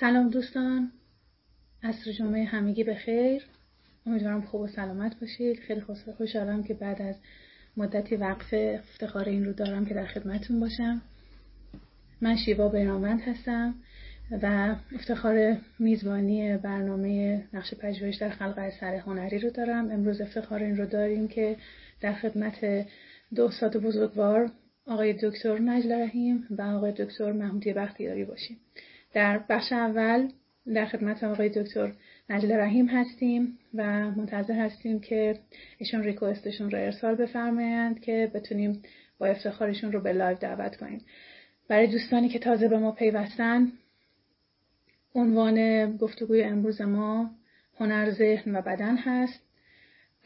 سلام دوستان. عصر جمعه همگی به خیر امیدوارم خوب و سلامت باشید. خیلی خوشحالم که بعد از مدتی وقف افتخار این رو دارم که در خدمتون باشم. من شیوا بیرانوند هستم و افتخار میزبانی برنامه نقش پژوهش در خلق اثر هنری رو دارم. امروز افتخار این رو داریم که در خدمت دو استاد بزرگوار آقای دکتر نجل رحیم و آقای دکتر محمودی بختیاری باشیم. در بخش اول در خدمت آقای دکتر نجل رحیم هستیم و منتظر هستیم که ایشون request شون رو ارسال بفرمایند که بتونیم با افتخارشون رو به live دعوت کنیم. برای دوستانی که تازه به ما پیوستن عنوان گفتگوی امروز ما هنر ذهن و بدن هست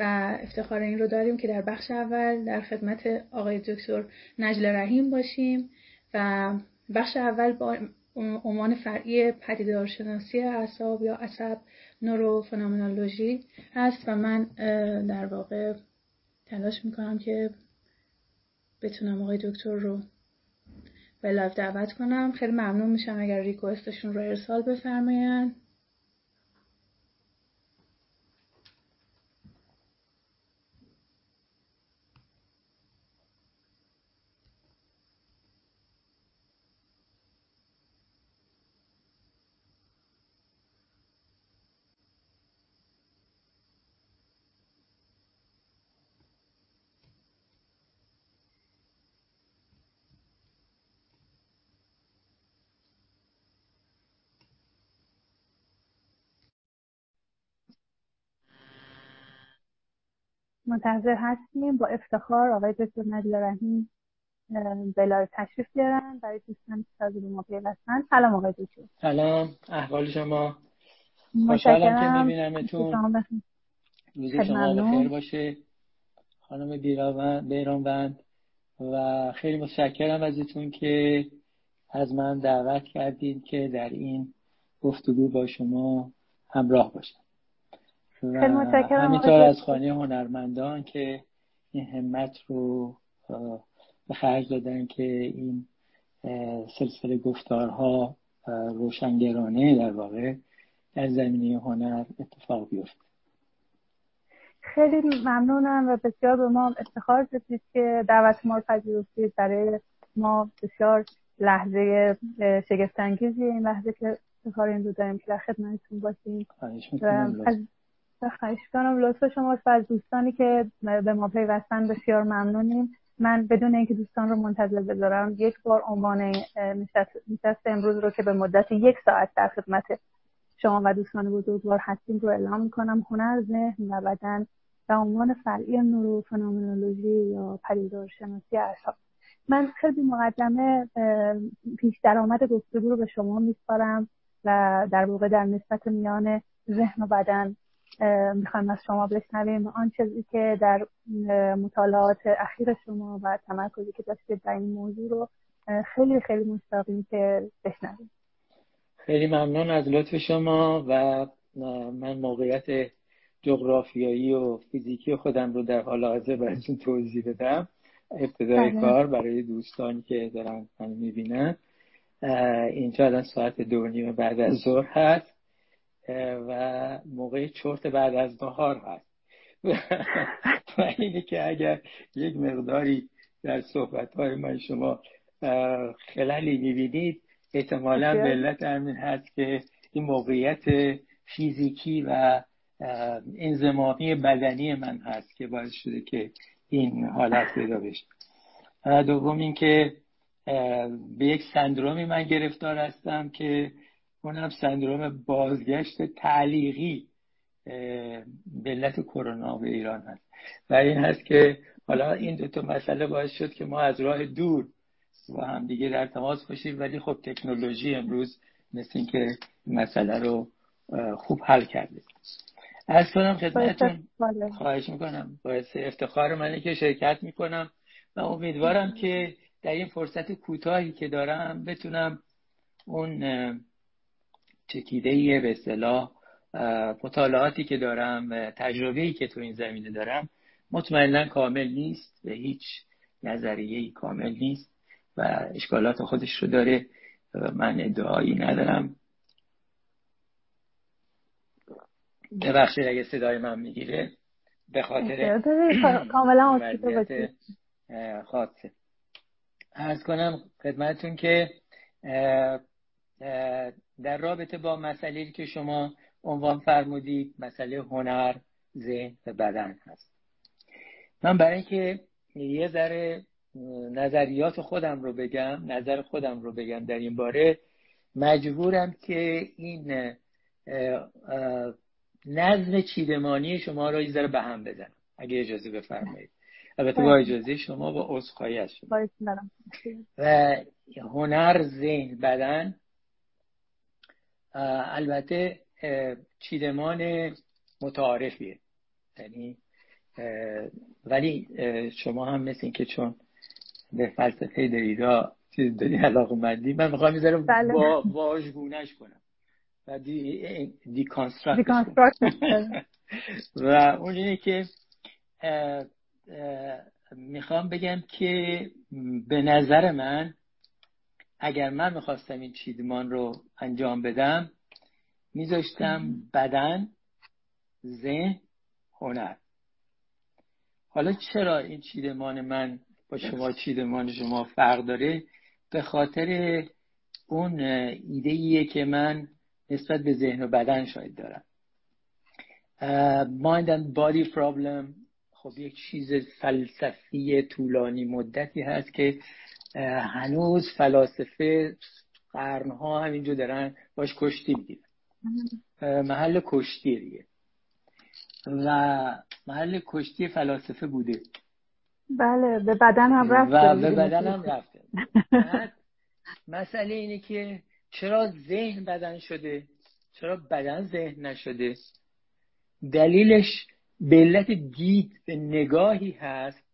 و افتخار این رو داریم که در بخش اول در خدمت آقای دکتر نجل رحیم باشیم و بخش اول با عنوان فرعی پدیدارشناسی اعصاب یا عصب نوروفنومنولوژی هست و من در واقع تلاش می‌کنم که بتونم آقای دکتر رو به لایو دعوت کنم. خیلی ممنون میشم اگر ریکوستشون رو ارسال بفرمایند منتظر هستیم با افتخار آقای دکتر نجل رحیم به تشریف بیارن. برای دوستان که تازه به ما پیوستن. سلام آقای دکتر. سلام. احوال شما. خوشحالم که میبینمتون. روز شما بخیر باشه. خانم بیرانوند. و خیلی متشکرم ازتون که از من دعوت کردید که در این گفتگو با شما همراه باشم. خیلی متشکرم همینطور از خانه هنرمندان که این همت رو به خرج دادن که این سلسله گفتارها روشنگرانه در واقع در زمینه هنر اتفاق بیفته. خیلی ممنونم و بسیار به ما افتخار دادید که دعوت ما رو پذیرفتید. برای ما بسیار لحظه شگفتانگیزی این لحظه که افتخار این رو داریم که در خدمتتون باشیم. خواهش کنم لطف شما و از دوستانی که به ما پیوستن بسیار ممنونیم. من بدون اینکه دوستان رو منتظر بذارم یک بار عنوان نشست امروز رو که به مدت یک ساعت در خدمت شما و دوستان بزرگوار هستیم رو اعلام می‌کنم. هنر ذهن و بدن به عنوان فرعی نورو فنومنولوژی یا پدیدار شناسی اعصاب. من خیلی مقدمه پیش درآمد گفتگو رو به شما میسپارم و در واقع در نسبت میان ذهن و بدن می‌خوایم از شما بشنویم آن چیزی که در مطالعات اخیر شما و تمرکزی که داشتید در این موضوع رو خیلی خیلی مشتاقیم که بشنویم. خیلی ممنون از لطف شما و من موقعیت جغرافیایی و فیزیکی خودم رو در حال حاضر براتون توضیح بدم. ابتدای بله. کار برای دوستانی که دارن من می‌بینن اینجا الان ساعت دو نیم بعد از ظهر هست. و موقع چرت بعد از نهار هست. و اینه که اگر یک مقداری در صحبت های من شما خلالی می‌بینید احتمالا به علت همین هست که این موقعیت فیزیکی و انزمامی بدنی من هست که باعث شده که این حالت پیدا بشه. دوم اینکه به یک سندرومی من گرفتار هستم که اونم سندروم بازگشت تعلیقی به علت کرونا به ایران هست. و این هست که حالا این دو تا مسئله باعث شد که ما از راه دور با هم دیگه در تماس باشیم ولی خب تکنولوژی امروز مثل اینکه مسئله رو خوب حل کرده. از کنم خدمتتون خواهش می‌کنم. باعث افتخار منه که شرکت می‌کنم و امیدوارم که در این فرصت کوتاهی که دارم بتونم اون چکیده به اصطلاح مطالعاتی که دارم و تجربه‌ای که تو این زمینه دارم مطمئنا کامل نیست به هیچ نظریه کامل نیست و اشکالات خودش رو داره من ادعایی ندارم. ببخشید اگه صدای من می‌گیره به خاطر کاملا خاصه. ارز کنم خدمتون که در رابطه با مسئله که شما عنوان فرمودید مسئله هنر ذهن و بدن هست. من برای اینکه یه ذره نظریات خودم رو بگم نظر خودم رو بگم در این باره مجبورم که این نظم چیدمانی شما رو یه ذره به هم بزنم. اگه اجازه بفرمایید. البته با اجازه شما با عذرخواهی از شما و هنر ذهن بدن البته چیدمان متعارفیه. یعنی ولی شما هم مثل این که چون به فلسفه دریدا چیز داری علاقه مندی من می‌خوام می‌ذارم بله. با واژگونش کنم. و دی, دی و اون اینه که می‌خوام بگم که به نظر من اگر من می‌خواستم این چیدمان رو انجام بدم میذاشتم بدن ذهن هنر. حالا چرا این چیدمان من با شما چیدمان شما فرق داره؟ به خاطر اون ایده ایه که من نسبت به ذهن و بدن شاید دارم. mind and body problem. خب یک چیز فلسفی طولانی مدتی هست که هنوز فلاسفه قرنها همینجا دارن باش کشتی می‌گیرن. محل کشتی دیگه. و محل کشتی فلاسفه بوده. بله به بدن هم رفته. و به بدن هم رفته. مسئله اینه که چرا ذهن بدن شده؟ چرا بدن ذهن نشده؟ دلیلش به علت دید به نگاهی هست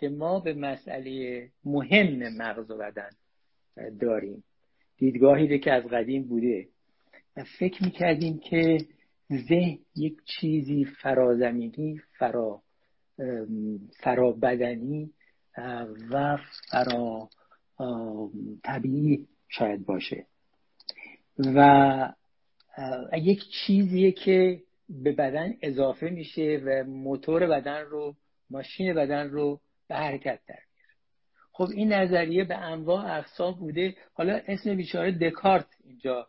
که ما به مسئله مهم مغز و بدن داریم. دیدگاهی که از قدیم بوده. و فکر می‌کردیم که ذهن یک چیزی فرازمینی فرا فرا بدنی و فرا طبیعی شاید باشه. و یک چیزیه که به بدن اضافه میشه و موتور بدن رو ماشین بدن رو به حرکت در خب این نظریه به انواع اقسام بوده. حالا اسم بیچاره دکارت اینجا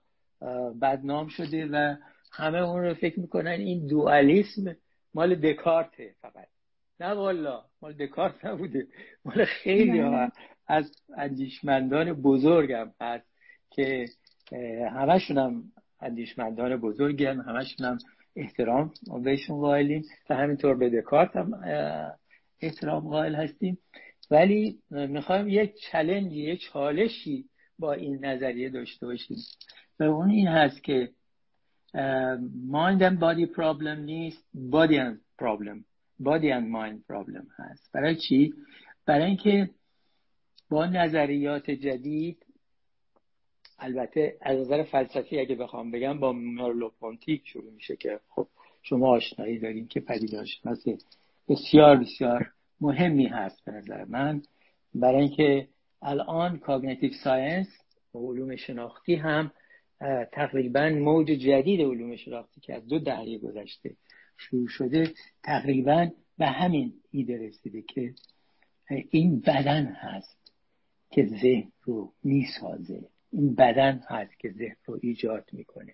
بدنام شده و همه اون رو فکر می‌کنن این دوالیسم مال دکارته فقط. نه والا مال دکارت نبوده. مال خیلی ها. از اندیشمندان بزرگم هست که همشون هم اندیشمندان بزرگی هم همشون هم احترام بهشون قائلیم. و همینطور به دکارت هم احترام قائل هستیم. ولی می‌خوایم یک چلنجی یک چالشی با این نظریه داشته باشیم. و اون این هست که mind and body problem نیست body and problem. body and mind problem هست. برای چی؟ برای اینکه با نظریات جدید البته از نظر فلسفی اگه بخوام بگم با مرلوپونتی شروع میشه که خب شما آشنایی دارین که پدیدارشناسی بسیار بسیار مهمی هست به نظر من. برای اینکه الان cognitive science و علوم شناختی هم تقریبا موج جدید علوم شناختی که از دو دهه گذشته شروع شده تقریبا به همین ایده رسیده که این بدن هست که ذهن رو می‌سازه. این بدن هست که ذهن رو ایجاد می‌کنه.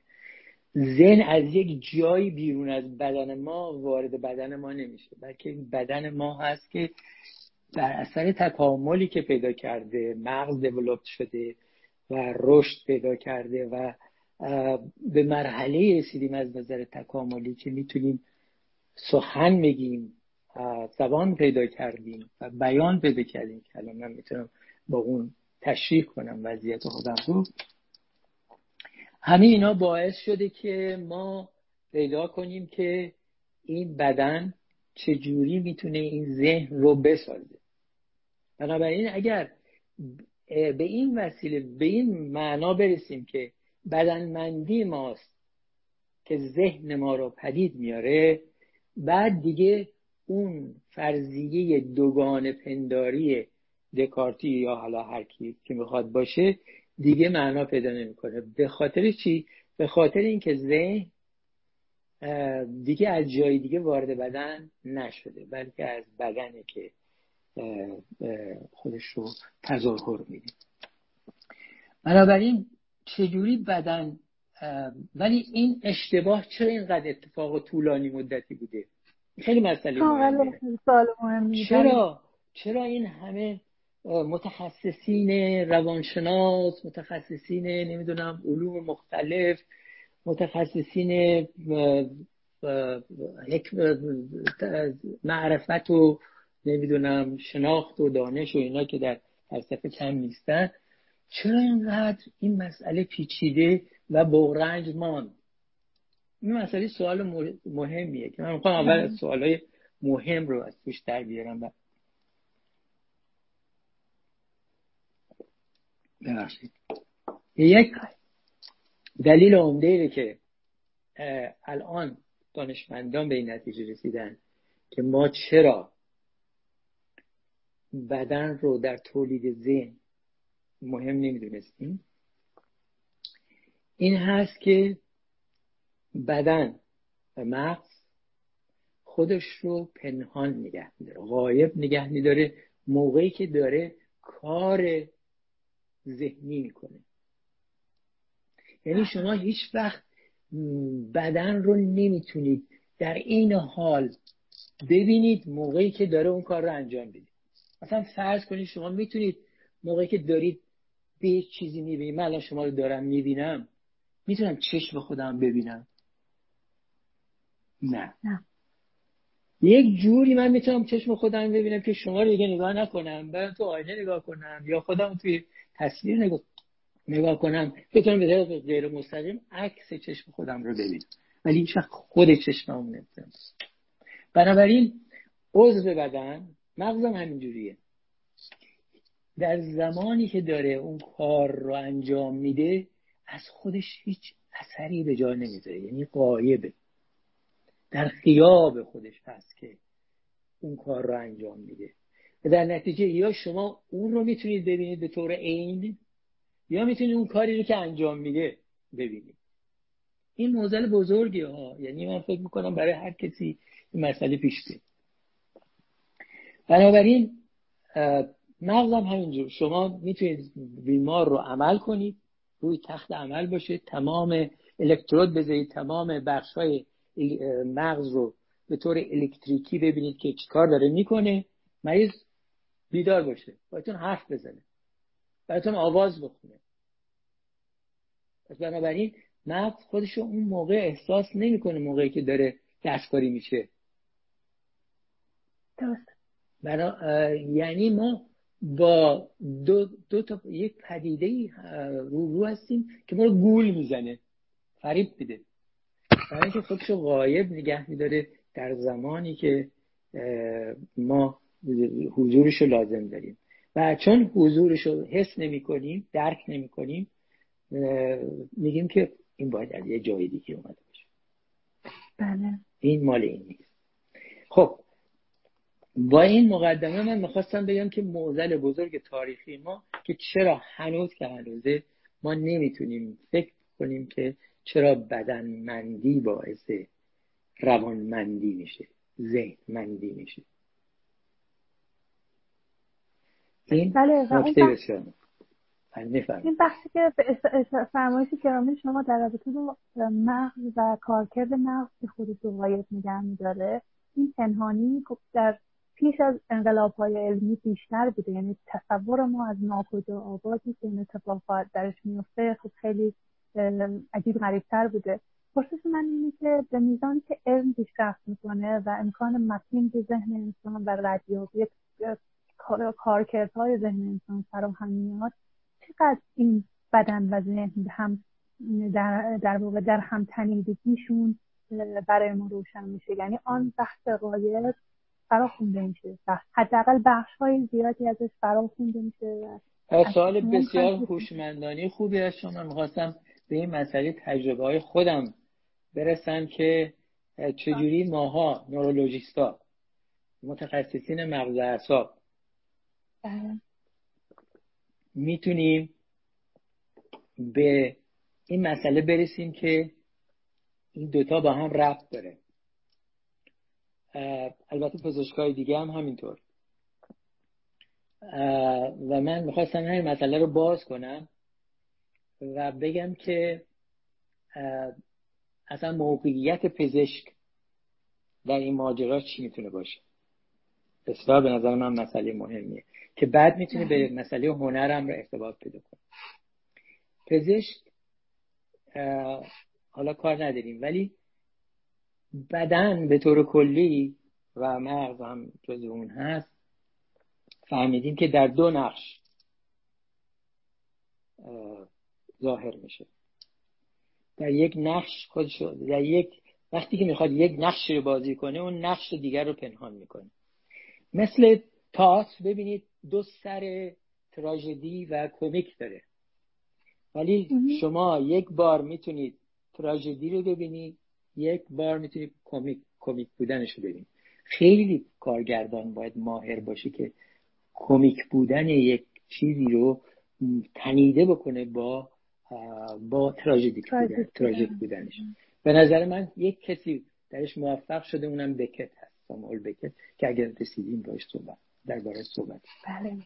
ذهن از یک جایی بیرون از بدن ما وارد بدن ما نمیشه بلکه این بدن ما هست که در اثر تکاملی که پیدا کرده مغز دیولوپت شده و رشد پیدا کرده و به مرحله رسیدیم از نظر تکاملی که می‌تونیم سخن بگیم زبان پیدا کردیم و بیان پیدا کردیم که الان من می‌تونم با اون تشریح کنم وضعیت خودم رو. همه اینا باعث شده که ما پیدا کنیم که این بدن چجوری می‌تونه این ذهن رو بسازه. بنابراین اگر به این وسیله به این معنا برسیم که بدنمندی ماست که ذهن ما رو پدید میاره بعد دیگه اون فرضیه دوگان پنداری دکارتی یا حالا هر کی که می‌خواد باشه دیگه معنا پیدا نمی‌کنه. به خاطر چی؟ به خاطر اینکه ذهن دیگه از جای دیگه وارد بدن نشده بلکه از بدنه که خودش رو تظاهر میده. بنابراین چجوری بدن ولی این اشتباه چرا اینقدر اتفاق طولانی مدتی بوده؟ خیلی مسئله مهمه چرا؟ چرا این همه متخصصین روانشناس متخصصین نمی‌دونم علوم مختلف متخصصین معرفت و نمی‌دونم شناخت و دانش و اینا که در فلسفه کم نیستن. چرا اینقدر این مسئله پیچیده و بغرنج ماند؟ این مسئله سوال مهمیه که من می‌خوام اول سوالای مهم رو از توش در بیارم ببخشید. یک دلیل عمده که الان دانشمندان به این نتیجه رسیدن که ما چرا بدن رو در تولید ذهن مهم نمی‌دونستیم. این هست که بدن و مغز خودش رو پنهان نگه میداره غایب نگه میداره موقعی که داره کار ذهنی می‌کنه. یعنی شما هیچ وقت بدن رو نمی‌تونید در این حال ببینید موقعی که داره اون کار رو انجام بدید مثلا فرض کنید شما می‌تونید موقعی که دارید به یک چیزی می‌بینید. من الان شما رو دارم می‌بینم. می‌تونم چشم خودم ببینم. نه. نه. یک جوری من می‌تونم چشم خودم ببینم که شما رو دیگه نگاه نکنم برم تو آینه نگاه کنم یا خودم توی تصویر نگاه نگاه کنم بتونم به طرف غیر مستقیم عکس چشم خودم رو ببینم. ولی هیچ خود چشمم نمی‌تونم. بنابراین عضو بدن مغزم همینجوریه. در زمانی که داره اون کار رو انجام میده از خودش هیچ اثری به جا نمی‌ذاره. یعنی قایبه. در خیاب خودش هست که اون کار رو انجام میده. و در نتیجه یا شما اون رو می‌تونید ببینید به طور عین یا می‌تونید اون کاری رو که انجام میده ببینید. این موزل بزرگی ها یعنی من فکر می‌کنم برای هر کسی این مسئله پیش بیاد. بنابراین مغزم همینجور. شما می‌تونید بیمار رو عمل کنید روی تخت عمل باشه تمام الکترود بذارید تمام بخش های مغز رو به طور الکتریکی ببینید که چیکار داره. می‌کنه مریض بیدار باشه. بایتون حرف بزنه. براتون آواز بخونه. پس بنابراین مغز خودشو اون موقع احساس نمی‌کنه موقعی که داره دستکاری میشه. درست. یعنی ما با دو, دو تا یک پدیده رو رو هستیم که ما رو گول می‌زنه. فریب میده. برای اینکه خودشو غایب نگه میداره در زمانی که ما حضورش رو لازم داریم. و چون حضورش رو حس نمی کنیم درک نمی کنیم میگیم که این باید از یه جای دیگه اومده باشه. بله. این مال این نیست. خب با این مقدمه من می‌خواستم بگم که موزل بزرگ تاریخی ما که چرا هنوز که هنوزه ما نمی‌تونیم فکر کنیم که چرا بدنمندی باعث روانمندی میشه ذهنمندی میشه؟ این بله نکته بسیار بله، این بحثی که فرمایش کرامی شما در رابطه با مغز و کارکرد مغز که خودش رو غایب نگه میداره. این پنهانی خب در پیش از انقلاب های علمی بیشتر بوده. یعنی تصور ما از ناکجا آبادی که این اتفاقات درش میفته خب خیلی عجیب غریبتر بوده. پرسش من اینه که به میزانی که علم پیشرفت می‌کنه و امکان متین به ذهن انسان و ردیابی کارکردهای ذهن انسان فراهم میاد چقدر این بدن و ذهن هم در, در واقع در هم تنیدگیشون برای ما روشن میشه؟ یعنی آن بحث قایب فرا خونده میشه. حداقل بخش های زیادی ازش فرا خونده میشه سوال بسیار هوشمندانه خوبی از شما می‌خواستم به این مسئله تجربه های خودم برسم که چجوری ماها نورولوژیستا متخصصین مغز اعصاب بله. می‌تونیم به این مسئله برسیم که این دوتا با هم ربط داره. البته پزشکای دیگه هم همینطور. و من می‌خواستم همین مسئله رو باز کنم. و بگم که اصلا موقعیت پزشک در این ماجرا چی می‌تونه باشه؟ بسیار به نظر من مسئله مهمیه که بعد می‌تونه به مسئله هنرم رو ارتباط پیدا کنه. پزشک حالا کار نداریم ولی بدن به طور کلی و مغز هم جز اون هست. فهمیدیم که در دو نقش ظاهر میشه. در یک نقش خودش در یک وقتی که می‌خواد یک نقش رو بازی کنه اون نقش دیگر رو پنهان می‌کنه. مثل تئاتر ببینید دو سر تراژدی و کمیک داره. ولی شما یک بار می‌تونید تراژدی رو ببینید یک بار می‌تونید کمیک کمیک بودنش رو ببینید. خیلی کارگردان باید ماهر باشه که کمیک بودن یک چیزی رو تنیده بکنه با با تراژدیک بودن تراژیک بودنش. به نظر من یک کسی درش موفق شده اونم بکت هست ساموئل بکت که اگر رسیدیم باش صحبت درباره صحبت. بله.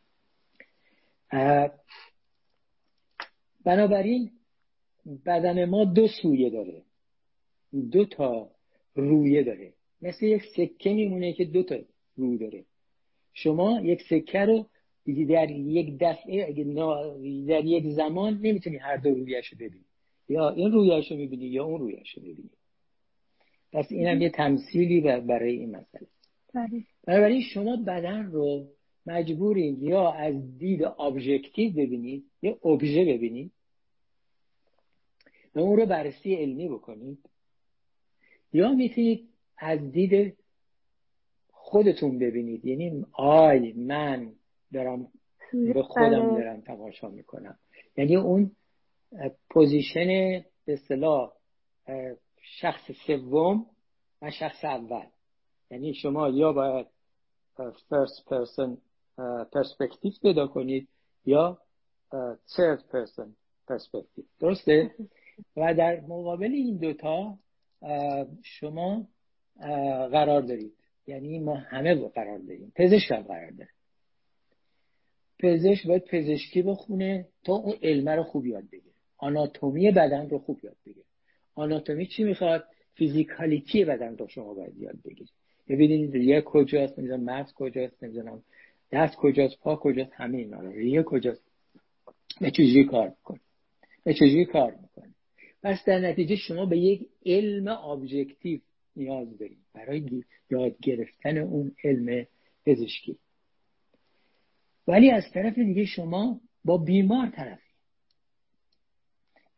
بنابراین بدن ما دو سویه داره. دو تا رویه داره. مثل یک سکه میمونه که دو تا رو داره. شما یک سکه رو در یک دفعه در یک زمان نمی‌تونی هر دو رویش رو ببینی. یا این رویش رو می‌بینی یا اون رویش رو می‌بینی پس اینم یه تمثیلی برای این مسئله. بله. بنابراین شما بدن رو مجبورید یا از دید objective ببینید یا ابژه ببینید. و اون رو بررسی علمی بکنید. یا می‌تونید از دید خودتون ببینید. یعنی I من دارم به خودم بله. دارم تماشا می‌کنم. یعنی اون position به اصطلاح شخص سوم و شخص اول. یعنی شما یا باید first person perspective پیدا کنید یا third person perspective. درسته؟ و در مقابل این دوتا شما قرار دارید. یعنی ما همه قرار داریم. پزشک هم قرار داره. پزشک باید پزشکی بخونه تا اون علمه رو خوب یاد بگیره. آناتومی بدن رو خوب یاد بگیره. آناتومی چی می‌خواد؟ physicality بدن رو شما باید یاد بگیرید ببینید ریه کجاست نمی‌دونم مغز کجاست نمی‌دونم دست کجاست پا کجاست همه اینا رو. ریه کجاست؟ به چجوری کار می‌کنه؟ به چجوری کار می‌کنه؟ پس در نتیجه شما به یک علم objective نیاز دارید. برای یاد گرفتن اون علم پزشکی. ولی از طرف دیگه شما با بیمار طرفی.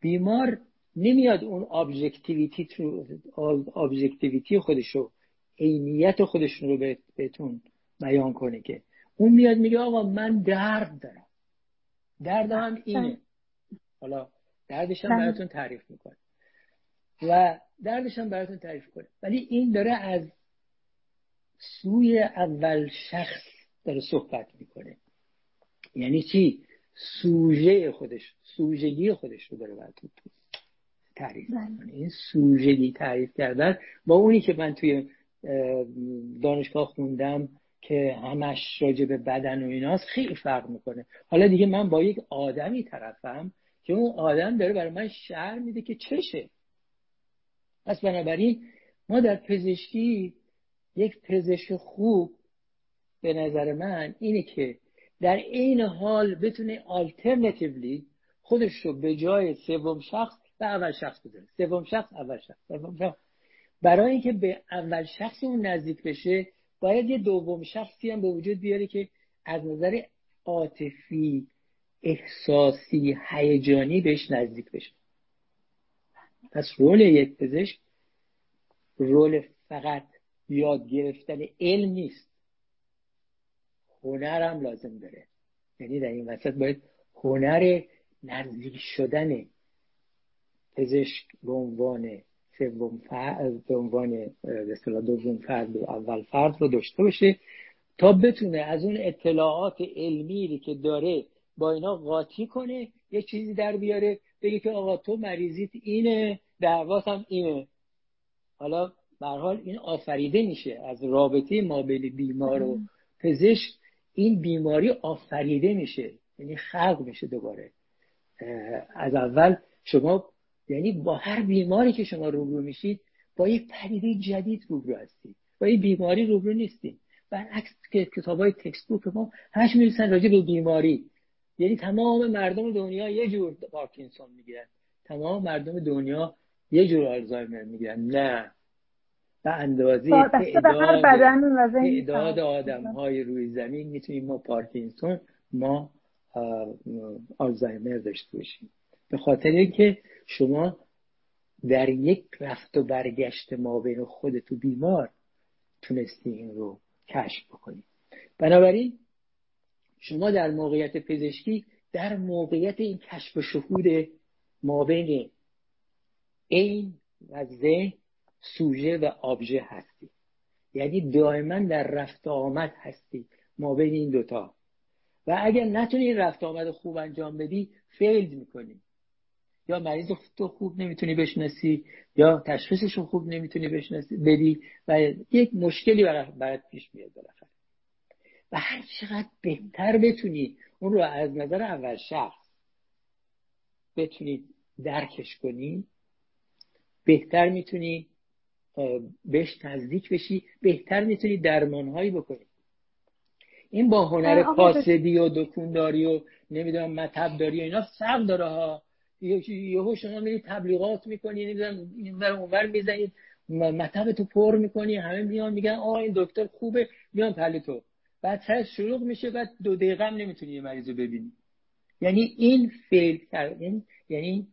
بیمار نمیاد اون objectivity objectivity خودشو عینیت خودشون رو بهتون بیان کنه که. اون میاد میگه آقا من درد دارم. درد هم اینه. حالا دردش هم بله. براتون تعریف می‌کنه. و دردش هم براتون تعریف کنه ولی این داره از سوی اول شخص داره صحبت می‌کنه. یعنی چی؟ سوژه خودش سوژگی خودش رو داره براتون تعریف بله. می‌کنه. این سوژگی تعریف کردن با اونی که من توی دانشگاه خوندم که همش راجع به بدن و ایناست خیلی فرق می‌کنه. حالا دیگه من با یک آدمی طرفم که اون آدم داره برای من شعر میده که چشه. پس بنابراین ما در پزشکی یک پزشک خوب به نظر من اینه که در این حال بتونه آلترنتیولی خودش رو به جای سوم شخص به اول شخص بذاره سوم شخص اول شخص. سوم شخص. برای اینکه به اول شخص اون نزدیک بشه باید یه دوم شخصی هم به وجود بیاره که از نظر عاطفی احساسی هیجانی بهش نزدیک بشه. پس رول یک پزشک رول فقط یاد گرفتن علم نیست. هنر هم لازم داره. یعنی در این وسط باید هنر نزدیک شدن پزشک به عنوان سوم فرد به عنوان به دوم فرد و اول فرد رو داشته باشه تا بتونه از اون اطلاعات علمی که داره با اینا قاطی کنه یه چیزی در بیاره بگه که آقا تو مریضیت اینه دعوات هم اینه. حالا به حال این آفریده میشه از رابطه ما بین بیمار و پزشک. این بیماری آفریده میشه یعنی خلق میشه دوباره. از اول شما یعنی با هر بیماری که شما روبرو میشید با یک پدیده جدید روبرو هستید. با این بیماری روبرو نیستید. برعکس که کتاب های تکست بوک ما همش می‌رسن راجع به بیماری. یعنی تمام مردم دنیا یه جور پارکینسون می‌گیرن. تمام مردم دنیا یه جور آلزایمر می‌گیرن. نه. به اندازه تعداد, تعداد آدم های روی زمین می‌تونیم ما پارکینسون ما آلزایمر داشته باشیم. به خاطر اینکه شما در یک رفت و برگشت ما بین خودت و بیمار تونستی این رو کشف بکنید بنابراین شما در موقعیت پزشکی در موقعیت این کشف و شهود مابین این و ذهن سوژه و آبژه هستی. یعنی دائما در رفت آمد هستی. ما بین این دوتا. و اگر نتونی این رفت آمد خوب انجام بدی فیلد می‌کنی. یا مریض تو خوب نمی‌تونی بشناسی یا تشخیصش خوب نمی‌تونی بشناسی بدی و یک مشکلی برات پیش میاد بالاخره. و هر چقدر بهتر بتونی اون رو از نظر اول شخص بتونی درکش کنی بهتر می‌تونی بهش نزدیک بشی بهتر می‌تونی درمانهایی بکنی. این با هنر قاصدی و دکونداری و نمی‌دونم مطب داری و اینا فرق داره ها. یهو شما میری تبلیغات می‌کنی نمی‌دونم این بر اونور می‌زنید مطب تو پر می‌کنی همه میان میگن آ این دکتر خوبه میان پلی تو. بعد سرش شروع میشه بعد دو دقیقه هم نمی‌تونی یه مریض رو ببینی. یعنی این فیل این یعنی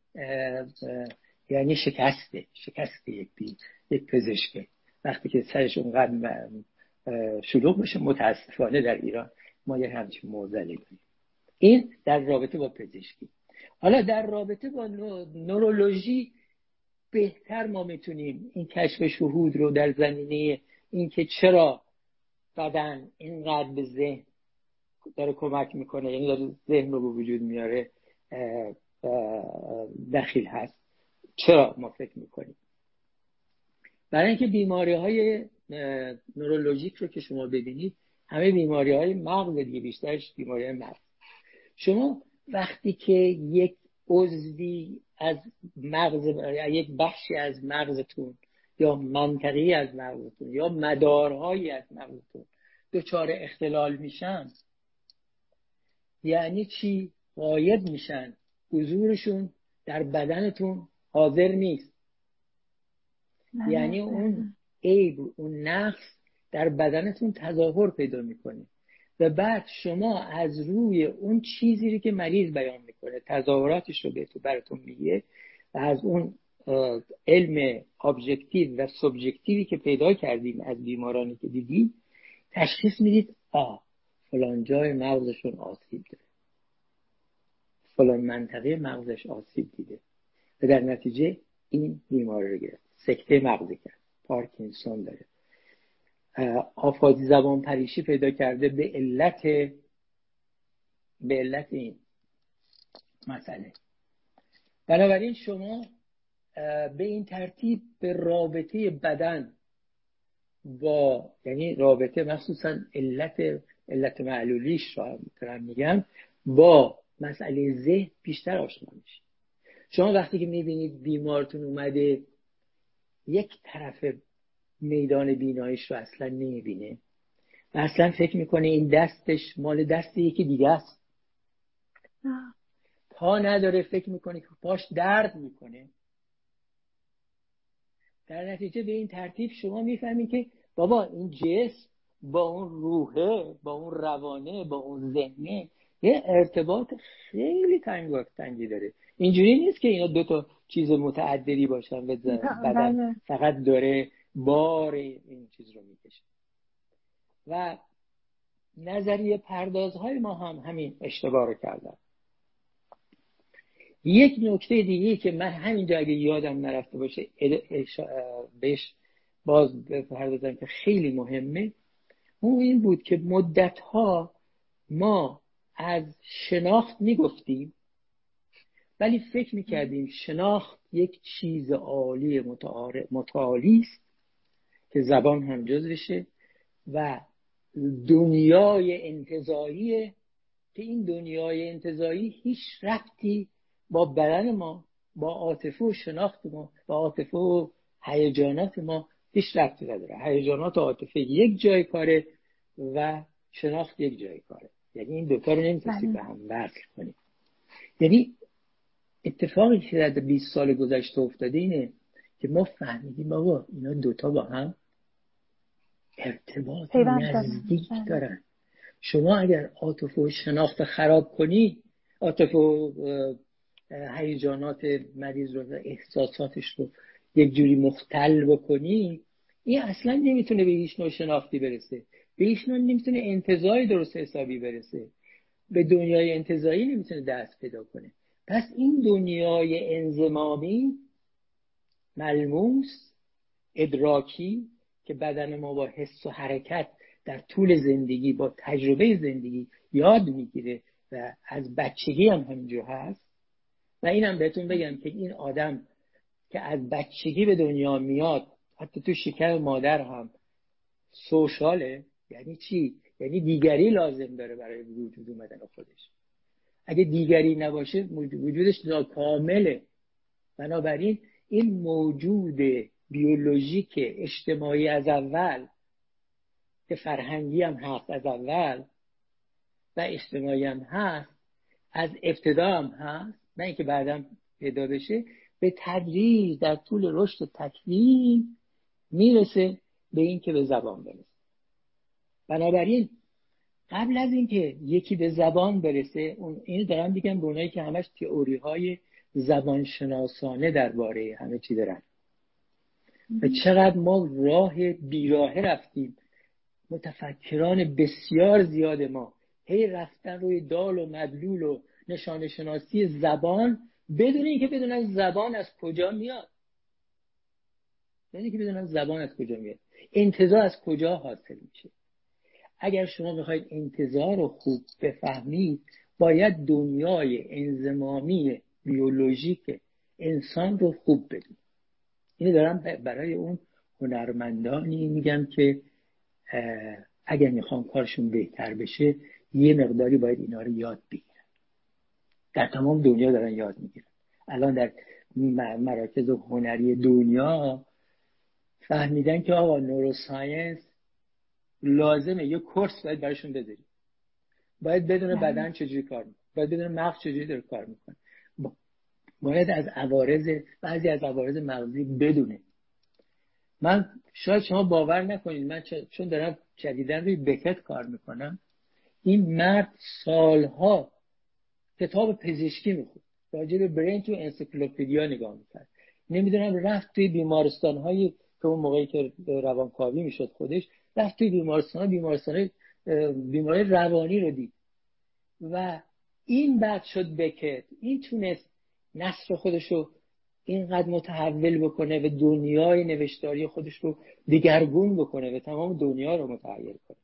یعنی شکسته شکسته یک یک پزشکه. وقتی که سرش اونقدر شلوغ بشه متاسفانه در ایران ما یه همچین موزلی داریم. این در رابطه با پزشکی. حالا در رابطه با نورولوژی بهتر ما می‌تونیم این کشف شهود رو در زمینه اینکه چرا بدن اینقدر به ذهن داره کمک می‌کنه یعنی داره ذهن رو به وجود میاره دخیل هست. چرا ما فکر می‌کنیم؟ برای اینکه بیماری های نورولوژیک رو که شما ببینید همه بیماری های مغز دیگه بیشترش بیماری های مغز. شما وقتی که یک عضوی از مغز یک بخشی از مغزتون یا منطقی از مغزتون یا مدارهایی از مغزتون دچار اختلال میشن یعنی چی؟ غایب میشن. حضورشون در بدنتون حاضر نیست. یعنی بله. اون عیب اون نقص در بدنتون تظاهر پیدا می‌کنه. و بعد شما از روی اون چیزی که مریض بیان می‌کنه تظاهراتش رو بهتون براتون میگه و از اون علم ابجکتیو و سوبژکتیوی که پیدا کردیم از بیمارانی که دیدیم تشخیص می‌دید آ فلان جای مغزشون آسیب داره. فلان منطقه مغزش آسیب دیده. و در نتیجه این بیماری رو گرفت. سکته مغزی کرد. پارکینسون داره. آفادی زبان پریشی پیدا کرده به علت به علت این مسئله. بنابراین شما به این ترتیب به رابطه بدن با یعنی رابطه مخصوصا علت علت معلولیش رو میگم با مسئله ذهن بیشتر آشنا میشه شما وقتی که می‌بینید بیمارتون اومده یک طرف میدان بینایش رو اصلا نمی‌بینه و اصلا فکر می‌کنه این دستش مال دست یکی دیگه است. پا نداره فکر می‌کنه که پاش درد می‌کنه. در نتیجه به این ترتیب شما می‌فهمید که بابا این جسم با اون روحه با اون روانه با اون ذهنه یه ارتباط خیلی تنگ تنگی داره. اینجوری نیست که اینا دو تا چیز متعددی باشن و بدن بله. فقط داره بار این چیز رو می‌کشه و نظریه پردازهای ما هم همین اشتباه رو کردن یک نکته دیگه که من همینجا اگه یادم نرفته باشه بهش باز بپردازم که خیلی مهمه اون این بود که مدت ما از شناخت می‌گفتیم ولی فکر می‌کردیم شناخت یک چیز عالی متعالی است که زبان هم جزوشه و دنیای انتظاییه که این دنیای انتظایی هیچ رفتی با بدن ما با عاطفه و شناخت ما با عاطفه و هیجانات ما هیچ رفتی نداره. هیجانات و عاطفه یک جای کاره و شناخت یک جای کاره. یعنی این دوتا رو نمی‌تونستی بله. به هم وصل کنیم. یعنی اتفاقی که در 20 سال گذشته افتاده اینه که ما فهمیدیم بابا اینا دوتا با هم ارتباط نزدیک بله. دارن. شما اگر عاطفه و شناخت خراب کنی عاطفه و هیجانات مریض رو احساساتش رو یک جوری مختل بکنی این اصلا نمی‌تونه به هیچ نوع شناختی برسه. به هیچ نوع نمی‌تونه انتظاری درست حسابی برسه. به دنیای انتظایی نمی‌تونه دست پیدا کنه. پس این دنیای انزمامی ملموس ادراکی که بدن ما با حس و حرکت در طول زندگی با تجربه زندگی یاد می‌گیره و از بچگی هم همینجور هست و اینم بهتون بگم که این آدم که از بچگی به دنیا میاد حتی تو شکر مادر هم سوشاله یعنی چی؟ یعنی دیگری لازم داره برای وجود اومدن خودش اگه دیگری نباشه وجودش کامله. بنابراین این موجود بیولوژیک اجتماعی از اول که فرهنگی هم هست از اول و اجتماعی هم هست از ابتدا هم هست نه اینکه بعدم پیدا بشه به تدریج در طول رشد تکوین می‌رسه به اینکه به زبان برسه. بنابراین قبل از اینکه یکی به زبان برسه اون اینو دارم بگم به اونایی که همش تئوری های زبان شناسانه درباره همه چی دارن. و چقدر ما راه بیراه رفتیم. متفکران بسیار زیاد ما هی رفتن روی دال و مدلول و نشان شناسی زبان بدون اینکه بدونن زبان از کجا میاد. بدون اینکه بدونن زبان از کجا میاد. انتظار از کجا حاصل میشه. اگر شما می‌خواید انتظار رو خوب بفهمید باید دنیای انزمامی بیولوژیک انسان رو خوب بدونید اینو دارم برای اون هنرمندانی میگم که اگر می‌خوام کارشون بهتر بشه یه مقداری باید اینا رو یاد بگیرن. در تمام دنیا دارن یاد می‌گیرن. الان در مراکز هنری دنیا فهمیدن که آقا نوروساینس لازمه. یه کورس باید براشون بذاری باید بدون بله. بدن چجوری کار می‌کنه. باید بدون مغز چجوری داره کار می‌کنه. باید از عوارض بعضی از عوارض مغزی بدونه. من شاید شما باور نکنید. من چون دارم جدیدن روی بکت کار می‌کنم. این مرد سالها کتاب پزشکی میخود راجع به برین تو انسیکلوپدیا نگاه می‌کرد. نمی‌دونم رفت توی بیمارستان هایی که اون موقعی که روانکاوی می‌شد خودش رفت توی بیمارستان بیمارستان بیماری روانی رو دید. و این بعد شد بکت. این تونست نصر خودش رو اینقدر متحول بکنه و دنیای نوشتاری خودش رو دیگرگون بکنه و تمام دنیا رو متحول کنه.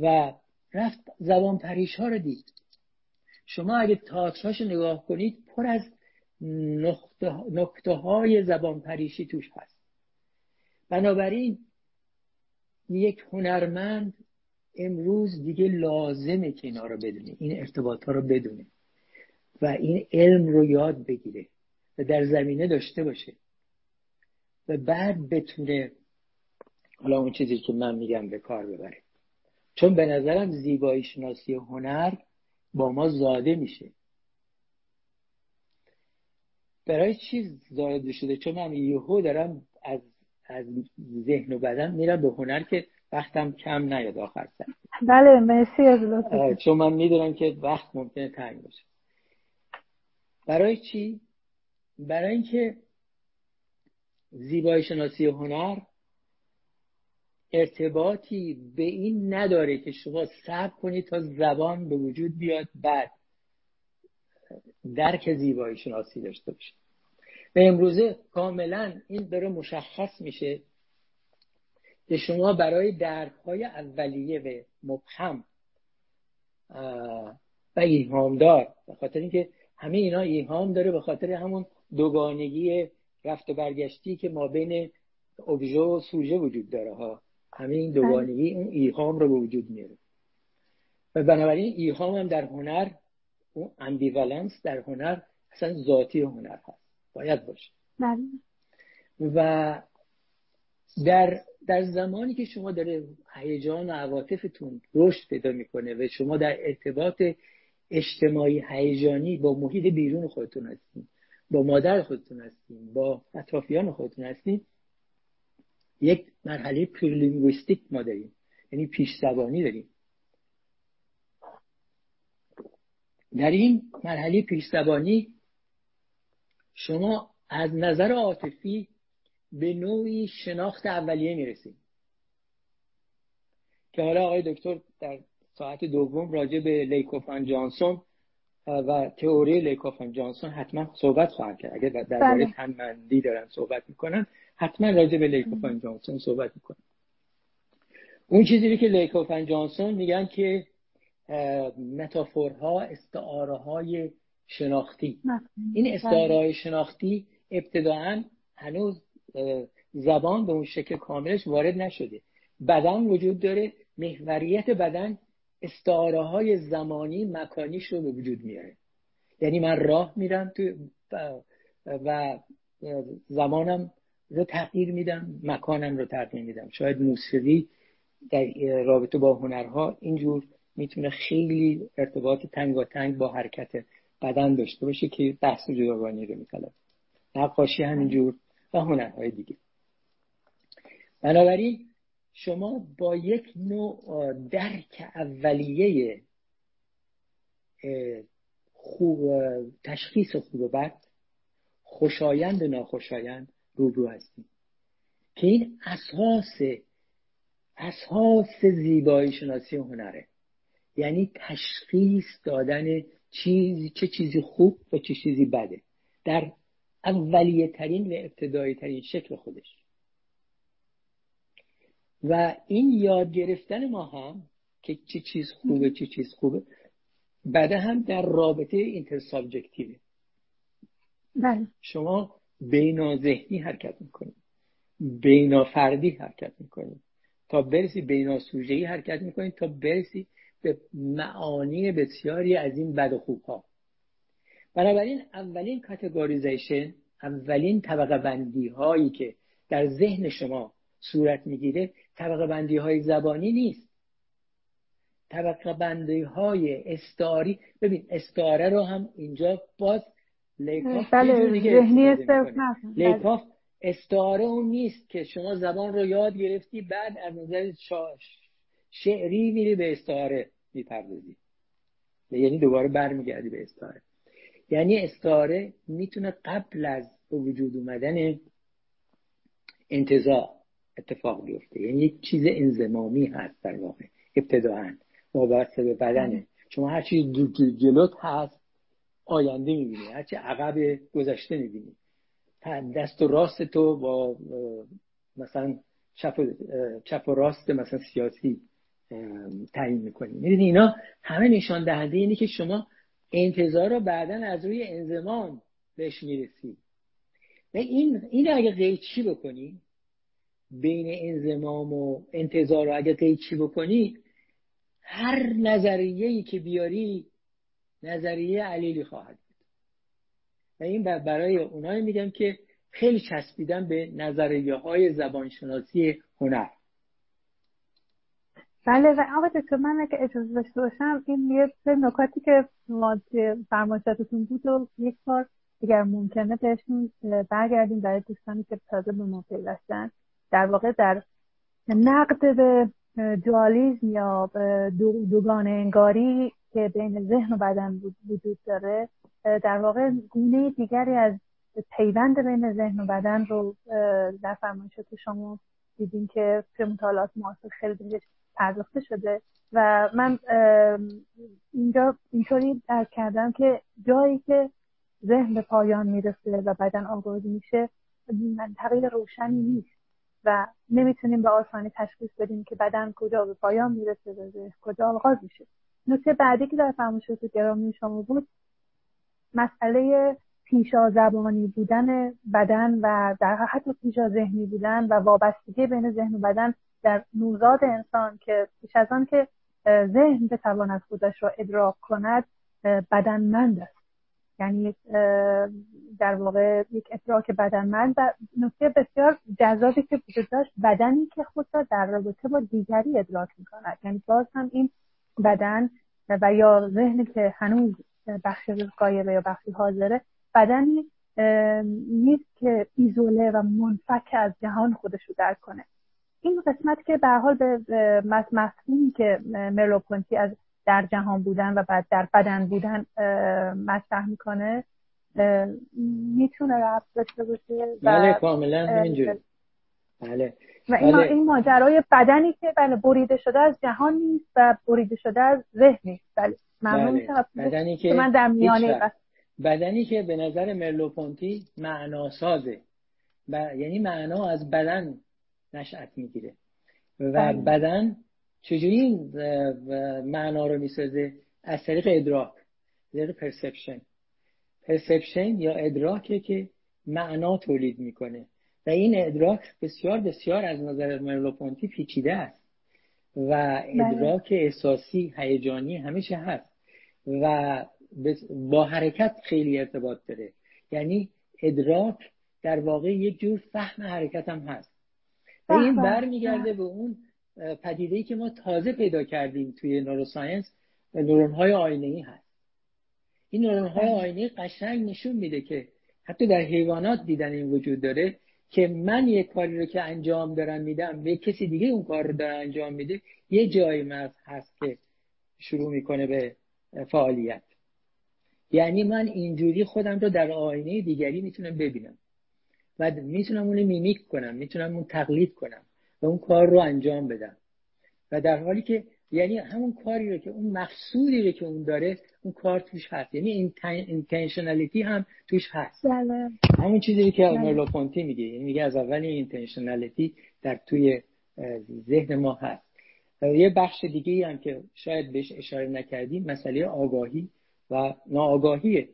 و رفت زبان پریش ها رو دید. شما اگه تاکساش نگاه کنید پر از نکته های زبان پریشی توش هست. بنابراین یک هنرمند امروز دیگه لازمه که اینا رو بدونه این ارتباط ها رو بدونه و این علم رو یاد بگیره و در زمینه داشته باشه و بعد بتونه حالا اون چیزی که من میگم به کار ببره. چون به نظرم زیبایی شناسی هنر با ما زاده میشه. برای چیز زاده شده؟ چون من یهو دارم از از ذهن و بدن میرم به هنر که وقتم کم نیاد آخر سر. بله مرسی از چون من می‌دونم که وقت ممکنه تنگ باشه. برای چی؟ برای اینکه زیبایی شناسی هنر ارتباطی به این نداره که شما صبر کنید تا زبان به وجود بیاد بعد درک زیبایی شناسی داشته باشید. به امروزه کاملا این داره مشخص میشه که شما برای درک های اولیه و مبهم و ایهامدار به خاطر اینکه همه اینا ایهام داره به خاطر همون دوگانگی رفت و برگشتی که ما بین ابژه و سوژه وجود داره ها. همه این دوگانگی اون ایهام رو به وجود میاره. و بنابراین ایهام هم در هنر اون ambivalence در هنر اصلا ذاتی هنر هست. باید باشه بله. و در در زمانی که شما داره هیجان و عواطفتون رشد پیدا می‌کنه و شما در ارتباط اجتماعی هیجانی با محیط بیرون خودتون هستین با مادر خودتون هستین با اطرافیان خودتون هستین یک مرحله prelinguistic ما داریم یعنی پیش زبانی داریم در این مرحله پیش زبانی شما از نظر عاطفی به نوعی شناخت اولیه می‌رسید. که حالا آقای دکتر در ساعت دوم راجع به لیکوفان جانسون و تئوری لیکوفان جانسون حتما صحبت خواهد کرد. اگر درباره بله. تنمندی دارن صحبت می‌کنن حتما راجع به لیکوفان جانسون صحبت می‌کنن. اون چیزی که لیکوفان جانسون میگن که متافورها استعاره های شناختی. این استعاره های شناختی ابتداعا هنوز زبان به اون شکل کاملش وارد نشده. بدن وجود داره محوریت بدن استعاره های زمانی مکانیش رو به وجود میاره. یعنی من راه میرم تو و زمانم رو تغییر میدم مکانم رو تغییر میدم. شاید موسیقی در رابطه با هنرها اینجور می‌تونه خیلی ارتباط تنگ تنگ با حرکت بدن داشته باشه که بحث جداگانه رو میطلب نقاشی همینجور و هنرهای دیگه. بنابراین شما با یک نوع درک اولیه خوب تشخیص خوب و بد خوشایند و ناخوشایند روبرو هستیم. که این اساس اساس زیبایی شناسی هنره. یعنی تشخیص دادن چیزی چه چیزی خوب و چه چیزی بده. در اولیه ترین و ابتدایی ترین شکل خودش. و این یاد گرفتن ما هم که چه چیز خوبه چه چیز خوبه بعد هم در رابطه اینتر بله. شما بینا ذهنی حرکت می‌کنید. بینا فردی حرکت می‌کنید. تا برسی بینا سوژهی حرکت می‌کنید تا برسی به معانی بسیاری از این بد و خوب ها بنابراین اولین کاتگوریزیشن اولین طبقه بندی هایی که در ذهن شما صورت می‌گیره طبقه بندی های زبانی نیست. طبقه بندی های استعاری ببین استعاره رو هم اینجا باز لیکاف بله لیکاف استعاره اون نیست که شما زبان رو یاد گرفتی بعد از نظر شعری میری به استعاره می‌پردازی. یعنی دوباره برمیگردی به استعاره. یعنی استعاره می‌تونه قبل از وجود اومدن انتظار اتفاق بیفته. یعنی یک چیز انزمامی هست در واقع ابتداعا وابسته به بدنه. شما هر چیز جلوت هست آینده می‌بینی. هر چی عقب گذشته می‌بینی. دست و راست تو با مثلا چپ و راست مثلا سیاسی. تعیین می‌کنیم. می‌دونی اینا همه نشان دهنده اینه که شما انتظار رو بعدا از روی انزمان بهش می‌رسی و این این اگه قیچی بکنی؟ بین انزمام و انتظار رو اگه قیچی بکنی؟ هر نظریه ای که بیاری نظریه علیلی خواهد بود. و این برای اونایی میگم که خیلی چسبیدن به نظریه های زبانشناسی هنر. بله و آقا دکتر من اگه اجازه داشته باشم این یه نکاتی که ما فرمایشاتتون بود و یک بار اگر ممکنه بهشون برگردیم برای دوستانی که تازه به ما پیوستن. در واقع در نقد به دوالیزم یا دو دوگان انگاری که بین ذهن و بدن وجود داره در واقع گونه دیگری از پیوند بین ذهن و بدن رو در فرمایشات شما دیدیم که توی مطالعات معاصر خیلی پرداخته شده و من اینجا اینطوری درک کردم که جایی که ذهن به پایان می‌رسه و بدن آغاز میشه منطقه روشنی نیست و نمی‌تونیم به آسانی تشخیص بدیم که بدن کجا به پایان می‌رسه و ذهن کجا آغاز میشه. نکته بعدی که در فرمایشات گرامی شما بود مسئله پیشا زبانی بودن بدن و در حتی پیشا ذهنی بودن و وابستگی بین ذهن و بدن در نوزاد انسان که پیش از آن که ذهن بتواند خودش را ادراک کند بدنمند است. یعنی در واقع یک ادراک بدنمند و نکته بسیار جذابی که وجود داشت بدنی که خود را در رابطه با دیگری ادراک می کند یعنی باز هم این بدن و یا ذهنی که هنوز بخشی قایبه یا بخشی حاضره بدنی نیست که ایزوله و منفک از جهان خودش رو درک کنه. این قسمت که به حال به مفهومی که مرلوپونتی از در جهان بودن و بعد در بدن بودن مطرح می‌کنه می‌تونه رفت داشته باشه بله کاملا همینجوری. بله. و این, بله. این ماجرای بدنی که بله بریده شده از جهان نیست و بریده شده از ذهن نیست. بله. ممنون بله. بدنی که من در میانه بدنی که به نظر مرلوپونتی معناسازه. ب... یعنی معنا از بدن نشأت می‌گیره. و بله. بدن چجوری این معنا رو می‌سازه؟ از طریق ادراک طریق پرسپشن پرسپشن یا ادراکه که معنا تولید می‌کنه. و این ادراک بسیار بسیار از نظر مرلوپونتی پیچیده است. و بله. ادراک احساسی هیجانی همیشه هست. و با حرکت خیلی ارتباط داره. یعنی ادراک در واقع یک جور فهم حرکت هم هست. و این برمیگرده به اون پدیده ای که ما تازه پیدا کردیم توی نوروساینس نورون های آینه ای هست. این نورون های بله. آینه قشنگ نشون میده که حتی در حیوانات دیدن این وجود داره که من یک کاری رو که انجام دارم میدم به کسی دیگه اون کار رو داره انجام میده یه جایی مغز هست که شروع می‌کنه به فعالیت. یعنی من اینجوری خودم رو در آینه دیگری می‌تونم ببینم. و می‌تونم اون mimic کنم می‌تونم اون تقلید کنم و اون کار رو انجام بدم. و در حالی که یعنی همون کاری رو که اون مقصودی رو که اون داره اون کار توش هست. یعنی intentionality هم توش هست. بله. همون چیزی که مرلو پونتی میگه. یعنی میگه از اول اینتنشنالیتی در توی ذهن ما هست. یه بخش دیگه هم که شاید بهش اشاره نکردیم مسئله آگاهی و ناآگاهیه.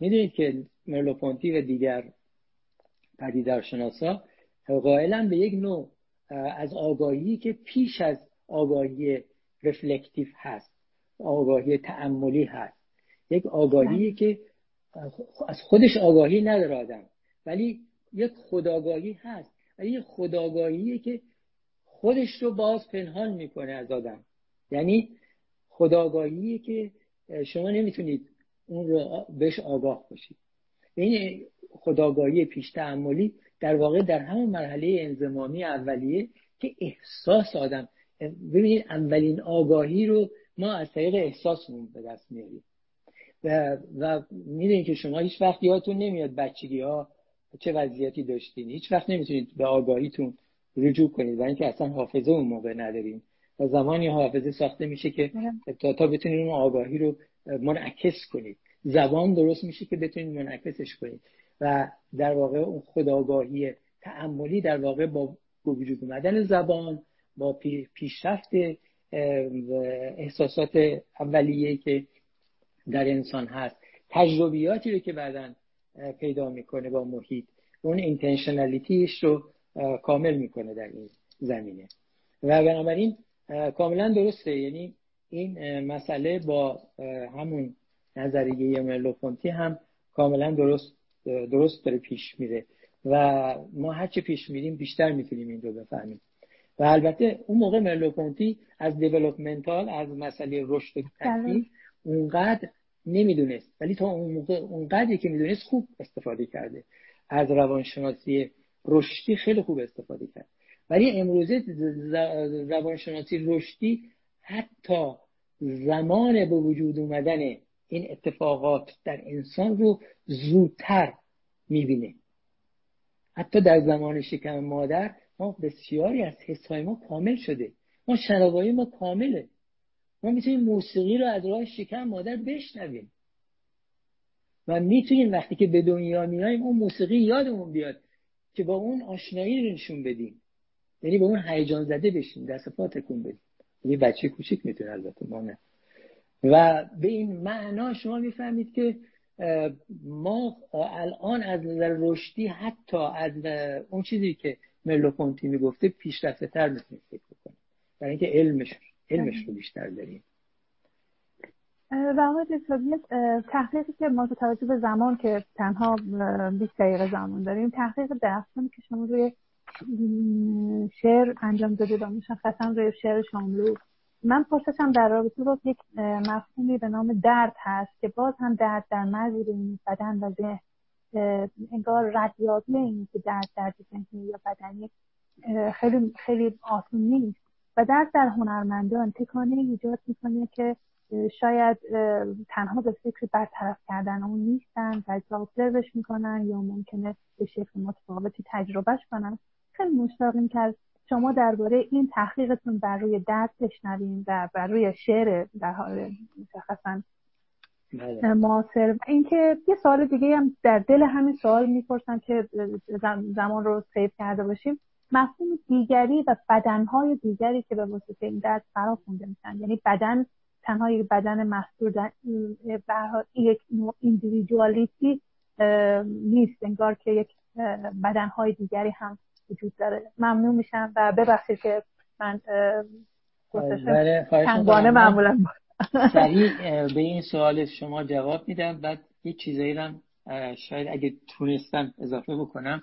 می‌دونید که مرلوپونتی و دیگر پدیدارشناسا قائلا به یک نوع از آگاهی که پیش از آگاهی رفلکتیو هست آگاهی تعملی هست. یک آگاهی بله. که از خودش آگاهی نداره آدم ولی یک خداگاهی هست. ولی یک خداگاهی که خودش رو باز پنهان می‌کنه از آدم. یعنی خداگاهی که شما نمی‌تونید اون رو بهش آگاه باشید. این خداگاهی پیش تعملی در واقع در همون مرحله انزمامی اولیه که احساس آدم ببینید اولین آگاهی رو ما از طریق احساسمون به دست میاریم. و, و می‌دونید که شما هیچ وقت یادتون نمیاد بچگی ها چه وضعیتی داشتین. هیچ وقت نمی‌تونید به آگاهیتون رجوع کنید و اینکه اصلا حافظه اون موقع نداریم. و زمانی حافظه ساخته میشه که تا تا بتونید اون آگاهی رو منعکس کنید. زبان درست میشه که بتونید منعکسش کنید. و در واقع اون خداگاهی تعملی در واقع با وجود اومدن زبان با پیشرفت احساسات اولیه که در انسان هست. تجربیاتی رو که بعدا پیدا می‌کنه با محیط اون اینتنشنالیتیش رو کامل می‌کنه در این زمینه. و بنابراین کاملا درسته. یعنی این مسئله با همون نظریه مرلوفونتی هم کاملا درست درست داره پیش میره. و ما هرچه پیش میریم بیشتر می‌تونیم این رو بفهمیم. و البته اون موقع مرلوپونتی از دیولوپمنتال از مسئله رشد و بله. اونقدر نمی‌دونست. ولی تا اون موقع اونقدری که می‌دونست خوب استفاده کرده. از روانشناسی رشدی خیلی خوب استفاده کرد. ولی امروزه روانشناسی رشدی حتی زمان به وجود اومدن این اتفاقات در انسان رو زودتر می‌بینه. حتی در زمان شکم مادر ما بسیاری از حسهای ما کامل شده. ما شنوایی ما کامله. ما می‌تونیم موسیقی رو از راه شکم مادر بشنویم. و می‌تونیم وقتی که به دنیا میاییم اون موسیقی یادمون بیاد که با اون آشنایی رو نشون بدیم. یعنی با اون هیجان زده بشیم دست پا تکون بدیم. یه بچه کوچیک می‌تونه البته ما نه. و به این معنا شما می‌فهمید که ما الان از نظر رشدی حتی از اون چیزی که ملوپونتی می‌گفته پیشرفته تر می‌تونیم فکر بکنیم. برای اینکه علمش علمش رو بیشتر داریم. و آقای تحقیقی که ما توجه به زمان که تنها 20 دقیقه زمان داریم تحقیق درختانی که شما روی شعر انجام داده و مشخصا روی شعر شاملو من پرسشم در رابطه با یک مفهومی به نام درد هست که باز هم درد در مرز بین بدن و ذهن انگار ردیابی این که درد درد ذهنی یا بدنی خیلی خیلی آسون نیست. و درد در هنرمندان تکانه ایجاد می‌کنه که شاید تنها به فکر برطرف کردن اون نیستن و ابزروش می‌کنن یا ممکنه به شکل متفاوتی تجربهش کنن. خیلی مشتاقیم که شما درباره این تحقیقتون بر روی درد بشنویم و بر روی شعر در حال مشخصا بله. معاصر اینکه یه سوال دیگه هم در دل همین سوال می‌پرسم که زمان رو سیو کرده باشیم مفهوم دیگری و بدنهای دیگری که به واسطه این درد فرا خونده میشن یعنی بدن تنها یک بدن محصور یک نوع ایندیویدوالیتی نیست انگار که یک بدنهای دیگری هم وجود داره. ممنون میشم و ببخشید که من تنگانه معمولا سریع به این سوال شما جواب میدم. بعد یه چیزایی هم شاید اگه تونستم اضافه بکنم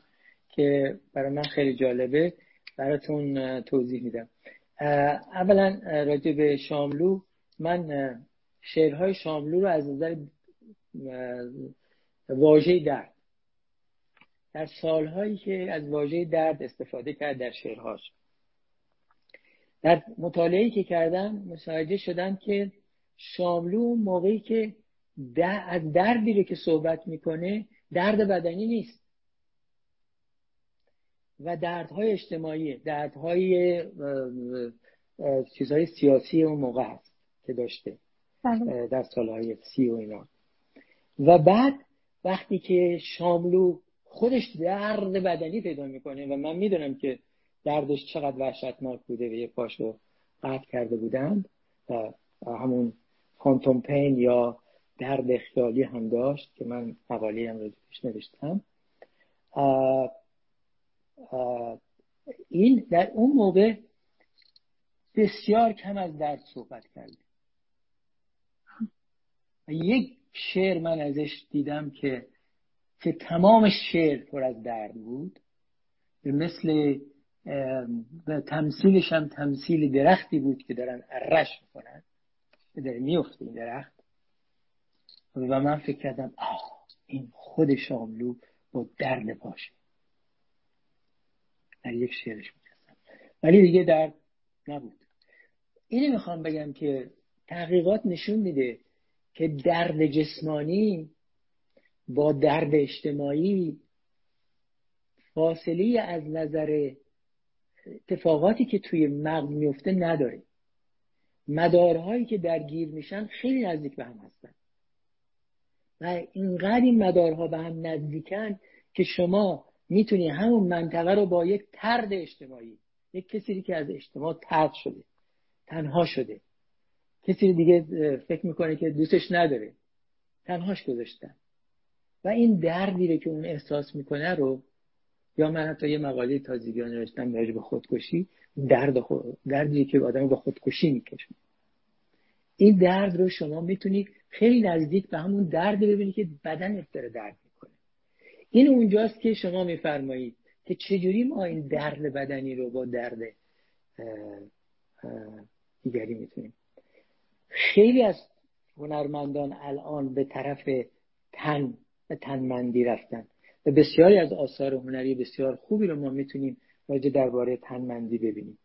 که برای من خیلی جالبه براتون توضیح میدم. اولا راجع به شاملو من شعرهای شاملو رو از نظر واژه درد در سالهایی که از واژه درد استفاده کرد در شعرهاش. در مطالعه که کردم متوجه شدن که شاملو موقعی که از دردی رو که صحبت می‌کنه درد بدنی نیست. و دردهای اجتماعی دردهای چیزهای سیاسی اون موقع هست که داشته بله. در سالهای سی و اینا. و بعد وقتی که شاملو خودش درد بدنی پیدا می‌کنه و من می‌دونم که دردش چقدر وحشتناک بوده و یه پاشو قطع کرده بودند و همون فانتوم پین یا درد خیالی هم داشت که من حوالی هم پیش نوشتم. این در اون موقع بسیار کم از درد صحبت کرده و یک شعر من ازش دیدم که که تمام شعر پر از درد بود. به مثل تمثیلش هم تمثیل درختی بود که دارن ارش می‌کنن. داره میفته این درخت. و من فکر کردم آه این خود شاملو با درد پاشه. در یک شعرش می‌کردم ولی دیگه درد نبود. اینو می‌خوام بگم که تحقیقات نشون میده که درد جسمانی با درد اجتماعی فاصله از نظر اتفاقاتی که توی مغز میفته نداره. مدارهایی که درگیر میشن خیلی نزدیک به هم هستن. و اینقدر این مدارها به هم نزدیکن که شما می‌تونی همون منطقه رو با یک ترد اجتماعی یک کسی که از اجتماع ترد شده تنها شده. کسی دیگه فکر می‌کنه که دوستش نداره. تنهاش گذاشتن. و این دردی که اون احساس می‌کنه رو یا من حتی یه مقاله تازگی نوشتم راجع به خودکشی درد خود... دردی که آدم به خودکشی می‌کشه. این درد رو شما می‌تونید خیلی نزدیک به همون درد ببینید که بدنت داره درد می‌کنه. این اونجاست که شما میفرمایید که چجوری ما این درد بدنی رو با درد دیگری می‌تونیم. خیلی از هنرمندان الان به طرف تن و تنمندی رفتن. و بسیاری از آثار هنری بسیار خوبی رو ما می‌تونیم راجع درباره تنمندی ببینیم.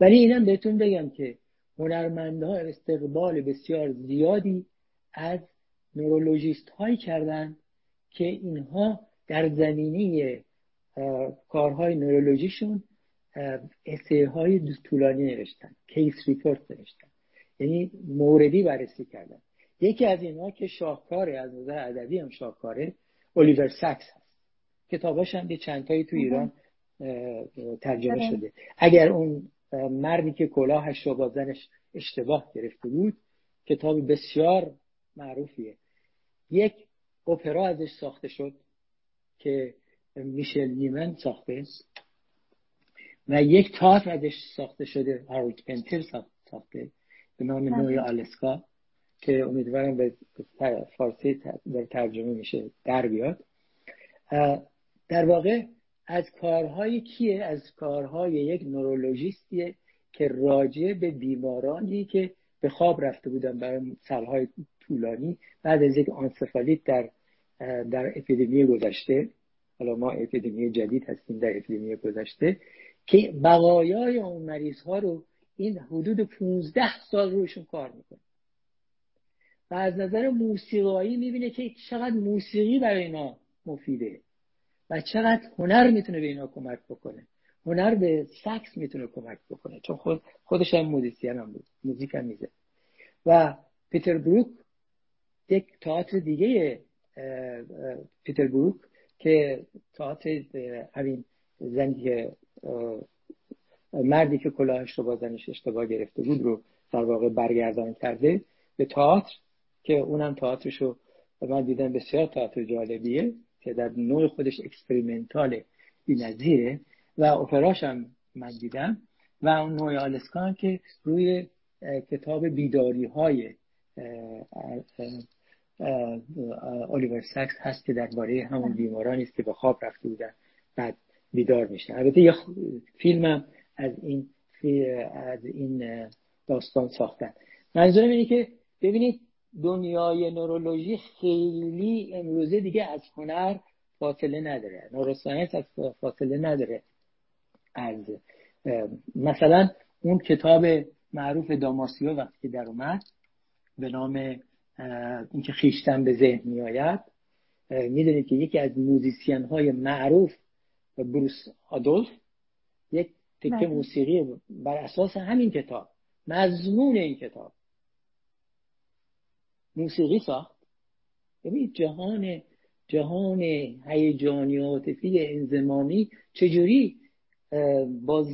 ولی اینم بهتون بگم که هنرمندها استقبال بسیار زیادی از نورولوژیست هایی کردن که اینها در زمینه کارهای نورولوژیشون essay های طولانی نوشتن case report نوشتن. یعنی موردی بررسی کردن. یکی از اینها که شاهکاره از نظر ادبی هم شاهکاره الیور ساکس هست. کتاباش هم یه چندتایی تو ایران ترجمه بله. شده. اگر اون مردی که کلاهش رو با زنش اشتباه گرفته بود کتاب بسیار معروفیه. یک اپرا ازش ساخته شد که میشل نیمن ساخته. و یک تئاتر ازش ساخته شده هارولد پنتر ساخته به نام بله. نوی آلسکا. که امیدوارم به فارسی در ترجمه میشه در بیاد. در واقع از کارهای کیه؟ از کارهای یک نورولوژیستیه که راجع به بیمارانی که به خواب رفته بودن برای سالهای طولانی بعد از یک آنسفالیت در در اپیدمی گذشته حالا ما اپیدمی جدید هستیم در اپیدمی گذشته که بقایای اون مریض ها رو این حدود 15 سال روشون کار می‌کنه. و از نظر موسیقایی می‌بینه که چقدر موسیقی برای اینا مفیده و چقدر هنر می‌تونه به اینا کمک بکنه. هنر به سکس می‌تونه کمک بکنه چون خود خودش هم موزیسین هم بود موزیک هم میزنه و پیتر بروک یک تئاتر دیگه پیتر بروک که تئاتر همین یعنی مردی که کلاهش رو با زنش اشتباه گرفته بود رو در واقع برگردان کرده به تئاتر که اونم تئاترش رو من دیدم بسیار تئاتر جالبیه که در نوع خودش experimental بی‌نظیره و اپراش هم من دیدم و اون نوع آلسکان که روی کتاب بیداری های الیور ساکس هست که درباره همون بیمارانی است که به خواب رفته بودن بعد بیدار میشن البته یه فیلمم از این از این داستان ساختن. منظورم اینه که ببینید دنیای نورولوژی خیلی امروزه دیگه از هنر فاصله نداره. نوروساینس از فاصله نداره. از مثلا اون کتاب معروف داماسیو وقتی که در اومد به نام اینکه خیشتن به ذهن میآید می‌دونید که یکی از موزیسین های معروف بروس آدولف یک تکه بله. موسیقی بر اساس همین کتاب مضمون این کتاب. موسیقی ساخت. ببینید جهان جهان هیجانی عاطفی انزمامی چجوری با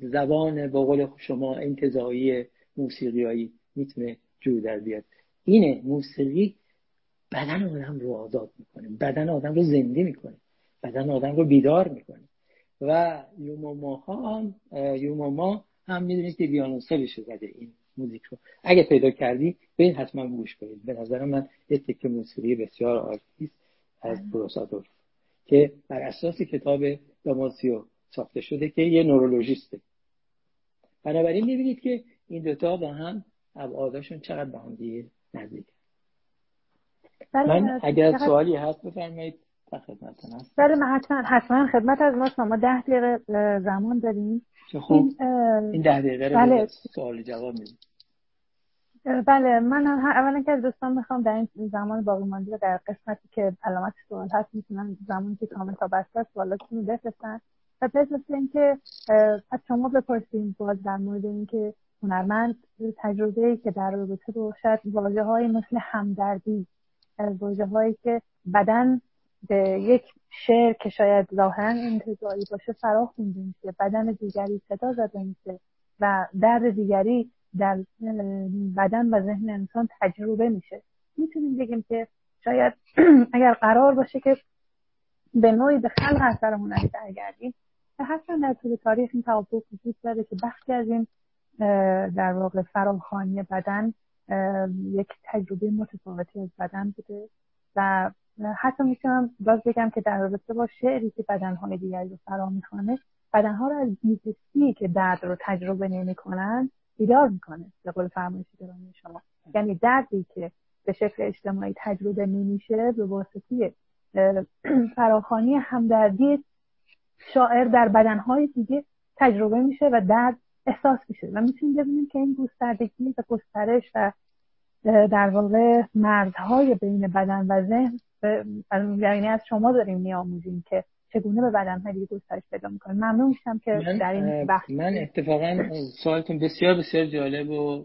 زبان با قول شما انتظایی موسیقیایی می‌تونه جور در بیاد. اینه موسیقی بدن آدم رو آزاد می‌کنه بدن آدم رو زنده می‌کنه بدن آدم رو بیدار می‌کنه. و یوماما هم یوماما هم می‌دونید که بیانوسلش زده این موزیک رو. اگه پیدا کردی این حتما گوش کنید. به نظر من یک تکه موسیقی بسیار عالی از بروسادور که بر اساس کتاب داماسیو ساخته شده که یه نورولوژیسته. بنابراین می‌بینید که این دوتا با هم ابعادشون چقدر به هم دیگه نزدیک من اگر سوالی هست بفرمایید بله من حتما حتما خدمت از ما شما. ده دقیقه زمان داریم. این, این ده دقیقه بله. سوال جواب میدیم. بله من اولا که از دوستان می‌خوام در این زمان باقی مانده در قسمتی که علامت سوال هست می‌تونن زمانی که کامل تا بسته سوالاتون بفرستن. و به اینکه از شما بپرسیم باز در مورد اینکه هنرمند تجربه ای که در رابطه با شاید واجه های مثل همدردی واجه هایی که بدن به یک شعر که شاید ظاهرا انتظاری باشه فرا خونده میشه بدن دیگری صدا زده میشه و درد دیگری در بدن و ذهن انسان تجربه میشه. می‌تونیم بگیم که شاید اگر قرار باشه که به نوعی به خلق اثر هنری برگردیم حتما در طول تاریخ این توافق وجود داره که بخشی از این در واقع فراخانی بدن یک تجربه متفاوتی از بدن بوده. و حتی می‌تونم باز بگم که در رابطه با شعری که بدنهای دیگری رو فرا می‌خوانه بدنها رو از بیزستی که درد رو تجربه نمی‌کنن بیدار می‌کنه به قول فرمایش گرامی شما یعنی دردی که به شکل اجتماعی تجربه نمیشه به واسطه فراخانی همدردی شاعر در بدنهای دیگه تجربه میشه و درد احساس میشه. و می‌تونیم ببینیم که این گستردگی و گسترش و در واقع مرزهای بین بدن و ذهن یعنی از شما داریم میآموزیم که چگونه به بدن دیگه گسترش پیدا می‌کنه؟ ممنون میشم که در این بحث من اتفاقا سوالتون بسیار بسیار جالب و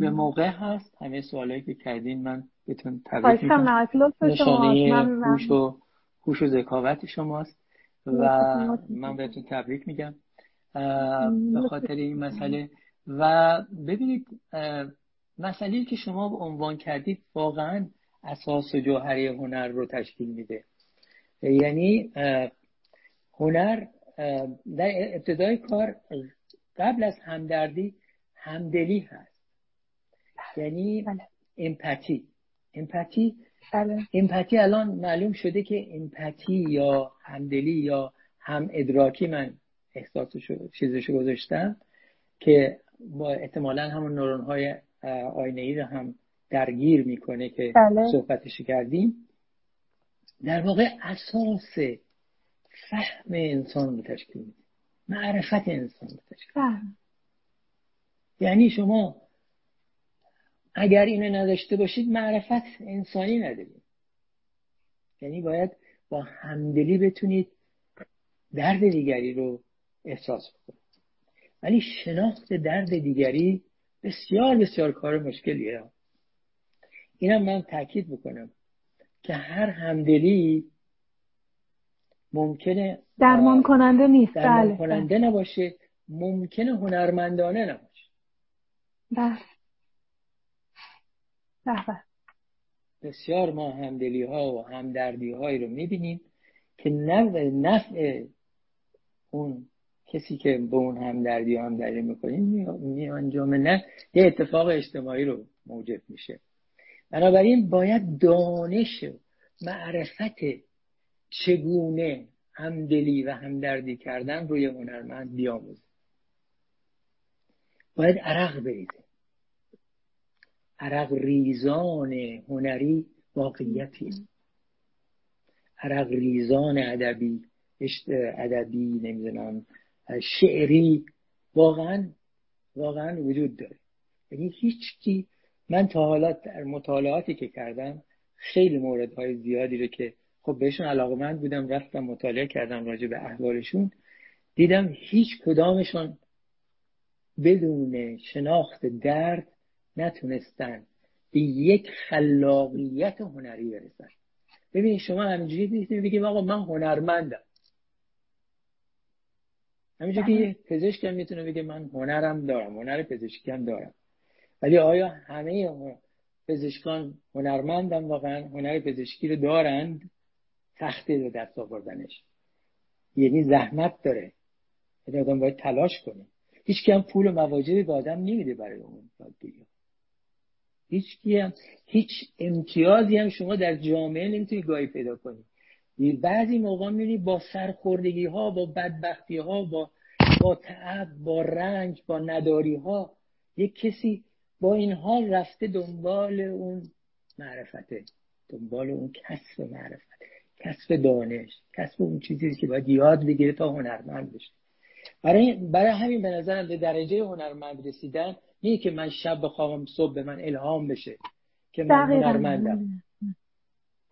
به موقع هست. همه سوالایی که کردین من بهتون تبریک میگم نشانه هوش و هوش و ذکاوت شماست و من بهتون تبریک میگم. به خاطر این مسئله. و ببینید مسئله که شما عنوان کردید واقعا اساس و جوهری هنر رو تشکیل میده. یعنی هنر در ابتدای کار قبل از همدردی همدلی هست یعنی بله. امپاتی امپاتی بله. امپاتی الان معلوم شده که امپاتی یا همدلی یا هم ادراکی من احساسشو چیزشو گذاشتم که با احتمالا همون نورون های آینه ای رو هم درگیر می‌کنه که بله. صحبتش کردیم در واقع اساس فهم انسان رو تشکیل میده معرفت انسان رو تشکیل. یعنی شما اگر اینو نداشته باشید معرفت انسانی ندارید. یعنی باید با همدلی بتونید درد دیگری رو احساس بکنید. ولی شناخت درد دیگری بسیار بسیار کار مشکلیه. اینم من تاکید بکنم که هر همدلی ممکنه درمان کننده نیست. درمان بله. کننده نباشه ممکنه هنرمندانه نباشه. بله. بله بسیار ما همدلی ها و همدردی هایی رو می‌بینیم که نفع اون کسی که به اون همدردی هم همدردی می‌کنیم می انجام نه یه اتفاق اجتماعی رو موجب میشه. بنابراین باید دانش معرفت چگونه همدلی و همدردی کردن روی هنرمند بیاموزه. باید عرق بریزه. عرق ریزان هنری واقعیتی عرق ریزان ادبی ادبی نمی‌دونم شعری واقعا واقعا وجود داره. یعنی هیچ من تا حالا در مطالعاتی که کردم خیلی موردهای زیادی رو که خب بهشون علاقمند بودم رفتم مطالعه کردم راجع به احوالشون دیدم هیچ کدامشون بدون شناخت درد نتونستن به یک خلاقیت هنری برسن. ببینید شما همینجوری نیستید بگیم آقا من هنرمندم. همینجور که پزشک هم می‌تونه بگه من هنرم دارم هنر پزشکی هم دارم. ولی آیا همه پزشکان هنرمندم واقعا؟ هنر پزشکی رو دارند سخته رو دست آوردنش. یعنی زحمت داره. یعنی آدم باید تلاش کنه. هیچ هم پول و مواجبی به آدم نمیده برای اون یادگیری هیچ هم هیچ امتیازی هم شما در جامعه نمی‌تونی گاهی پیدا کنی. بعضی موقع می‌بینی با سرخوردگی ها با بدبختی ها با با تعب با رنج با نداری ها یک کسی با این حال رفته دنبال اون معرفته دنبال اون کسب معرفت کسب دانش کسب اون چیزی که باید یاد بگیره تا هنرمند بشه. برای برای همین به نظرم به درجه هنرمند رسیدن نه که من شب بخوام صبح به من الهام بشه که من هنرمندم.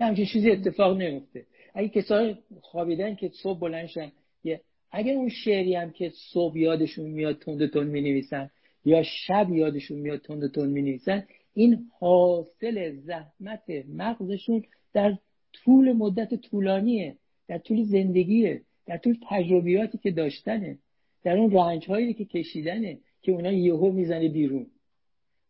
همچین چیزی اتفاق نمیفته اگه کسایی خوابیدن که صبح بلندشن یه اگر اون شعری هم که صبح یادشون میاد تند تند می نویسن یا شب یادشون میاد تند تند می نویسن این حاصل زحمت مغزشون در طول مدت طولانیه در طول زندگیه در طول تجربیاتی که داشتنه در اون رنج هایی که کشیدنه که اونا یهو می‌زنه بیرون.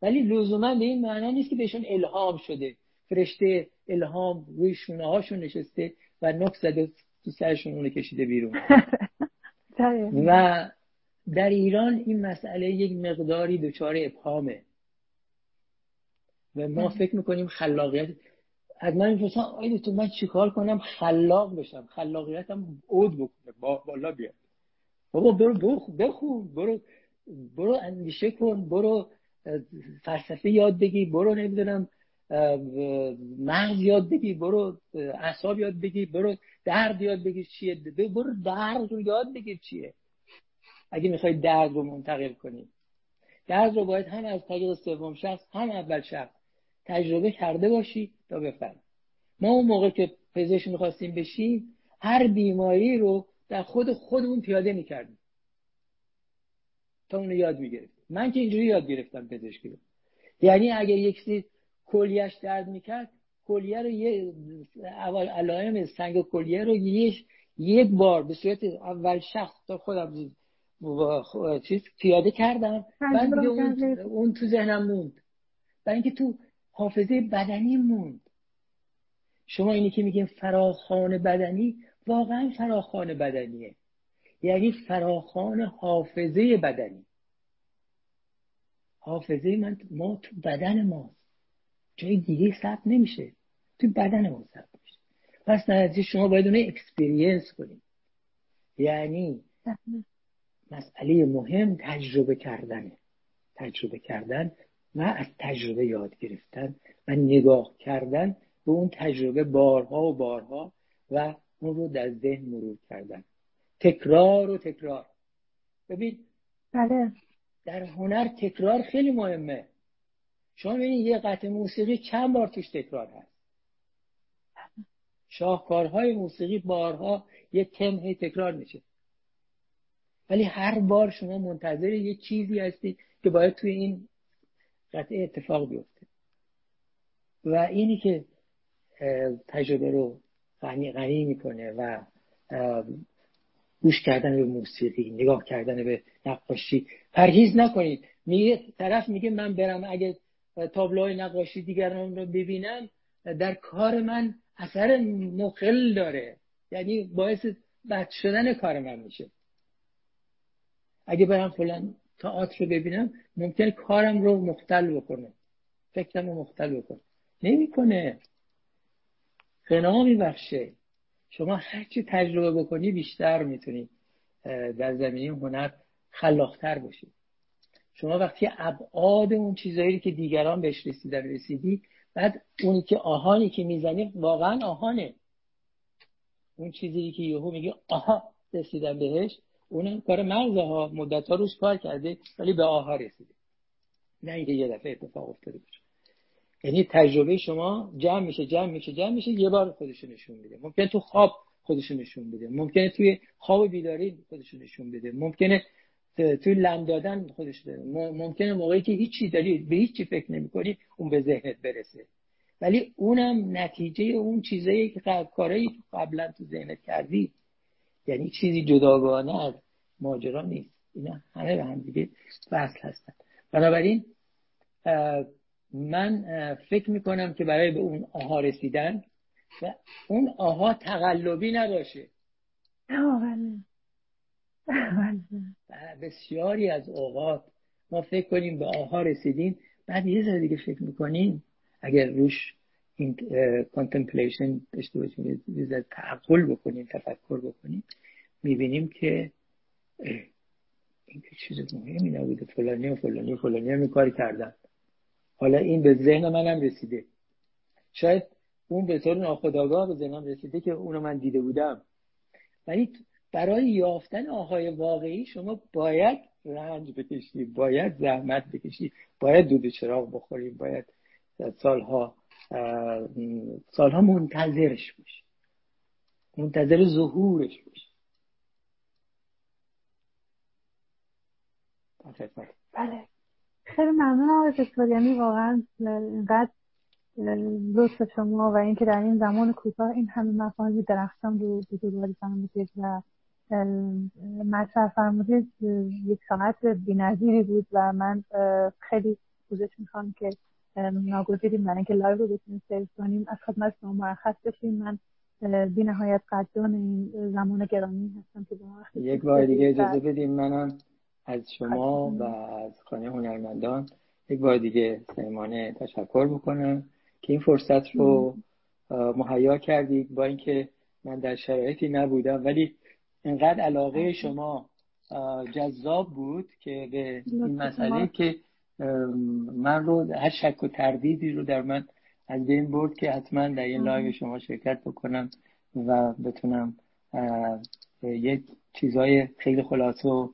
ولی لزوما به این معنا نیست که بهشون الهام شده. فرشته الهام روی شونه هاشون نشسته و نک زده تو سرشون اونو کشیده بیرون. و در ایران این مسئله یک مقداری دچار ابهامه. و ما فکر می‌کنیم خلاقیت از من می‌پرسن آیده تو من چیکار کنم خلاق بشم؟ خلاقیتم عود بکنه. بالا بیاد. بابا برو بخون برو برو اندیشه کن برو فلسفه یاد بگی برو نمی‌دونم مغز یاد بگی برو اعصاب یاد بگی برو درد یاد بگی چیه؟ برو درد رو یاد بگیر چیه؟ اگه می‌خوای درد رو منتقل کنی. درد رو باید هم از طریق سوم شخص هم اول شخص تجربه کرده باشی تا بفهم ما اون موقع که پزشک می‌خواستیم بشیم هر بیماری رو در خود خودمون پیاده می‌کردیم. تا اونو یاد می‌گرفتیم. من که اینجوری یاد گرفتم پزشکی رو. یعنی اگر یک کلیش درد می‌کرد کلیه رو یه اول علائم سنگ کلیه رو یک یک بار به صورت اول شخص تا خودم چیز پیاده کردم. بعد دیگه اون, اون تو ذهنم موند. برای اینکه تو حافظه بدنی موند. شما اینی که میگیم فراخان بدنی واقعا فراخان بدنیه. یعنی فراخان حافظه بدنی. حافظه من ما تو بدن ما جای دیگه ثبت نمیشه. تو بدن ما ثبت میشه. پس نتیجه شما باید اونه اکسپریانس کنید. یعنی مسئله مهم تجربه کردنه. تجربه کردن و از تجربه یاد گرفتن و نگاه کردن به اون تجربه بارها و بارها و اون رو در ذهن مرور کردن. تکرار و تکرار. ببین بله. در هنر تکرار خیلی مهمه. شما ببینید یه قطع موسیقی چند بار توش تکرار هست؟ شاهکارهای موسیقی بارها یه تم تکرار میشه. ولی هر بار شما منتظر یه چیزی هستید که باید توی این قطعه اتفاق بیفته. و اینی که تجربه رو غنی, غنی می‌کنه و گوش کردن به موسیقی نگاه کردن به نقاشی. پرهیز نکنید. میگه طرف میگه من برم اگه تابلوهای نقاشی دیگران رو ببینم در کار من اثر مقل داره. یعنی باعث بد شدن کار من میشه. اگه برم فلان تئاتر رو ببینم ممکن کارم رو مختل بکنه. فکرم رو مختل بکنه. نمی‌کنه. غنا میبخشه. شما هرچی تجربه بکنی بیشتر می‌تونی در زمینه هنر خلاقتر باشی. شما وقتی ابعاد اون چیزایی که دیگران بهش رسیدن رسیدی بعد اونی که آهانی که می‌زنی واقعا آهانه. اون چیزی که یهو میگه آها رسیدن بهش. اون کار مغزه ها مدت ها روش کار کرده ولی به آها رسیده. نه اینکه یه دفعه اتفاق افتاده باشه. یعنی تجربه شما جمع میشه جمع میشه جمع میشه یه بار خودشو نشون میده. ممکن تو خواب خودشو نشون بده. ممکنه توی خواب بیداری خودشو نشون بده. ممکنه توی لم دادن خودش داره ممکنه موقعی که هیچی داری به هیچی فکر نمی‌کنی اون به ذهنت برسه. ولی اونم نتیجه اون چیزایی که کارایی قبلا تو ذهنت کردی یعنی چیزی جداگانه از ماجرا هست. اینا همه به هم دیگه وصل هستن. بنابراین من فکر می‌کنم که برای به اون آها رسیدن و اون آها تقلبی نباشه. بسیاری از اوقات ما فکر کنیم به آها رسیدیم. بعد یه ذره دیگه فکر می‌کنیم اگر روش این contemplation داشته باشیم. یه تعقل بکنیم تفکر بکنیم. می‌بینیم که این که چیز مهمی نبوده. فلانی و فلانی و فلانی هم کاری کردن. حالا این به ذهن منم رسیده. شاید اون به طور ناخداگاه به ذهنم رسیده که اونو من دیده بودم. ولی برای یافتن آهای واقعی شما باید رنج بکشی باید زحمت بکشی باید دود چراغ بخوری باید سالها سالها منتظرش باشی منتظر ظهورش باشی بله. خیلی ممنون آقای دکتر یعنی واقعا اینقدر لطف شما و اینکه در این زمان کوتاه این همه مفاهیم درخشان رو به فرمودید و مطرح فرمودید یک ساعت بینظیری بود و من خیلی پوزش می‌خوام که ناگزیریم برای اینکه لایو رو بتونیم save کنیم. از خدمت شما مرخص بشیم. من بی نهایت قدردان این زمان گرامی هستم که یک بار دیگه اجازه بدیم منم از شما و از خانه هنرمندان یک بار دیگه صمیمانه تشکر می‌کنم که این فرصت رو مهیا کردید. با اینکه من در شرایطی نبودم ولی انقدر علاقه شما جذاب بود که به این مسئله که من رو هر شک و تردیدی رو در من از بین برد که حتما در این لایو شما شرکت بکنم و بتونم یک چیزای خیلی خلاصه و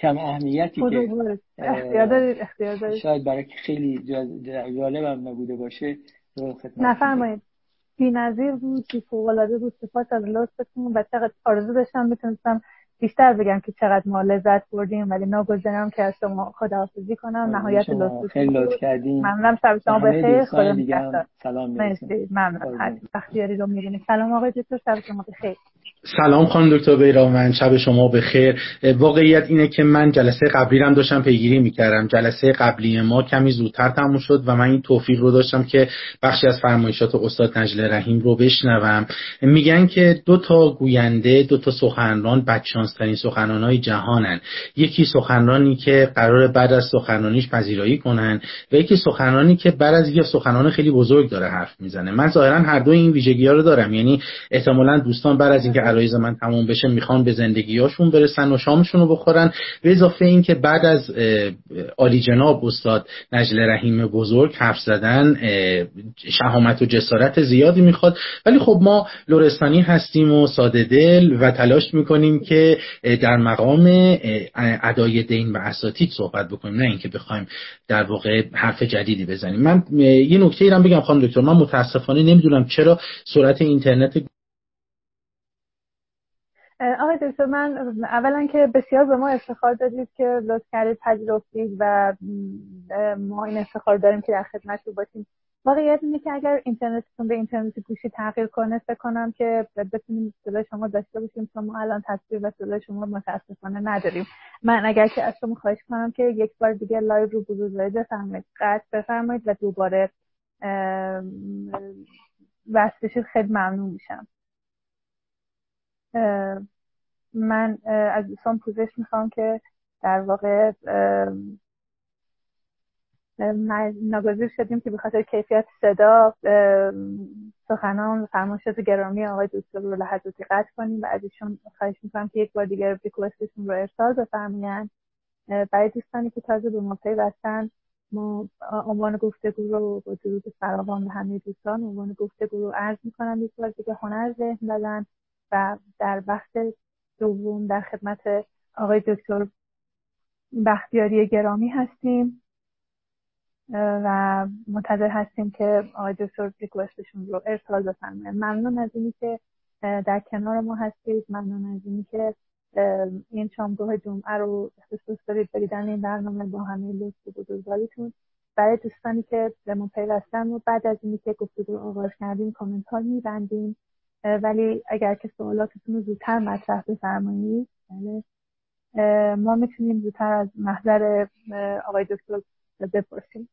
کم اهمیتی که احتمالا شاید برای خیلی جالبم نبوده باشه بفرمایید. بی نظیر بود که فوق‌العاده بود سپاس از لطفتون و چقدر آرزو داشتم می‌تونستم بیشتر بگم که چقدر ما لذت بردیم ولی ناگزیرم که از شما خداحافظی کنم. نهایت لطف خیلی لطف کردیم. ممنونم. شب شما بخیر. خدا سلام مرسی. ممنون. وقتی رو می‌بینید سلام آقای دکتر. شب شما بخیر. سلام خانم دکتر بیراوند شب شما بخیر. واقعیت اینه که من جلسه قبلی هم داشتم پیگیری می‌کردم. جلسه قبلی ما کمی زودتر تموم شد و من این توفیق رو داشتم که بخشی از فرمایشات استاد نجل رحیم رو بشنوم. میگن که دو تا گوینده دو تا سخنران بدشانسترین سخنرانهای جهانن. یکی سخنرانی که قرار بعد از سخنرانیش پذیرایی کنن و یکی سخنرانی که بعد از یه سخنران خیلی بزرگ داره حرف می‌زنه. من ظاهرا هر دو این ویژگی ها رو دارم. یعنی احتمالا دوستان بعد از اینکه عرایز من تموم بشه می‌خوان به زندگیاشون برسن و شامشون رو بخورن. به اضافه اینکه بعد از عالی جناب استاد نجل رحیم بزرگ حرف زدن شهامت و جسارت زیادی می‌خواد. ولی خب ما لورستانی هستیم و ساده دل و تلاش می‌کنیم که در مقام ادای دین و اساتید صحبت بکنیم نه اینکه بخوایم در واقع حرف جدیدی بزنیم. من یه نکته ایرم بگم خانم دکتر من متاسفانه نمی‌دونم چرا سرعت اینترنت آقای دکتر من اولا که بسیار به ما افتخار دادید که لطف کردید پذیرفتید و ما این افتخار داریم که در خدمتتون باشیم. واقعیت اینه که اگر اینترنتتون به اینترنت گوشی تغییر کنه فکر کنم که بتونیم صدای شما داشته باشیم. چون ما الان تصویر و صدای شما متاسفانه نداریم. من اگر که از شما خواهش کنم که یک بار دیگه لایو رو بزرگواری بفرمایید. قطع بفرمایید و دوباره وصل خیلی ممنون میشم. من از دوستان پوزش می‌خوام که در واقع ناگزیر شدیم که به خاطر کیفیت صدا سخنان و فرمایشات گرامی آقای دکتر رو لحظاتی قطع کنیم و از ایشون خواهش می‌کنم که یک بار دیگر ریکوستشون رو ارسال بفرمایند. برای دوستانی که تازه به ما پیوستن ما عنوان گفتگو رو با درود فراوان به همه دوستان عنوان گفتگو رو عرض می‌کنم. یک بار دیگه هنر ذهن دادن و در بخش دوم در خدمت آقای دکتر بختیاری گرامی هستیم. و منتظر هستیم که آقای دکتر ریکوستشون رو ارسال بفرمایید. ممنون از اینی که در کنار ما هستید. ممنون از اینی که این شامگاه جمعه رو اختصاص دارید بریدن این برنامه با همه لطف و بزرگواریتون. برای دوستانی که به ما پیوستن و بعد از اینی که گفتگو آغاز کردیم کامنت ها میبندیم. ولی اگر که سوالاتتون رو زودتر مطرح بفرمایید بله. ما می‌تونیم زودتر از محضر آقای دکتر بپرسیم.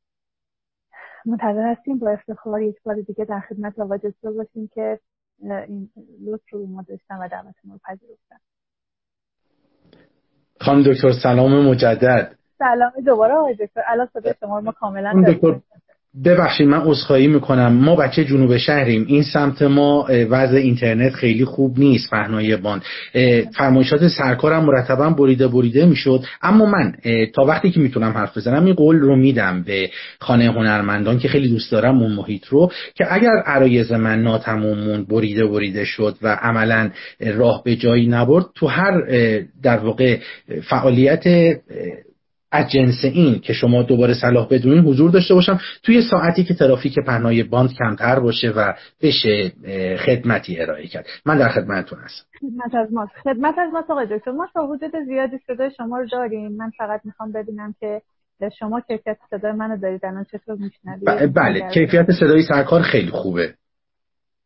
منتظر هستیم با افتخار یک بار دیگه در خدمت آقای دکتر باشیم که این لطف رو ما داشتن و دعوت ما رو پذیرفتن. خانم دکتر سلام مجدد. سلام دوباره آقای دکتر. الان صدای شما ما کاملا داریم ببخشید من عذرخواهی می‌کنم. ما بچه جنوب شهریم. این سمت ما وضع اینترنت خیلی خوب نیست پهنای باند. فرمایشات سرکارم مرتبا بریده بریده می‌شد. اما من تا وقتی که می‌تونم حرف بزنم این قول رو میدم به خانه هنرمندان که خیلی دوست دارم اون محیط رو که اگر عرایز من ناتمومون بریده بریده شد و عملا راه به جایی نبرد تو هر در واقع فعالیت از جنس این که شما دوباره صلاح بدونین حضور داشته باشم توی ساعتی که ترافیک پهنای باند کمتر باشه و بشه خدمتی ارائه کرد. من در خدمتتون هستم. خدمت از ما خدمت از ما آقای دکتر. ما تا حدود زیادی صدای شما رو داریم. من فقط می‌خوام ببینم که شما کیفیت صدای منو دارید. الان چطور میشنوید؟ بله کیفیت صدای سرکار خیلی خوبه.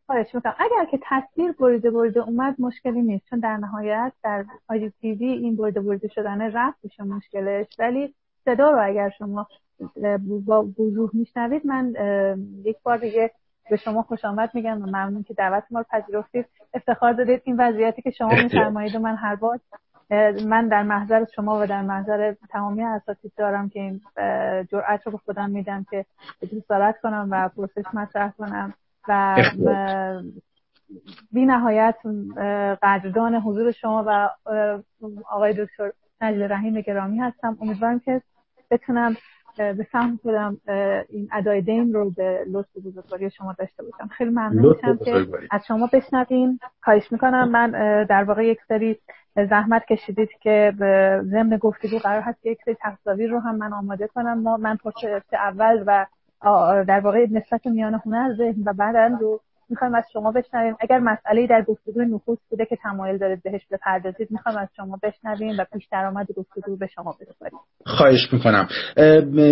خواهش می‌کنم. اگر که تصویر بریده بریده اومد مشکلی نیست. چون در نهایت در آی تیوی این بریده بریده شدن رفت میشه مشکلش. ولی صدا رو اگر شما با وضوح میشنوید من یک بار دیگه به شما خوش آمد میگم و ممنون که دعوت ما رو پذیرفتید. افتخار دادید این وضعیتی که شما میفرمایید و من هر بار من در محضر شما و در محضر تمامی اساتید دارم که این جرأت رو به خودم میدم که جسارت کنم و پرسش مطرح کنم. و بی نهایت قدردان حضور شما و آقای دکتر نجل رحیم گرامی هستم. امیدوارم که بتونم به سهم خودم این ادای دین رو به لطف بزرگواری شما داشته باشم. خیلی ممنون میشم که از شما بشنویم خواهش می‌کنم. من در واقع یک سری زحمت کشیدید که به ضمن گفتگو قرار هست که یک سری تصاویر رو هم من آماده کنم. ما من پشت اول و در واقع نسبت میان هنر ذهن و بدن رو می‌خوایم از شما بشنویم. اگر مسئله در گفتگوی نفوس بوده که تمایل دارید بهش بپردازید می‌خوایم از شما بشنویم و پیش درآمد گفتگو به شما بسپاریم خواهش می‌کنم.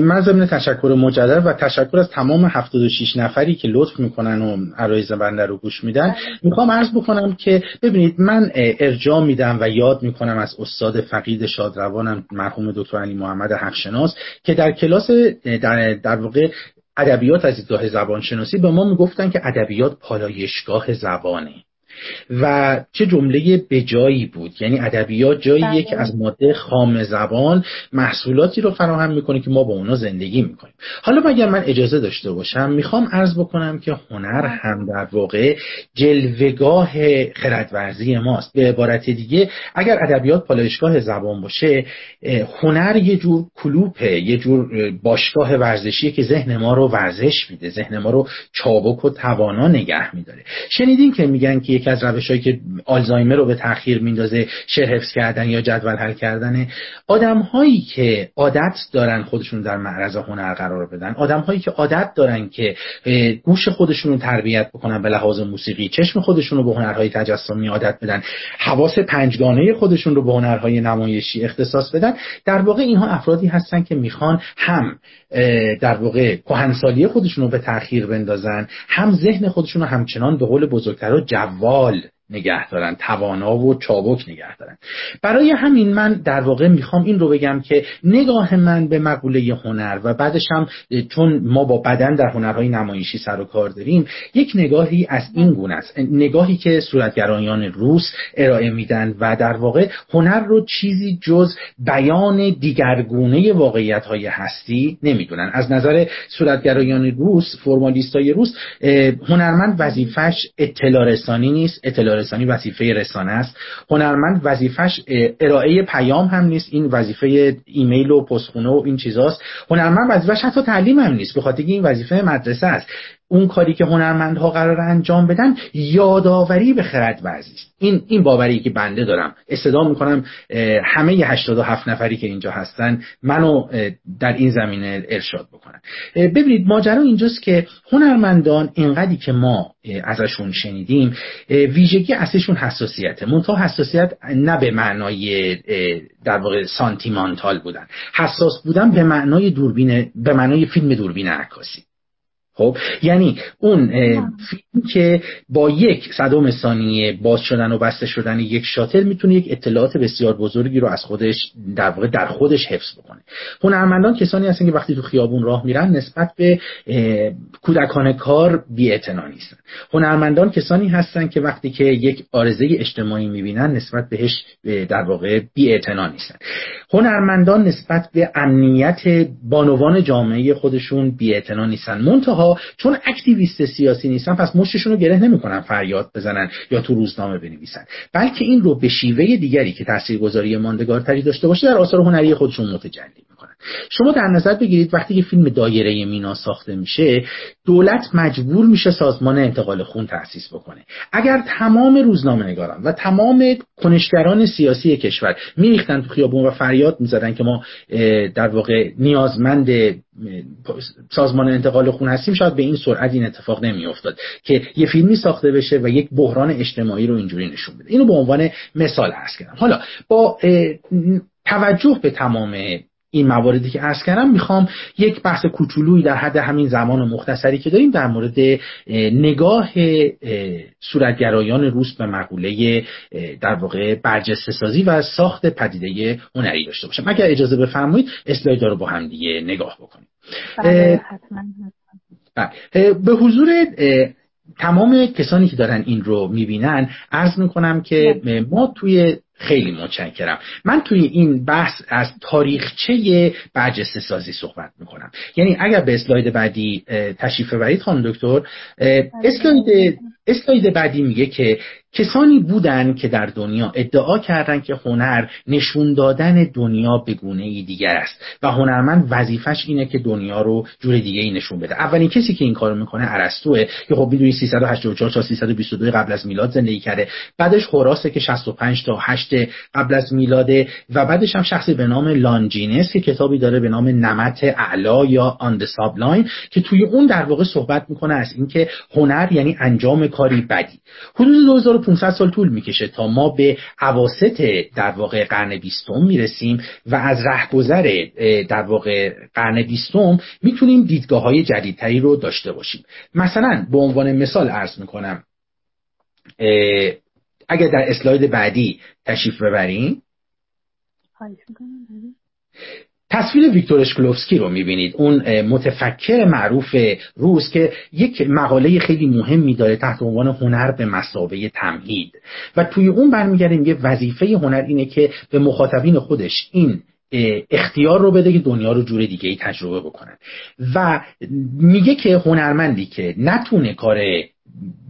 من ضمن تشکر مجدد و تشکر از تمام 76 نفری که لطف می‌کنن و عرایز بنده رو گوش میدن. بله. می‌خوام عرض بکنم که ببینید من ارجاع میدم و یاد می‌کنم از استاد فقید شادروانم مرحوم دکتر علی محمد حقشناس که در کلاس در, در واقع ادبیات از دیدگاه زبانشناسی به ما می‌گفتن که ادبیات پالایشگاه زبانه. و چه جمله بجایی بود یعنی ادبیات جاییه بله. که از ماده خام زبان محصولاتی رو فراهم می‌کنه که ما با اونا زندگی می‌کنیم حالا اگر من اجازه داشته باشم می‌خوام عرض بکنم که هنر بله. هم در واقع جلوگاه خردورزی ماست به عبارت دیگه اگر ادبیات پالایشگاه زبان باشه هنر یه جور کلوپه یه جور باشگاه ورزشیه که ذهن ما رو ورزش میده ذهن ما رو چابک و توانا نگه میداره شنیدین که میگن که یکی از روشهایی که آلزایمر رو به تاخیر میندازه شعر حفظ کردن یا جدول حل کردن آدم هایی که عادت دارن خودشون در معرض هنر قرار بدن آدم هایی که عادت دارن که گوش خودشون رو تربیت بکنن به لحاظ موسیقی چشم خودشون رو به هنرهای تجسمی عادت بدن حواس پنجگانه خودشون رو به هنرهای نمایشی اختصاص بدن در واقع اینها افرادی هستن که می‌خوان هم در واقع کهنسالی خودشون رو به تاخیر بندازن هم ذهن خودشون رو همچنان به قول بزرگترها جوال نگه دارن توانا و چابک نگه دارن. برای همین من در واقع می‌خوام این رو بگم که نگاه من به مقوله هنر و بعدش هم چون ما با بدن در هنرهای نمایشی سر و کار داریم یک نگاهی از این گونه است. نگاهی که صورتگرایان روس ارائه میدن و در واقع هنر رو چیزی جز بیان دیگرگونه واقعیت های هستی نمی‌دونن. از نظر صورتگرایان روس فرمالیستای روس هنرمند وظیفش اطلاع رسانی نیست اطلاع رسانی وظیفه رسانه است. هنرمند وظیفش ارائه پیام هم نیست. این وظیفه ایمیل و پستخونه و این چیزاست. هنرمند وظیفش حتی تعلیم هم نیست به خاطر این وظیفه مدرسه است. اون کاری که هنرمندها قرار انجام بدن یادآوری به خرد ورزی است. این این باوری که بنده دارم. استدا می‌کنم همه 87 نفری که اینجا هستن منو در این زمینه ارشاد بکنن. ببینید ماجرا اینجاست که هنرمندان اینقدری که ما ازشون شنیدیم ویژگی اصلیشون حساسیته. منتها حساسیت نه به معنای در واقع سانتیمانتال بودن. حساس بودن به معنای دوربین به معنای فیلم دوربین عکاسی. خب یعنی اون فیلم که با یک صدم ثانیه باز شدن و بسته شدن یک شاتل می‌تونه یک اطلاعات بسیار بزرگی رو از خودش در واقع در خودش حفظ بکنه. هنرمندان کسانی هستن که وقتی تو خیابون راه میرن نسبت به کودکان کار بی نیستن هنرمندان کسانی هستن که وقتی که یک آرزه اجتماعی می‌بینن نسبت بهش در واقع بی نیستن هنرمندان نسبت به امنیت بانوان جامعه خودشون بی نیستن منتها چون اکتیویست سیاسی نیستن پس مشتشون رو گره نمی‌کنن فریاد بزنن یا تو روزنامه بنویسن. بلکه این رو به شیوه دیگری که تاثیرگذاری ماندگارتری داشته باشه در آثار هنری خودشون متجلی می‌کنن. شما در نظر بگیرید وقتی که فیلم دایره مینا ساخته میشه دولت مجبور میشه سازمان انتقال خون تأسیس بکنه. اگر تمام روزنامه نگاران و تمام کنشگران سیاسی کشور میریختن تو خیابون و فریاد می‌زدن که ما در واقع نیازمند سازمان انتقال خون هستیم شاید به این سرعت این اتفاق نمیافتاد که یه فیلمی ساخته بشه و یک بحران اجتماعی رو اینجوری نشون بده. اینو به عنوان مثال عرض کردم. حالا با توجه به تمام این مواردی که عرض کردم می‌خوام یک بحث کوچولویی در حد همین زمان مختصری که داریم در مورد نگاه صورتگرایان روس به مقوله در واقع برجسته سازی و ساخت پدیده هنری داشته باشم اگر اجازه بفرمایید اسلاید رو با هم دیگه نگاه بکنیم بله، بله. به حضور تمام کسانی که دارن این رو می‌بینن عرض می‌کنم که بله. ما توی خیلی متشکرم من توی این بحث از تاریخچه برجسته سازی صحبت می‌کنم یعنی اگر به اسلاید بعدی تشریف ببرید خانم دکتر بله. اسلاید اسلاید بعدی میگه که کسانی بودن که در دنیا ادعا کردند که هنر نشون دادن دنیا به گونه ای دیگر است و هنرمند وظیفش اینه که دنیا رو جور دیگه ای نشون بده. اولین کسی که این کارو می‌کنه ارسطوه که خب می‌دونی 384 تا 322 قبل از میلاد زندگی کرده. بعدش هوراسه که 65 تا 8 قبل از میلاده و بعدش هم شخصی به نام لانجاینس که کتابی داره به نام نمط اعلا یا On the Sublime که توی اون در واقع صحبت می‌کنه از اینکه هنر یعنی انجام کار بدیع. حدود 2500 سال طول می‌کشه تا ما به اواسط در واقع قرن بیستم می‌رسیم و از رهگذر در واقع قرن بیستم می‌تونیم دیدگاه های جدیدتری رو داشته باشیم. مثلا به عنوان مثال عرض می‌کنم اگر در اسلاید بعدی تشریف ببریم. تصویر ویکتور اشکلوفسکی رو می‌بینید. اون متفکر معروف روس که یک مقاله خیلی مهمی داره تحت عنوان هنر به مسابه تمهید. و توی اون برمیگردیم یه وظیفه هنر اینه که به مخاطبین خودش این اختیار رو بده که دنیا رو جور دیگه ای تجربه بکنن. و میگه که هنرمندی که نتونه کار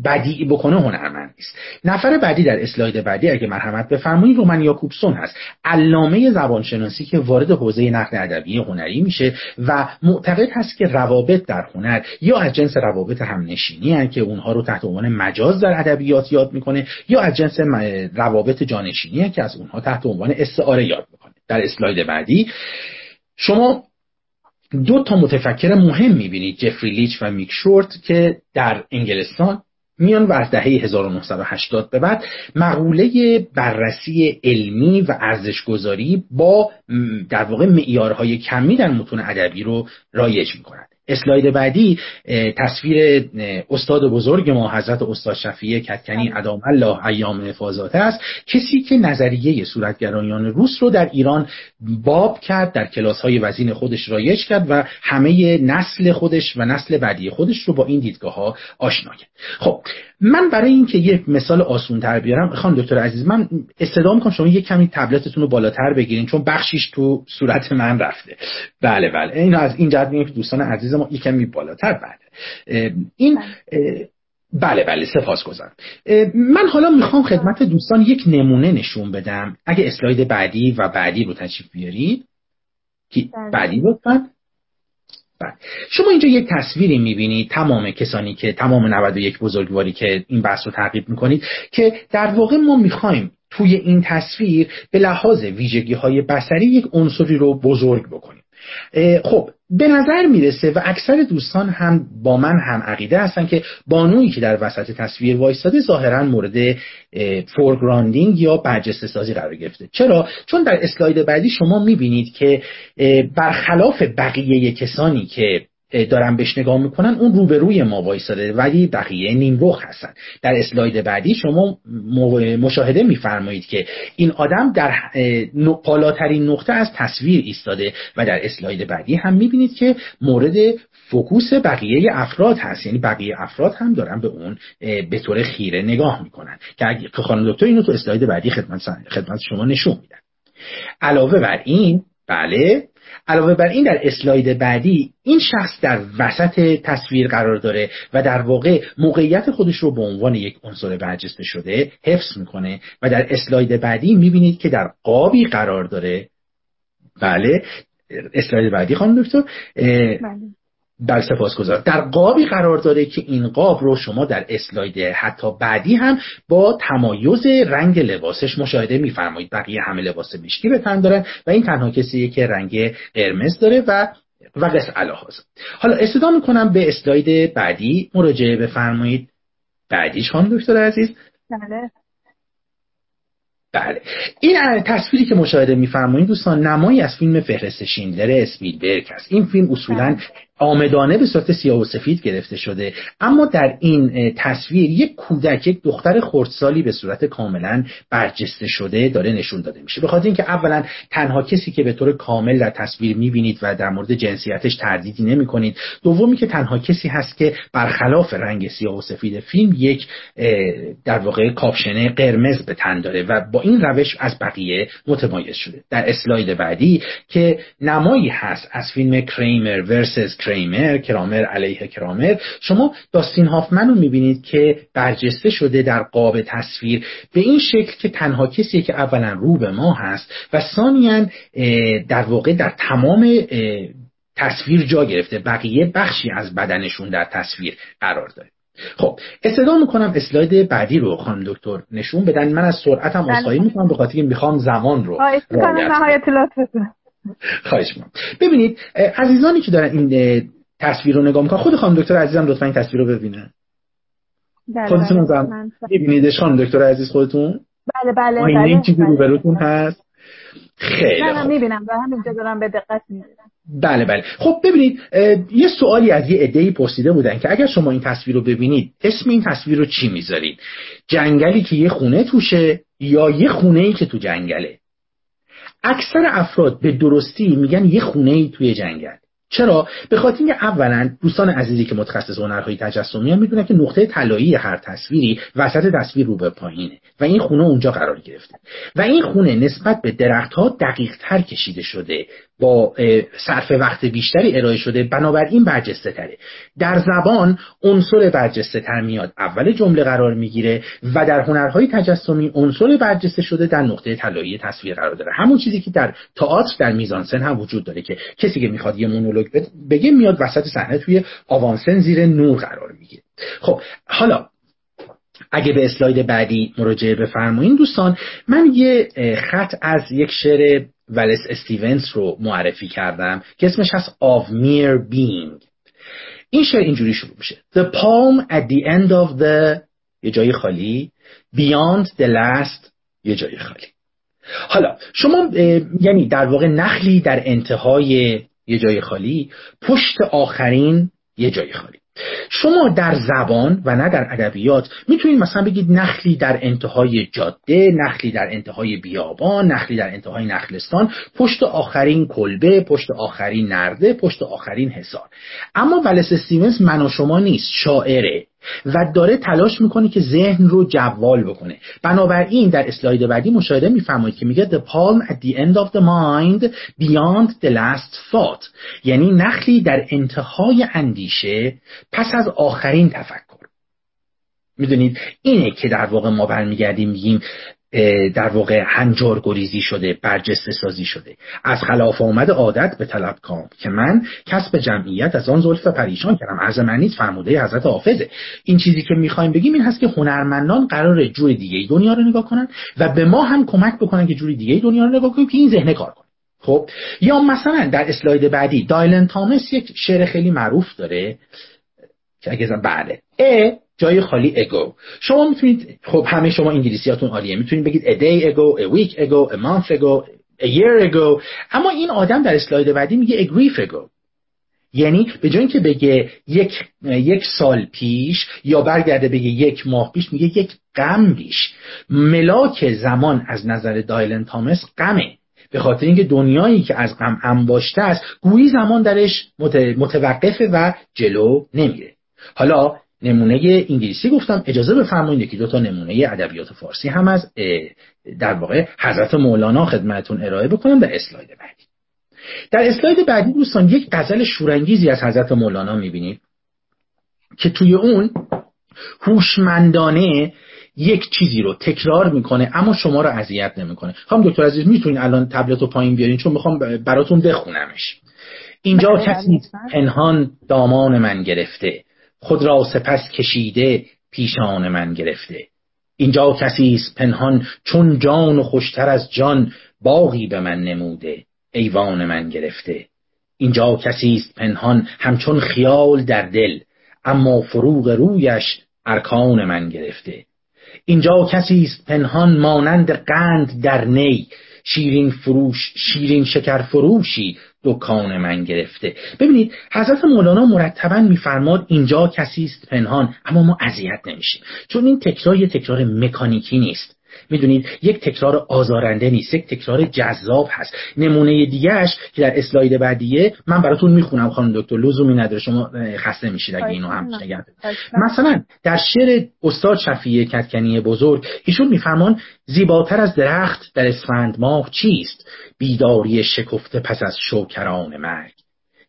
بدی بکنه هنرمند نیست. نفر بعدی در اسلاید بعدی اگه مرحمت بفرمایید رومن یاکوبسون هست. علامه زبانشناسی که وارد حوزه نقد ادبی هنری میشه و معتقد هست که روابط در هنر یا از جنس روابط همنشینی هن که اونها رو تحت عنوان مجاز در ادبیات یاد می‌کنه یا از جنس روابط جانشینی هن که از اونها تحت عنوان استعاره یاد می‌کنه. در اسلاید بعدی شما دو تا متفکر مهم می‌بینید جفری لیچ و میک شورت که در انگلستان میان و از دهه 1980 به بعد مقوله بررسی علمی و ارزشگذاری با در واقع معیارهای کمی در متون ادبی رو رایج می‌کنند اسلاید بعدی تصویر استاد بزرگ ما حضرت استاد شفیه کتکنی ادام الله ایام فازاته است. کسی که نظریه صورتگرایان روس رو در ایران باب کرد در کلاس های وزین خودش رایج کرد و همه نسل خودش و نسل بعدی خودش رو با این دیدگاه ها آشنا کرد. خب من برای اینکه یک مثال آسون تر بیارم خانم دکتر عزیز من استدا می‌کنم شما یک کمی تبلتتون رو بالاتر بگیرین چون بخشیش تو صورت من رفته. بله بله. این از این جهت که دوستان عزیز ما یک کمی بالاتر. بله. این بله. بله سپاس گذارم من حالا می‌خوام خدمت دوستان یک نمونه نشون بدم. اگه اسلاید بعدی و بعدی رو تشریف بیارید بله. بعدی لطفا. بله. شما اینجا یک تصویری می‌بینید تمام کسانی که تمام 91 بزرگواری که این بحث رو تعقیب می‌کنید که در واقع ما می‌خوایم توی این تصویر به لحاظ ویژگی های بسری یک عنصری رو بزرگ بکنیم خب به نظر می‌رسه و اکثر دوستان هم با من هم عقیده هستن که بانویی که در وسط تصویر وایستاده ظاهرا مورد foregrounding یا برجسته سازی قرار گرفته. چرا؟ چون در اسلاید بعدی شما می‌بینید که برخلاف بقیه کسانی که دارن بهش نگاه می‌کنن اون روبروی ما وایساده ولی بقیه نیم رخ هستن. در اسلاید بعدی شما مشاهده میفرمایید که این آدم در بالاترین نقطه از تصویر ایستاده و در اسلاید بعدی هم می‌بینید که مورد focus بقیه افراد هست. یعنی بقیه افراد هم دارن به اون به طور خیره نگاه می‌کنن. که خانم دکتر اینو تو اسلاید بعدی خدمت خدمت شما نشون میدن. علاوه بر این بله علاوه بر این در اسلاید بعدی این شخص در وسط تصویر قرار داره و در واقع موقعیت خودش رو به عنوان یک عنصر برجسته شده حفظ می‌کنه و در اسلاید بعدی می‌بینید که در قابی قرار داره بله اسلاید بعدی خانم دکتر بله. بر سپاسگزار. در قابی قرار داره که این قاب رو شما در اسلاید حتی بعدی هم با تمایز رنگ لباسش مشاهده میفرمایید. بقیه همه لباس مشکی به تن دارن و این تنها کسیه که رنگ قرمز داره و و قص حالا استدا می‌کنم به اسلاید بعدی. مراجعه بفرمایید. بعدیش خانم دکتر عزیز. بله. بله. این تصویری که مشاهده میفرمایید دوستان نمایی از فیلم فهرست شیندلر اسپیلبرگ است. این فیلم اصولا بله. آمدانه به صورت سیاه و سفید گرفته شده. اما در این تصویر یک کودک یک دختر خردسالی به صورت کاملا برجسته شده داره نشون داده میشه. به خاطر اینکه اولا تنها کسی که به طور کامل در تصویر می‌بینید و در مورد جنسیتش تردیدی نمی کنید دومی که تنها کسی هست که برخلاف رنگ سیاه و سفید فیلم یک در واقع کاپشنه قرمز به تن داره و با این روش از بقیه متمایز شده. در اسلاید بعدی که نمایی هست از فیلم کریمر ورسس کریمر کرامر علیه کرامر شما داستین هافمن رو می‌بینید که برجسته شده در قاب تصویر. به این شکل که تنها کسیه که اولا رو به ما هست و ثانیا در واقع در تمام تصویر جا گرفته. بقیه بخشی از بدنشون در تصویر قرار داره. خب استدا می‌کنم اسلاید بعدی رو خانم دکتر. نشون بدن. من از سرعتم بله. عذرخواهی می‌کنم به خاطر اینکه می‌خوام زمان رو خواهش می‌کنم. ببینید عزیزانی که دارن این تصویر رو نگاه می‌کنن خود خانم دکتر عزیزم لطفا این تصویر رو ببینن. بله خودتون بله میبینیدش خانم دکتر عزیز خودتون؟ بله بله بله این چیزی رو هست؟ خیلی نه نه می‌بینم در همینجا دارم به دقت می‌بینم بله بله. خب ببینید یه سوالی از یه عده‌ای پرسیده بودن که اگر شما این تصویر رو ببینید اسم این تصویر رو چی می‌ذارید؟ جنگلی که یه خونه توشه یا یه خونه ای که تو جنگله؟ اکثر افراد به درستی میگن یه خونه ای توی جنگل. چرا؟ به خاطر اینکه اولا دوستان عزیزی که متخصص هنرهای تجسمی هم می‌دونن که نقطه طلایی هر تصویری وسط تصویر رو به پایینه و این خونه اونجا قرار گرفته. و این خونه نسبت به درختها دقیق تر کشیده شده. با صرف وقت بیشتری ارائه شده بنابراین برجسته تره در زبان عنصر برجسته تر میاد. اول جمله قرار می‌گیره و در هنرهای تجسمی عنصر برجسته شده در نقطه طلایی تصویر قرار داره. همون چیزی که در تئاتر در میزانسن هم وجود داره که کسی که می‌خواد یه مونولوگ بگه میاد وسط صحنه توی آوانسن زیر نور قرار می‌گیره. خب حالا اگه به اسلاید بعدی مراجعه بفرمایید دوستان من یه خط از یک شعر ولس استیونز رو معرفی کردم که اسمش هست of mere being. این شعر اینجوری شروع میشه. The palm at the end of the یه جای خالی. Beyond the last یه جای خالی. حالا شما یعنی در واقع نخلی در انتهای یه جای خالی پشت آخرین یه جای خالی. شما در زبان و نه در ادبیات می‌تونید مثلا بگید نخلی در انتهای جاده نخلی در انتهای بیابان نخلی در انتهای نخلستان پشت آخرین کلبه پشت آخرین نرده پشت آخرین حصار. اما ولس استیونز من و شما نیست شاعره. و داره تلاش می‌کنه که ذهن رو جوال بکنه. بنابراین در اسلاید بعدی مشاهده میفرمایید که میگه the palm at the end of the mind beyond the last thought. یعنی نخلی در انتهای اندیشه پس از آخرین تفکر. می‌دونید؟ اینه که در واقع ما برمیگردیم میگیم در واقع هنجار گریزی شده برجسته سازی شده. از خلاف آمد عادت به طلب کام که من کسب جمعیت از آن زلف پریشان کردم. از منیت فرموده حضرت حافظه این چیزی که می‌خوایم بگیم این هست که هنرمندان قرار جور دیگه دنیا رو نگاه کنن و به ما هم کمک بکنن که جور دیگه دنیا رو نگاه کنیم که این ذهن کار کنه. خب یا مثلا در اسلاید بعدی دایلن تامس یک شعر خیلی معروف داره که اگه بله جای خالی اگو شما می‌تونید خب همه شما انگلیسیاتون عالیه. می‌تونید بگید a day ago a week ago a month ago a year ago. اما این آدم در اسلاید بعدی میگه a grief ago. یعنی به جای اینکه بگه یک یک سال پیش یا برگرده بگه یک ماه پیش میگه یک غم پیش ملاک زمان از نظر دایلن تامس غمه. به خاطر اینکه دنیایی که از غم انباشته است گویی زمان درش متوقفه و جلو نمیره. حالا نمونه انگلیسی گفتم. اجازه بفرمایید که دو تا نمونه ادبیات فارسی هم از در واقع حضرت مولانا خدمتون ارائه بکنم در اسلاید بعدی. در اسلاید بعدی دوستان یک غزل شورانگیزی از حضرت مولانا می‌بینید که توی اون هوشمندانه یک چیزی رو تکرار می‌کنه اما شما رو اذیت نمی‌کنه. خانم دکتر عزیز می‌تونید الان تبلت رو پایین بیارین؟ چون می‌خوام براتون بخونمش. اینجا بله، کسی بله. پنهان دامان من گرفته. خود را سپس کشیده پیشان من گرفته. اینجا کسی است پنهان چون جان و خوشتر از جان باغی به من نموده ایوان من گرفته. اینجا کسی است پنهان همچون خیال در دل اما فروغ رویش ارکان من گرفته. اینجا کسی است پنهان مانند قند در نی شیرین فروش شیرین شکر فروشی دکان من گرفته. ببینید حضرت مولانا مرتبا میفرماد اینجا کسی است پنهان اما ما اذیت نمیشیم. چون این تکرار یه تکرار مکانیکی نیست. می‌دونید یک تکرار آزارنده نیست یک تکرار جذاب هست. نمونه دیگهش که در اسلاید بعدیه من براتون می‌خونم خانم دکتر لزومی نداره شما خسته میشید اگه اینو هم نگرد مثلا در شعر استاد شفیع کتکنی بزرگ ایشون میفرمان زیباتر از درخت در اسفند ماه چیست. بیداری شکفته پس از شوکران مرگ.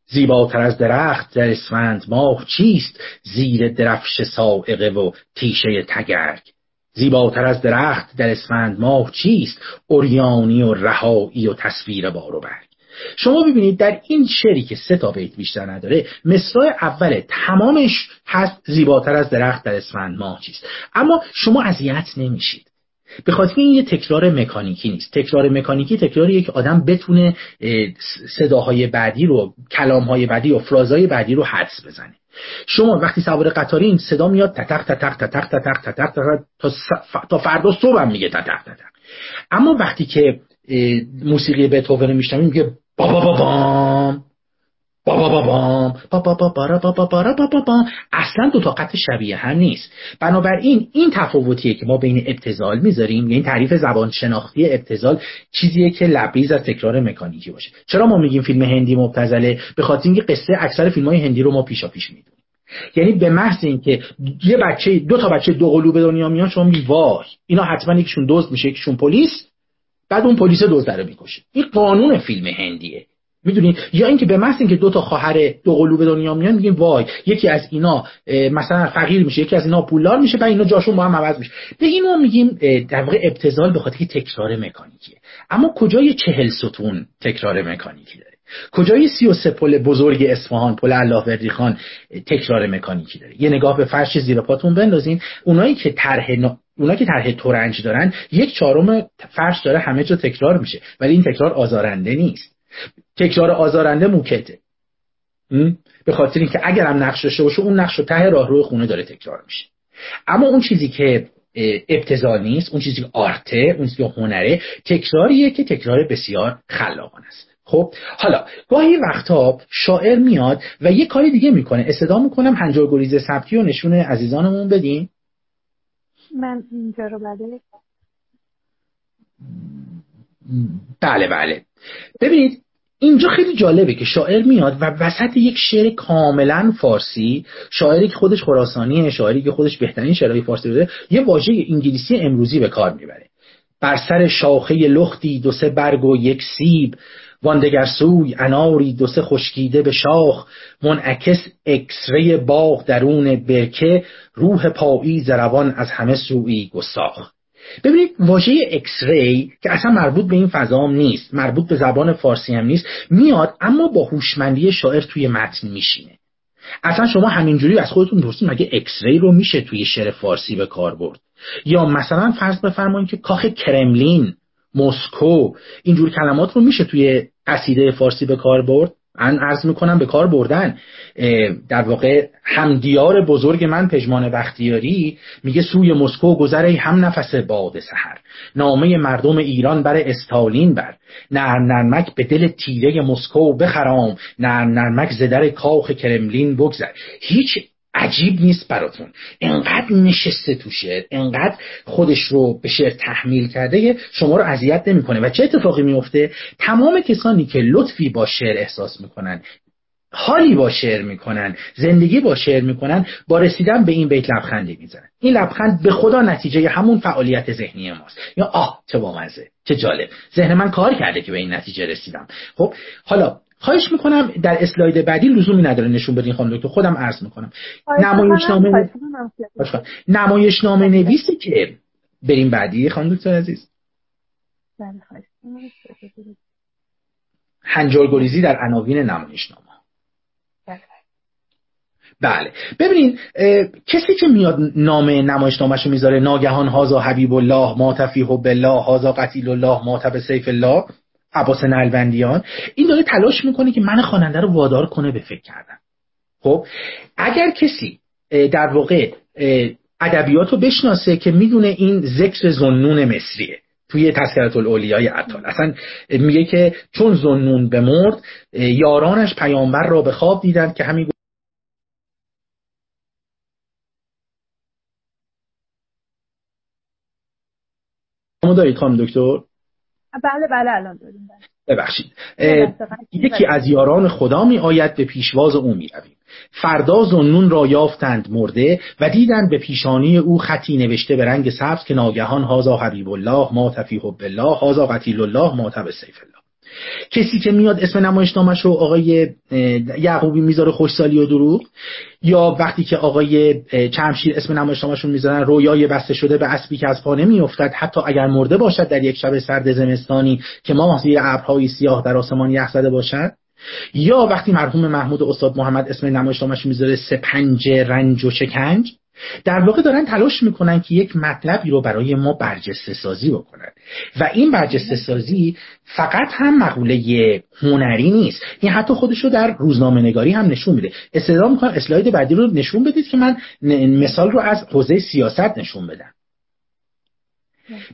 زیباتر از درخت در اسفند ماه چیست؟ زیر درفش سائقه و تیشه تگرگ. زیباتر از درخت در اسفند ماه چیست؟ اوریانی و رهایی و تصویر بار و برگ. شما ببینید در این شعری که سه تا بیت بیشتر نداره مصرع اول تمامش هست زیباتر از درخت در اسفند ماه چیست. اما شما اذیت نمیشید. به خاطر این یه تکرار مکانیکی نیست. تکرار مکانیکی تکراریه که آدم بتونه صداهای بعدی رو کلامهای بعدی و فرازهای بعدی رو حدس بزنه. شما وقتی سوار قطارین صدا میاد تتق تتق تتق تتق تتق تا تا فردا صبح هم میگه تتق تتق. اما وقتی که موسیقی بتهوون میشنویم میگه بابا بابام بابا بابام بابا بابا بابا بابا اصلا دو تا قطع شبیه هم نیست. بنابراین این تفاوتیه که ما بین ابتزال می‌ذاریم یعنی تعریف زبان شناختی ابتزال چیزیه که لبریز از تکرار مکانیکی باشه. چرا ما میگیم فیلم هندی مبتذله به خاطر اینکه قصه اکثر فیلم های هندی رو ما پیشا پیش می‌دونیم. یعنی به محض اینکه یه بچه دو تا بچه دو قلو به دنیا میان شما میگی وای اینا حتما یکیشون دزد میشه یکیشون پلیس بعد اون پلیس دزد رو می‌کشه. این قانون فیلم هندیه. می‌دونید یا اینکه به محض اینکه دو تا خواهر دو قلو به دنیا میان میگیم وای یکی از اینا مثلا فقیر میشه یکی از اینا پولدار میشه بعد اینا جاشون با هم عوض میشه. به اینو میگیم در واقع ابتذال به خاطر تکرار مکانیکیه. اما کجای چهل ستون تکرار مکانیکی داره؟ کجای سی و سه پل بزرگ اصفهان پل الله وردی خان تکرار مکانیکی داره؟ یه نگاه به فرش زیر پاتون بندازین. اونایی که طرح اونا که طرح تورنج دارن یک چهارم فرش داره همه جا تکرار میشه. ولی این تکرار آزارنده نیست. تکرار آزارنده موکته. به خاطر اینکه اگرم نقش داشته باشه اون نقش رو ته راه روی خونه داره تکرار میشه. اما اون چیزی که ابتزال نیست اون چیزی که آرته اون چیزی که هنره تکراریه که تکرار بسیار خلاقانه است. خب حالا گاهی وقتا شاعر میاد و یه کاری دیگه می‌کنه. استدا می‌کنم هنجار گریز سبتی و نشون عزیزانمون بدین. من اینجا رو بله بله. ببینید اینجا خیلی جالبه که شاعر میاد و وسط یک شعر کاملا فارسی شاعری که خودش خراسانیه شاعری که خودش بهترین شعرهای فارسی بوده یه واژه انگلیسی امروزی به کار می‌بره. بر سر شاخه لختی دو سه برگ و یک سیب واندگر سوی اناری دو سه خشکیده به شاخ منعکس اکسری باغ درون برکه روح پایی زروان از همه سوی گساخ ببینید واژه اکس ری که اصلا مربوط به این فضا نیست مربوط به زبان فارسی هم نیست میاد اما با هوشمندی شاعر توی متن میشینه. اصلا شما همینجوری از خودتون پرسید مگه اکس ری رو میشه توی شعر فارسی به کار برد؟ یا مثلا فرض بفرمایید که کاخ کرملین مسکو اینجور کلمات رو میشه توی قصیده فارسی به کار برد؟ من عرض می‌کنم به کار بردن. در واقع همدیار بزرگ من پژمان بختیاری میگه سوی مسکو گذره هم نفس باد سحر. نامه مردم ایران بر استالین بر. نرم نرمک به دل تیره مسکو بخرام. نرم نرمک زدر کاخ کرملین بگذر. هیچ عجیب نیست براتون. انقدر نشسته تو شعر انقدر خودش رو به شعر تحمیل کرده شما رو اذیت نمی‌کنه. و چه اتفاقی میفته تمام کسانی که لطفی با شعر احساس می‌کنن حالی با شعر می‌کنن زندگی با شعر می‌کنن با رسیدن به این بیت لبخندی می‌زنن. این لبخند به خدا نتیجه همون فعالیت ذهنی ماست. یا آه چه بامزه چه جالب. ذهن من کار کرده که به این نتیجه رسیدم. خب حالا خواهش می‌کنم در اسلاید بعدی لزومی نداره نشون بدین خانم دکتر. خودم عرض می‌کنم. نمایشنامه نمایشنامه نویسی که بریم بعدی خانم دکتر عزیز. بله، هنجار گریزی در عناوین نمایشنامه. بله. بله ببینید کسی که میاد نام نمایشنامهشو می‌ذاره ناگهان هازا حبیب الله ما تفیح بالله هازا قتیل الله ما سیف الله عباس نلبندیان این داره تلاش می‌کنه که من خواننده رو وادار کنه به فکر کردن. خب اگر کسی در واقع ادبیات رو بشناسه که می‌دونه این ذکر زنون مصریه توی تذکرت الاولیای عطال اصلا میگه که چون زنون بمرد یارانش پیامبر را به خواب دیدند که همین دارید خانم دکتر؟ بله بله الان داریم بله. ببخشید. یکی از یاران خدا می آید به پیشواز او می رویم. فردا زنون را یافتند مرده و دیدند به پیشانی او خطی نوشته به رنگ سبز که ناگهان هازا حبیب الله ما تفیح بالله هازا قتیل الله ما تب سیف الله. کسی که میاد اسم نمایشنامش رو آقای یعقوبی می‌ذاره خوشسالی و دروغ یا وقتی که آقای چمشیر اسم نمایشنامش رو می‌ذارن رویای بسته شده به اسبی که از پا نمیافتد حتی اگر مرده باشد در یک شب سرد زمستانی که ما زیر ابرهای سیاه در آسمان یخ زده باشد یا وقتی مرحوم محمود استاد محمد اسم نمایشنامش می‌ذاره سپنج رنج و شکنج در واقع دارن تلاش می‌کنن که یک مطلبی رو برای ما برجسته سازی بکنن. و این برجسته سازی فقط هم مقوله هنری نیست. این حتی خودش رو در روزنامه نگاری هم نشون میده. استعداد می‌کنم اسلاید بعدی رو نشون بدید که من مثال رو از حوزه سیاست نشون بدم.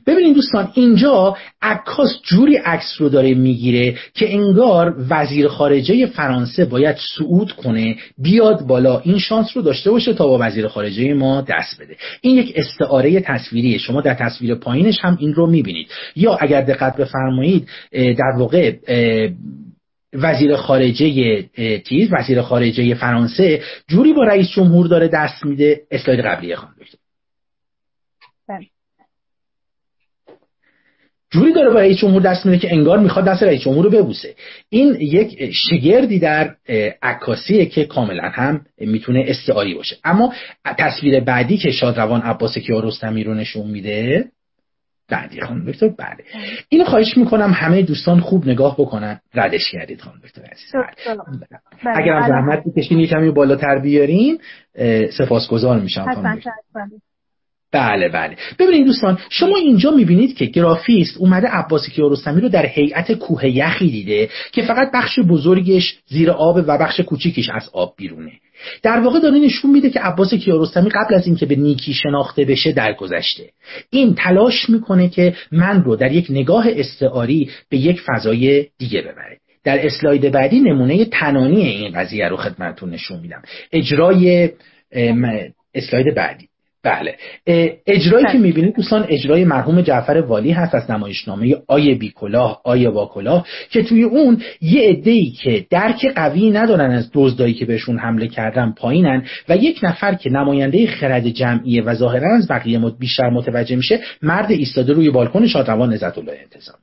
ببینید دوستان اینجا عکاس جوری عکس رو داره می‌گیره که انگار وزیر خارجه فرانسه باید صعود کنه بیاد بالا این شانس رو داشته باشه تا با وزیر خارجه ما دست بده. این یک استعاره تصویریه. شما در تصویر پایینش هم این رو می‌بینید. یا اگر دقت بفرمایید در واقع وزیر خارجه تیز وزیر خارجه فرانسه جوری با رئیس جمهور داره دست میده. اسلاید قبلی خانم جوری داره با رئیس جمهور دست میده که انگار می‌خواد دست رئیس جمهور رو ببوسه. این یک شگردی در عکاسیه که کاملا هم می‌تونه استعاری باشه. اما تصویر بعدی که شادروان عباس کیارستمی رو نشون میده بعدی خانم دکتر بله. اینو خواهش می‌کنم همه دوستان خوب نگاه بکنن. ردش کردید خانم دکتر عزیز. بله. بله. اگر هم زحمت بکشین یکمی بالاتر بیارین. سپاسگزار میشم خانم بله بله. ببینید دوستان شما اینجا می‌بینید که گرافیست اومده عباس کیارستمی رو در هیئت کوه یخی دیده که فقط بخش بزرگش زیر آب و بخش کوچیکش از آب بیرونه. در واقع داره نشون میده که عباس کیارستمی قبل از اینکه به نیکی شناخته بشه درگذشته. این تلاش می‌کنه که من رو در یک نگاه استعاری به یک فضای دیگه ببره. در اسلاید بعدی نمونه تنانی این قضیه رو خدمتتون نشون میدم. اجرای اسلاید بعدی. بله اجرایی که بله. می‌بینید دوستان اجرای مرحوم جعفر والی هست از نمایشنامه آی بیکلاه آی با که توی اون یه عده‌ای که درک قوی ندارن از دزدایی که بهشون حمله کردن پایینن و یک نفر که نماینده خرد جمعیه و ظاهرا از بقیه بیشتر متوجه میشه مرد ایستاده روی بالکن شادروان عزت الله انتظام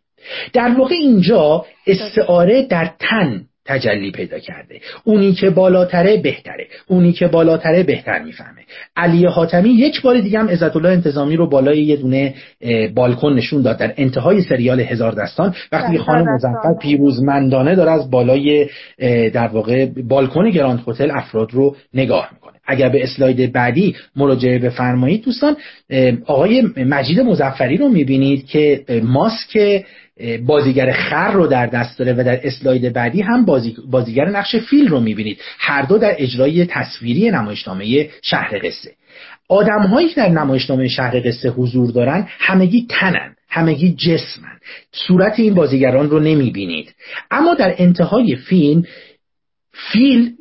در واقع اینجا استعاره در تن تجلی پیدا کرده. اونی که بالاتره بهتره. اونی که بالاتره بهتر می‌فهمه. علی حاتمی یک بار دیگه هم عزت الله انتظامی رو بالای یه دونه بالکن نشون داد در انتهای سریال هزار دستان. وقتی خانم مزفر پیروزمندانه داره از بالای در واقع بالکن گراند هتل افراد رو نگاه می‌کنه. اگر به اسلاید بعدی مراجعه بفرمایید دوستان آقای مجید مزفری رو می‌بینید که ماسک بازیگر خر رو در دست داره و در اسلاید بعدی هم بازی... بازیگر نقش فیل رو می‌بینید. هر دو در اجرای تصویری نمایشنامه شهر قصه. آدم هایی که در نمایشنامه شهر قصه حضور دارن همگی تنن همگی جسمن. صورت این بازیگران رو نمی‌بینید. اما در انتهای فیلم فیل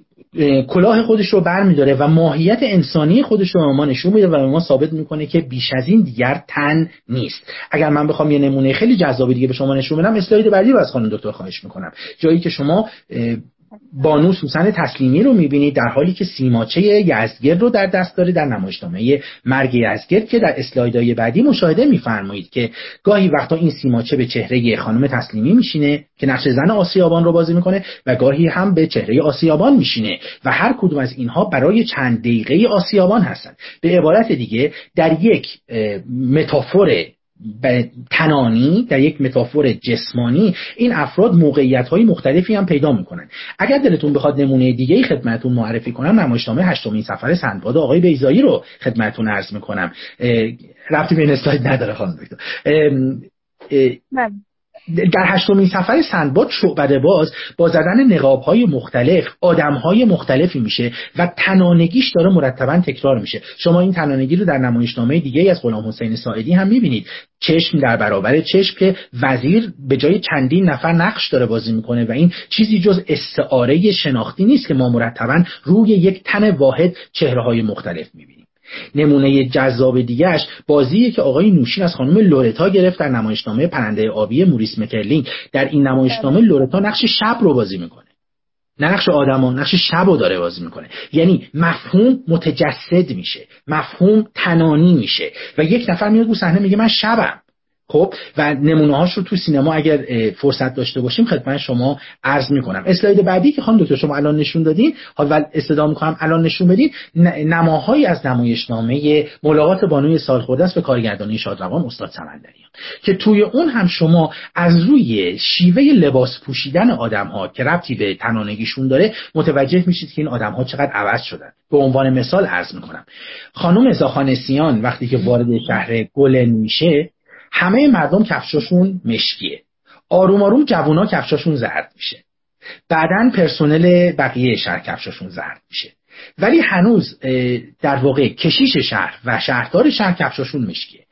کلاه خودش رو بر میداره و ماهیت انسانی خودش رو به ما نشون میده و به ما ثابت می‌کنه که بیش از این دیگر تن نیست. اگر من بخوام یه نمونه خیلی جذابی دیگه به شما نشون بدم اسلاید بعدی رو از خانم دکتر خواهش می‌کنم. جایی که شما بانو سوسن تسلیمی رو می‌بینید در حالی که سیماچه یزدگرد رو در دست داره در نمایشنامه مرگ یزدگرد که در اسلایدهای بعدی مشاهده میفرمایید که گاهی وقتا این سیماچه به چهره خانم تسلیمی میشینه که نقش زن آسیابان رو بازی می‌کنه و گاهی هم به چهره آسیابان میشینه و هر کدوم از اینها برای چند دقیقه آسیابان هستند به عبارت دیگه در یک متافور تنانی در یک متافور جسمانی این افراد موقعیت های مختلفی هم پیدا می‌کنن. اگر دلتون بخواد نمونه دیگه ای خدمتون معرفی کنم نمایشنامه هشتمین سفر سندباد آقای بیزایی رو خدمتون عرض می‌کنم. رفتی به این نداره خانم دکتر. در هشتمین سفر سندباد شعبده باز با زدن نقاب های مختلف آدم های مختلفی میشه و تنانگیش داره مرتبا تکرار میشه. شما این تنانگی رو در نمایشنامه دیگه از غلام حسین ساعدی هم می‌بینید. چشم در برابر چشم که وزیر به جای چندین نفر نقش داره بازی می‌کنه و این چیزی جز استعاره شناختی نیست که ما مرتبا روی یک تن واحد چهره های مختلف می‌بینیم. نمونه جذاب دیگهش بازیه که آقای نوشین از خانم لورتا گرفت در نمایشنامه پرنده آبی موریس مترلینگ در این نمایشنامه لورتا نقش شب رو بازی می‌کنه. نه نقش آدما نقش شب رو داره بازی می‌کنه. یعنی مفهوم متجسد میشه. مفهوم تنانی میشه. و یک نفر میاد رو صحنه میگه من شبم. خب و نمونه هاش رو تو سینما اگر فرصت داشته باشیم خدمت شما عرض می‌کنم. اسلاید بعدی که خانم دکتر شما الان نشون دادین حالا استدا می‌کنم الان نشون بدین نماهایی از نمایشنامه ملاقات بانوی سالخورده است به کارگردانی شادروان استاد سمندریان که توی اون هم شما از روی شیوه لباس پوشیدن آدم ها که ربطی به تنانگیشون داره متوجه میشید که این آدم ها چقدر عوض شدن. به عنوان مثال عرض می‌کنم. خانم زاخانسیان وقتی که وارد شهر گلن میشه همه مردم کفشاشون مشکیه. آروم آروم جوونا کفشاشون زرد میشه. بعدا پرسنل بقیه شهر کفشاشون زرد میشه. ولی هنوز در واقع کشیش شهر و شهردار شهر کفشاشون مشکیه.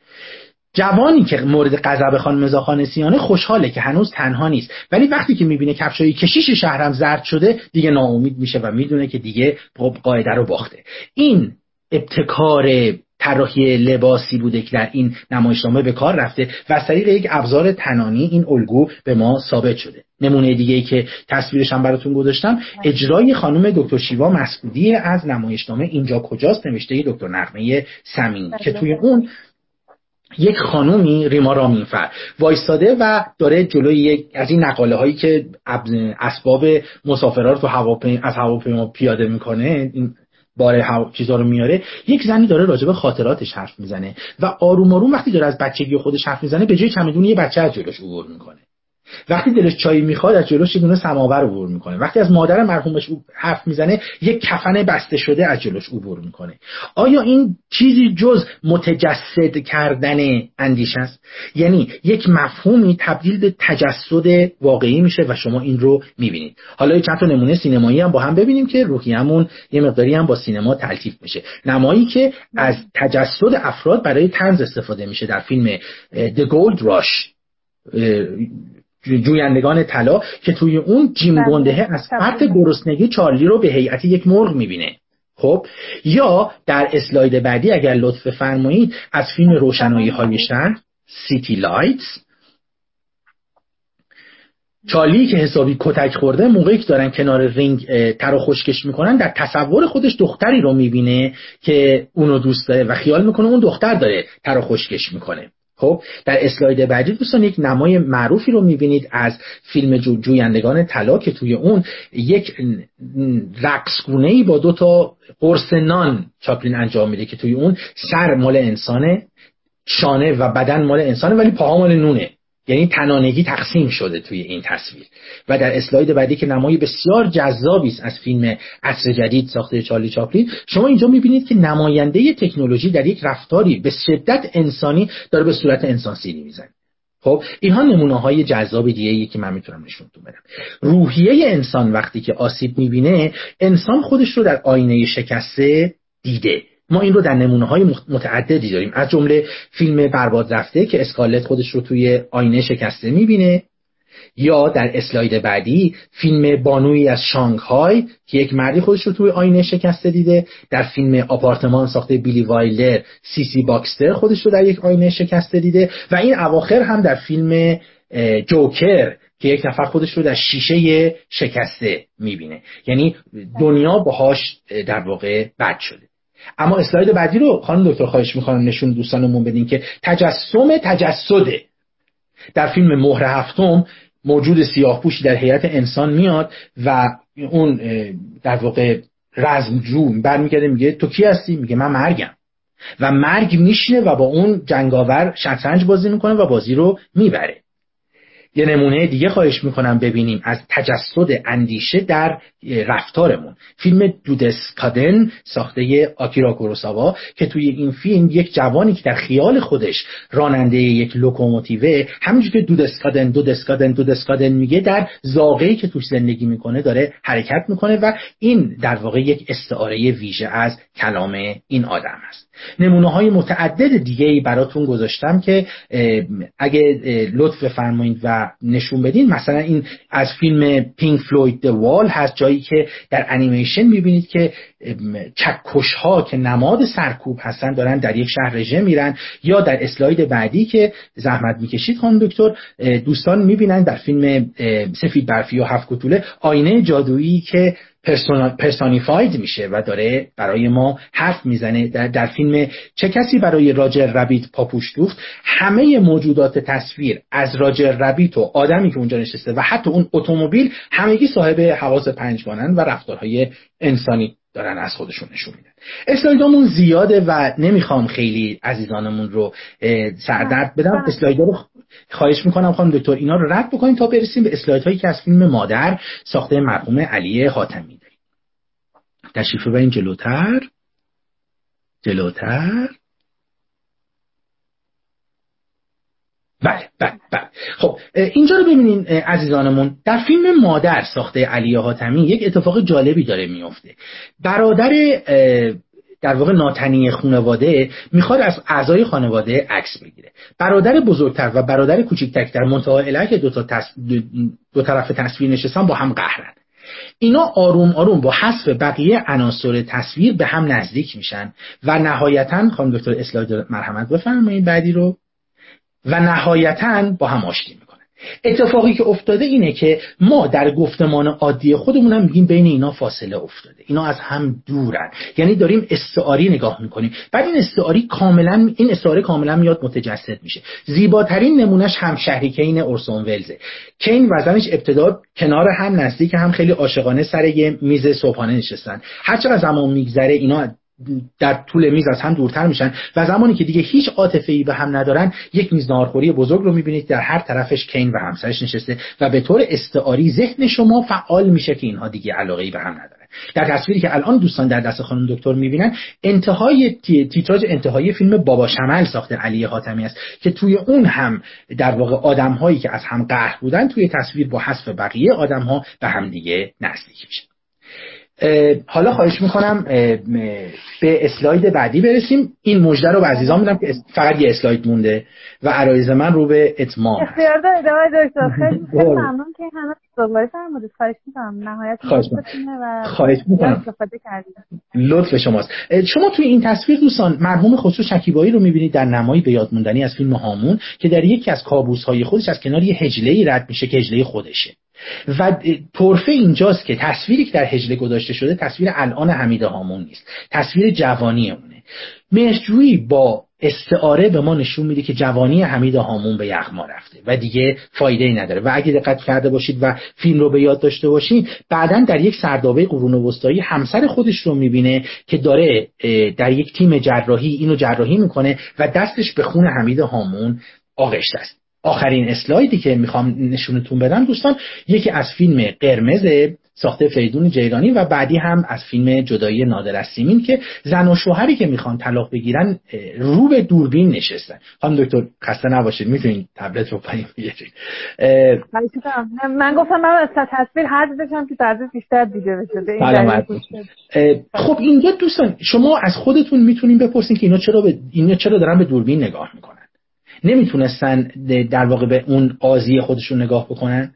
جوانی که مورد غضب خانم زاخانه سیانه خوشحاله که هنوز تنها نیست. ولی وقتی که می‌بینه کفشای کشیش شهرم زرد شده دیگه ناامید میشه و می‌دونه که دیگه قاعده رو باخته. این ابتکار طراحی لباسی بوده که در این نمایشنامه به کار رفته و از یک ابزار تنانی این الگو به ما ثابت شده. نمونه دیگه ای که تصویرش هم براتون گذاشتم اجرای خانم دکتر شیوا مسعودی از نمایشنامه اینجا کجاست؟ نوشته دکتر نقمه سمین که توی اون یک خانومی ریما رامینفر وایستاده و داره جلوی یک از این نقاله هایی که اسباب مسافرات رو از هواپیما پیاده می‌کنه این بار چیزا رو میاره یک زنی داره راجع به خاطراتش حرف می‌زنه. و آروم آروم وقتی داره از بچگی خودش حرف می‌زنه به جای چمدون یه بچه از جلوش عبور می‌کنه. وقتی دلش چای می‌خواد از جلوش یه دونه سماور عبور می‌کنه. وقتی از مادر مرحومش حرف می‌زنه یک کفن بسته شده از جلوش عبور می‌کنه. آیا این چیزی جز متجسد کردن اندیش است؟ یعنی یک مفهومی تبدیل به تجسد واقعی میشه و شما این رو می‌بینید. حالا چند تا نمونه سینمایی هم با هم ببینیم که روحیمون یه مقداری هم با سینما تلطیف میشه. نمایی که از تجسد افراد برای تنز استفاده میشه در فیلم The Gold Rush. جویندگان طلا که توی اون جیم بله. گندهه از فرط گرسنگی چارلی رو به هیئت یک مرغ می‌بینه. خب یا در اسلاید بعدی اگر لطف فرمایید از فیلم روشنایی های شهر City Lights. چارلی که حسابی کتک خورده موقعی که دارن کنار رینگ تر و خشکش می‌کنن در تصور خودش دختری رو می‌بینه که اونو دوست داره و خیال می‌کنه اون دختر داره تر و خشکش می‌کنه. خب در اسلاید بعدی دوستان یک نمای معروفی رو می‌بینید از فیلم جو جویندگان طلا که توی اون یک رقصگونه ای با دو تا قرص نان چاپلین انجام میده که توی اون سر مال انسانه شانه و بدن مال انسانه ولی پاها مال نونه. یعنی تنانگی تقسیم شده توی این تصویر. و در اسلاید بعدی که نمایی بسیار جذابی است از فیلم عصر جدید ساخته چارلی چاپلین شما اینجا می‌بینید که نماینده تکنولوژی در یک رفتاری به شدت انسانی داره به صورت انسان سینی می‌زنه. خب اینها نمونه های جذاب دیگه که من می‌تونم نشونتون بدم. روحیه انسان وقتی که آسیب می‌بینه انسان خودش رو در آینه شکسته دیده. ما این رو در نمونه های متعددی داریم. از جمله فیلم برباد رفته که اسکارلت خودش رو توی آینه شکسته می‌بینه یا در اسلاید بعدی فیلم بانویی از شانگهای که یک مردی خودش رو توی آینه شکسته دیده. در فیلم آپارتمان ساخته بیلی وایلر سی سی باکستر خودش رو در یک آینه شکسته دیده. و این اواخر هم در فیلم جوکر که یک نفر خودش رو در شیشه شکسته می‌بینه. یعنی دنیا باهاش در واقع بد شده. اما اسلاید بعدی رو خانم دکتر خواهش می‌کنم نشون دوستانمون بدین که تجسم تجسده. در فیلم مهر هفتم موجود سیاه پوشی در هیئت انسان میاد و اون در واقع رزمجو برمیگرده میگه تو کی هستی؟ میگه من مرگم. و مرگ میشینه و با اون جنگاور شطرنج بازی می‌کنه و بازی رو می‌بره. یه نمونه دیگه خواهش می‌کنم ببینیم از تجسد اندیشه در رفتارمون. فیلم دودسکادن ساخته آکیرا کوروساوا که توی این فیلم یک جوانی که در خیال خودش راننده یک لوکوموتیوه همینجور که دودسکادن دودسکادن دودسکادن میگه در زاغه‌ای که توش زندگی می‌کنه داره حرکت می‌کنه و این در واقع یک استعاره ویژه از کلام این آدم است. نمونه های متعدد دیگه ای براتون گذاشتم که اگه لطف فرمایید و نشون بدین. مثلا این از فیلم پینک فلوید وال هست جایی که در انیمیشن می‌بینید که چکش ها که نماد سرکوب هستن دارن در یک شهر رژه میرن یا در اسلاید بعدی که زحمت می‌کشید. خانم دکتر دوستان می‌بینن در فیلم سفید برفی و هفت کتوله آینه جادویی که personified میشه و داره برای ما حرف می‌زنه. در, در فیلم چه کسی برای راجر ربیت پاپوش دوخت؟ همه موجودات تصویر از راجر ربیت و آدمی که اونجا نشسته و حتی اون اتومبیل همگی صاحب حواس پنجگانن و رفتارهای انسانی. دارن از خودشون نشون میدن. اسلایدامون زیاده و نمی‌خوام خیلی عزیزانمون رو سردرد بدم. اسلایدا رو خواهش می‌کنم خانم دکتر اینا رو رد بکنیم تا برسیم به اسلاید هایی که از فیلم مادر ساخته مرحوم علی حاتمی. داریم تشریف این جلوتر. جلوتر. بله بله. بله. خب اینجا رو ببینین عزیزانمون در فیلم مادر ساخته علی حاتمی یک اتفاق جالبی داره میفته. برادر در واقع ناتنی خانواده می‌خواد از اعضای خانواده عکس بگیره. برادر بزرگتر و برادر کوچکتر در منتها الهی دو, تا دو طرف تصویر نشستن با هم قهرن. اینا آروم آروم با حذف بقیه عناصر تصویر به هم نزدیک میشن و نهایتا خانم دکتر اسلاید مرحمت بفرمایید بعدی رو. و نهایتا با هم آشتی می‌کنن اتفاقی که افتاده اینه که ما در گفتمان عادی خودمون هم میگیم بین اینا فاصله افتاده. اینا از هم دورن. یعنی داریم استعاری نگاه می‌کنیم. بعد این استعاری کاملا این استعاره کاملا میاد متجسد میشه. زیباترین نمونهش هم شهری کین اورسون ولزه. کین و زنش ابتدا کنار هم نزدیک هم خیلی عاشقانه سر میز صبحانه نشستن. هر زمان میگذره اینا در طول میز از هم دورتر میشن و زمانی که دیگه هیچ عاطفه ای به هم ندارن یک میز نارخوری بزرگ رو می‌بینید در هر طرفش کین و همسرش نشسته و به طور استعاری ذهن شما فعال میشه که اینها دیگه علاقه ای به هم ندارن. در تصویری که الان دوستان در دست خانم دکتر می‌بینن انتهای تیتراژ انتهای فیلم بابا شمل ساخته علی حاتمی است که توی اون هم در واقع آدم هایی که از هم قهر بودن توی تصویر با حذف بقیه آدم ها به هم دیگه نزدیک میشه حالا خواهش می‌کنم به اسلاید بعدی برسیم. این مژده رو به عزیزان میدم که فقط یه اسلاید مونده و عرایز من رو به اتمام اختیار داره دکتر. خیلی ممنون که همه دوباره فرمودید خواهش می‌کنم. نهایت خواهش می‌کنم. لطف شماست. شما توی این تصویر دوستان مرحوم خسرو شکیبایی رو می‌بینید در نمایی به یاد موندنی از فیلم هامون که در یکی از کابوس های خودش از کنار یه هجله رد میشه که هجله خودشه. و طرفه اینجاست که تصویری که در هجله گذاشته شده تصویر الان حمید هامون نیست. تصویر جوانی اونه. مهرجویی با استعاره به ما نشون میده که جوانی حمید هامون به یغما رفته و دیگه فایده ای نداره. و اگه دقت کرده باشید و فیلم رو به یاد داشته باشید بعدا در یک سردابه قرون وسطایی همسر خودش رو می‌بینه که داره در یک تیم جراحی اینو جراحی می‌کنه و دستش به خون حمید هامون آغشته است. آخرین اسلایدی که می‌خوام نشونتون بدم دوستان یکی از فیلم قرمز ساخته فریدون جیرانی و بعدی هم از فیلم جدایی نادر از سیمین که زن و شوهری که می‌خوان طلاق بگیرن رو به دوربین نشستن. خانم دکتر خسته نباشید می‌تونید تبلت رو پایین بیارید من گفتم من از تصویر حد بشم که تصویر بیشتر دیگه بشه. خب اینجا دوستان شما از خودتون می‌تونین بپرسین که اینا چرا به اینا چرا دارن به دوربین نگاه می‌کنن. نمی‌تونستن در واقع به اون قاضی خودشون نگاه بکنن.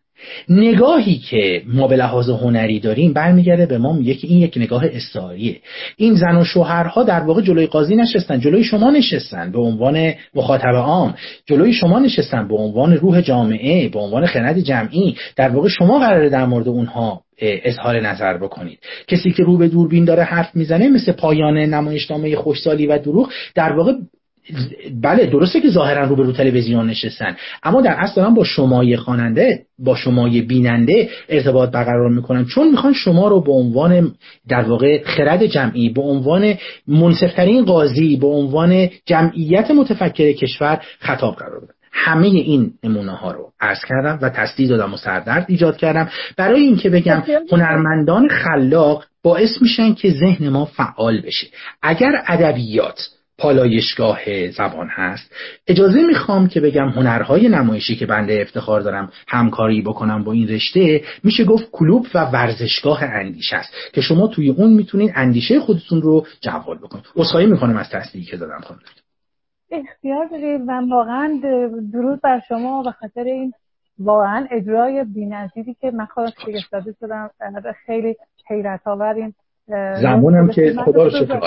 نگاهی که ما به لحاظ هنری داریم برمیگرده به ما میگه که این یک نگاه استعاریه. این زن و شوهرها در واقع جلوی قاضی نشستن جلوی شما نشستن به عنوان مخاطب عام جلوی شما نشستن به عنوان روح جامعه به عنوان خرد جمعی. در واقع شما قراره در مورد اونها اظهار نظر بکنید. کسی که رو به دوربین داره حرف می‌زنه مثل پایان نمایشنامه خوشسالی و دروغ در واقع بله درسته که ظاهرا رو به رو تلویزیون نشستن. اما در اصل دارن با شمای خواننده با شمای بیننده ارتباط برقرار می‌کنن چون می‌خوان شما رو به عنوان در واقع خرد جمعی به عنوان منصفترین قاضی به عنوان جمعیت متفکر کشور خطاب قرار بدن. همه این نمونه ها رو عرض کردم و تصدیق دادم و سردرد ایجاد کردم. برای اینکه بگم هنرمندان خلاق باعث میشن که ذهن ما فعال بشه. اگر ادبیات پالایشگاه زبان هست. اجازه می‌خوام که بگم هنرهای نمایشی که بنده افتخار دارم همکاری بکنم با این رشته میشه گفت کلوب و ورزشگاه اندیشه است که شما توی اون می‌تونید اندیشه خودتون رو جوال بکنید. اصخایی می‌کنم از تصدیقی که دادم خانم اختیار دارید. و واقعا درود بر شما به خاطر این واقعا اجرای بی‌نظیری که من شگفت شدم خیلی حیرت آور زمانم که خدا رو شکر.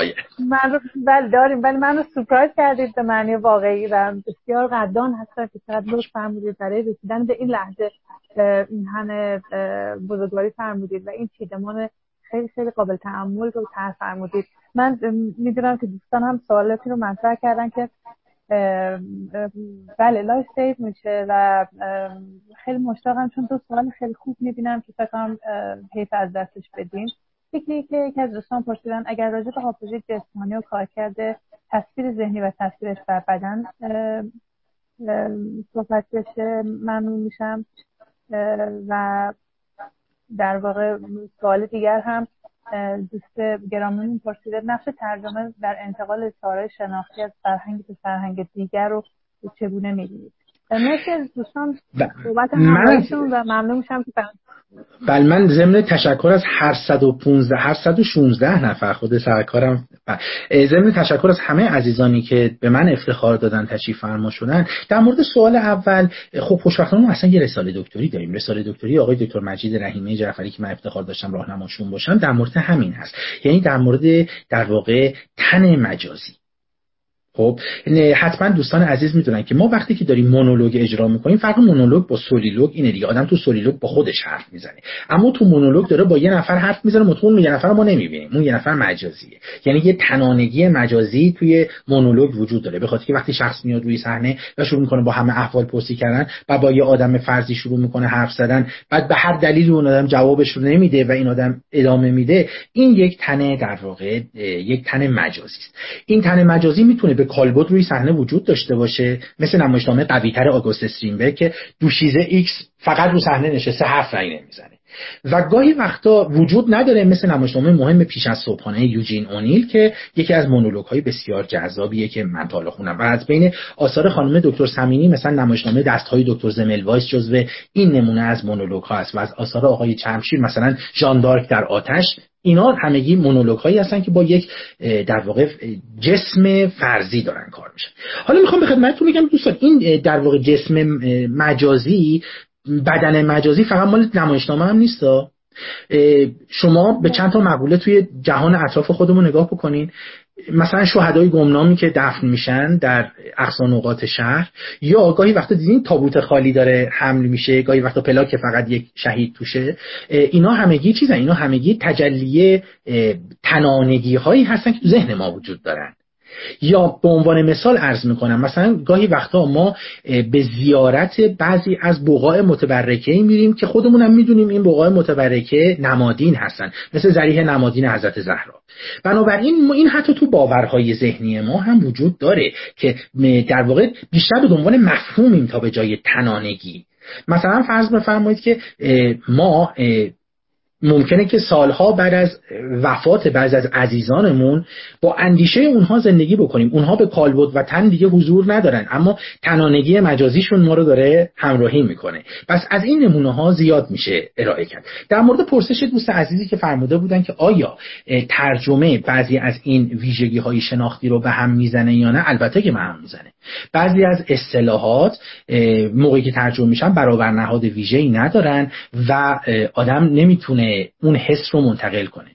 من رو بله داریم. ولی من رو surprise کردید به معنی واقعی و بسیار قدردان هستم که چقدر لطف فرمودید برای رسیدن به این لحظه این همه بزرگواری فرمودید و این چیدمان خیلی خیلی قابل تأمل رو تر فرمودید. من می‌دونم که دوستان هم سوالاتی رو مطرح کردن که بله live save میشه و خیلی مشتاقم چون دو سوال خیلی خوب می‌بینم که فکر کنم حیف از دستش بدیم یکی که یکی از دوستان پرسیدن اگر راجع به حافظه جسمانی و کار کرده تصویر ذهنی و تصویرش بر بدن صحبت بشه ممنون میشم. و در واقع سوال دیگر هم دوست گرامیمون پرسیده نقش ترجمه در انتقال اظهارهای شناختی از فرهنگ به فرهنگ دیگر رو چگونه می‌بینید؟ مرسی از دوستان. همراهیشون و ممنون میشم که بله من ضمن تشکر از هر 115 هر 116 نفر. خود سرکارم ضمن تشکر از همه عزیزانی که به من افتخار دادن تشریف فرما شدن. در مورد سوال اول خب خوشبختانه اصلا یه رساله دکتری داریم. رساله دکتری آقای دکتر مجید رحیمی جعفری که من افتخار داشتم راهنماشون باشم در مورد همین هست. یعنی در مورد در واقع تن مجازی. خب حتما دوستان عزیز می‌دونن که ما وقتی که داریم مونولوگ اجرا می‌کنیم فرق مونولوگ با سولیلوگ اینه دیگه. آدم تو سولیلوگ با خودش حرف می‌زنه. اما تو مونولوگ داره با یه نفر حرف می‌زنه اون یه نفر ما نمی‌بینیم. اون یه نفر مجازیه. یعنی یه تنانگی مجازی توی مونولوگ وجود داره. بخاطر که وقتی شخص میاد روی صحنه و شروع می‌کنه با همه احوال پرسی کردن و با یه آدم فرضی شروع می‌کنه حرف زدن بعد به هر دلیل اون آدم جوابش رو نمیده و این آدم ادامه میده این یک تن در واقع یک تن مجازی است. این تن مجازی می‌تونه به کالبد روی صحنه وجود داشته باشه مثل نمایشنامه قویتر آگوست استریندبرگ که دوشیزه ایکس فقط رو صحنه نشسته حرف رنگ نمی‌زنه. و گاهی وقتا وجود نداره مثل نمایشنامه مهم پیش از صبحانه یوجین اونیل که یکی از مونولوگ های بسیار جذابیه که من تا خوندم و از بین آثار خانم دکتر سمینی مثلا نمایشنامه دست های دکتر زمل وایس جزو این نمونه از مونولوگ هاست. و از آثار آقای چرمشیر مثلا ژان دارک در آتش اینا همگی مونولوگ هایی هستن که با یک در واقع جسم فرضی دارن کار میشن حالا می‌خوام به خدمتتون بگم دوستان این در واقع جسم مجازی بدن مجازی فقط مال نمایشنامه هم نیست شما به چند تا مقوله توی جهان اطراف خودمون نگاه بکنین. مثلا شهدای گمنامی که دفن میشن در اقصا نقاط شهر یا گاهی وقتا دیدین تابوت خالی داره حمل میشه گاهی وقتا پلاک فقط یک شهید توشه. اینا همگی چیزن؟ اینا همگی تجلیه تنانگی هایی هستن که تو ذهن ما وجود دارن. یا به عنوان مثال عرض می‌کنم مثلا گاهی وقتا ما به زیارت بعضی از بقاع متبرکه میریم که خودمونم می‌دونیم این بقاع متبرکه نمادین هستن مثل ذریح نمادین حضرت زهرا. بنابراین این حتی تو باورهای ذهنی ما هم وجود داره که در واقع بیشتر به عنوان مفهومیم تا به جای تنانگی. مثلا فرض بفرمایید که ما ممکنه که سالها بعد از وفات بعض از عزیزانمون با اندیشه اونها زندگی بکنیم. اونها به کالبد و تن دیگه حضور ندارن اما تنانگی مجازیشون ما رو داره همراهی می‌کنه. پس از این نمونه ها زیاد میشه ارائه کرد. در مورد پرسش دوست عزیزی که فرموده بودن که آیا ترجمه بعضی از این ویژگی های شناختی رو به هم می‌زنه یا نه البته که به هم می‌زنه. بعضی از اصطلاحات موقعی که ترجمه میشن برابر نهاد ویژه‌ای ندارن و آدم نمی‌تونه اون حس رو منتقل کنه.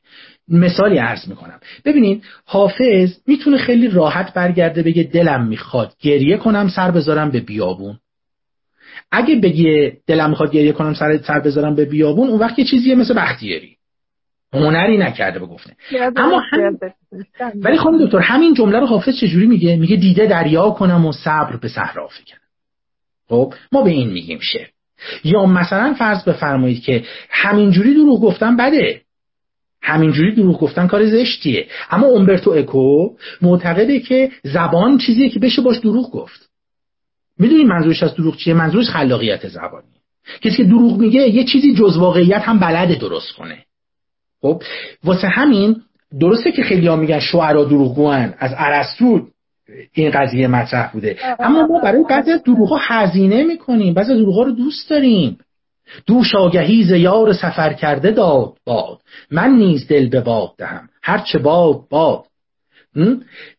مثالی عرض می‌کنم. ببینید حافظ می‌تونه خیلی راحت برگرده بگه دلم می‌خواد گریه کنم سر بذارم به بیابون. اگه بگه دلم می‌خواد گریه کنم سر سر بذارم به بیابون اون وقت یه چیزیه مثل بختیاری. هنری نکرده بگفته اما هم... ولی خانم دکتر همین جمله رو حافظ چجوری میگه؟ میگه دیده دریا کنم و صبر به صحرا فکنم خب ما به این میگیم شعر. یا مثلا فرض بفرمایید که همینجوری دروغ گفتن بده. همینجوری دروغ گفتن کار زشتیه. اما اومبرتو اکو معتقده که زبان چیزیه که بشه باش دروغ گفت. می‌دونی منظورش از دروغ چیه؟ منظورش خلاقیت زبانی کسی که دروغ میگه یه چیزی جز واقعیت هم بلده درست کنه. خب واسه همین درسته که خیلی ها میگن شعرا دروغگوان از ارسطو این قضیه مطرح بوده. اما ما برای بعضی از دروغ هزینه می‌کنیم. بعضی از دروغ رو دوست داریم. دوش آگهی ز یار سفر کرده داد باد. من نیز دل به باد دهم. هرچه باد باد.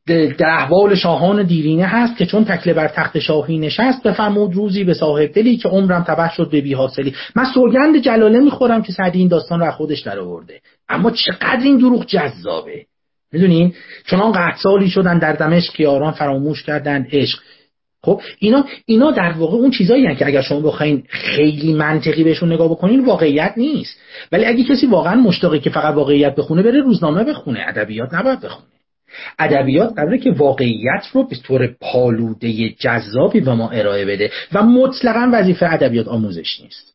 در احوال شاهان دیرینه هست که چون تکله بر تخت شاهی نشست بفرمود روزی به صاحب دلی که عمرم تبه شد به بی حاصلی. من سوگند جلاله می‌خورم که سعدی این داستان رو خودش در آورده اما چقدر این دروغ جذابه. می‌دونین چون قطع شدن در دمشق یاران فراموش کردن عشق. خب اینا اینا در واقع اون چیزایی که اگر شما بخواین خیلی منطقی بهشون نگاه بکنین واقعیت نیست. ولی اگه کسی واقعا مشتاقه که فقط واقعیت بخونه بره روزنامه بخونه ادبیات نباید بخونه. ادبیات قراره که واقعیت رو به طور پالوده جذابی به ما ارائه بده و مطلقا وظیفه ادبیات آموزش نیست.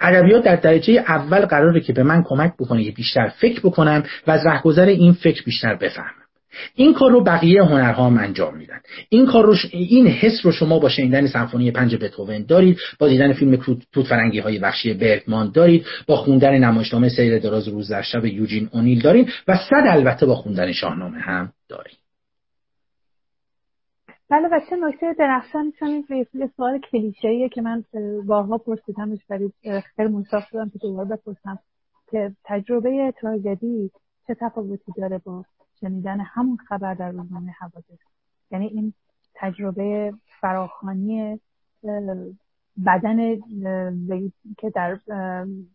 ادبیات در درجه اول قراره که به من کمک بکنه که بیشتر فکر بکنم و از رهگذر این فکر بیشتر بفهمم. این کار رو بقیه هنرها هم انجام میدن. این کار رو این حس رو شما با شنیدن سمفونی پنج بتهوون دارید با دیدن فیلم توت فرنگی های وحشی برگمان دارید با خوندن نمایشنامه سیر دراز روز در شب یوجین اونیل دارید و صد البته با خوندن شاهنامه هم دارید. بله و نکته درخشان؟ چون یه سوال کلیشه‌ایه که من بارها پرسیدمش ولی خیلی منصاف شدم که دوباره بپرسم که تجربه تراژدی چه تفاوتی داره با شنیدن همون خبر در روزنامه حوادث. یعنی این تجربه فراخانی بدن که در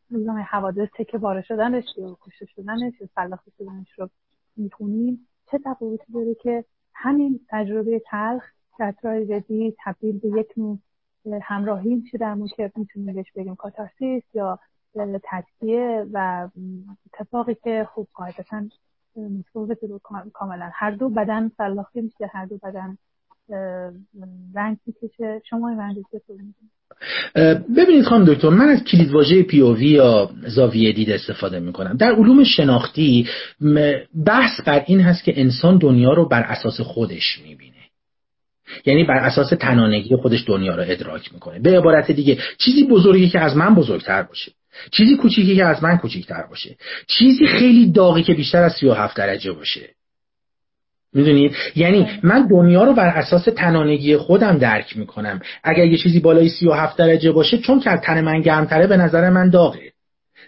روزنامه حوادث تکه باره شدنش یا کشته شدنش یا سلاخته شدنش رو می‌خونیم چه تفاوتی داره که همین تجربه تلخ در تراژدی تبدیل به یک نوع همراهی میشه در که می‌تونیم بهش بگیم کاتارسیس یا تجزیه و اتفاقی که خوب قاعدتا کاملا. هر دو بدن سلاخی میشه هر دو بدن رنگ می‌کشه. شما رنگ ببینید خانم دکتر من از کلید واژه پی او وی یا زاویه دید استفاده می‌کنم. در علوم شناختی بحث بر این هست که انسان دنیا رو بر اساس خودش می‌بینه. یعنی بر اساس تنانگی خودش دنیا رو ادراک می‌کنه. به عبارت دیگه چیزی بزرگی که از من بزرگتر باشه. چیزی کوچیکی که از من کوچیکتر باشه. چیزی خیلی داغی که بیشتر از 37 درجه باشه. می‌دونید یعنی من دنیا رو بر اساس تنانگی خودم درک می‌کنم. اگر یه چیزی بالای 37 درجه باشه چون که تن من گرمتره به نظر من داغه.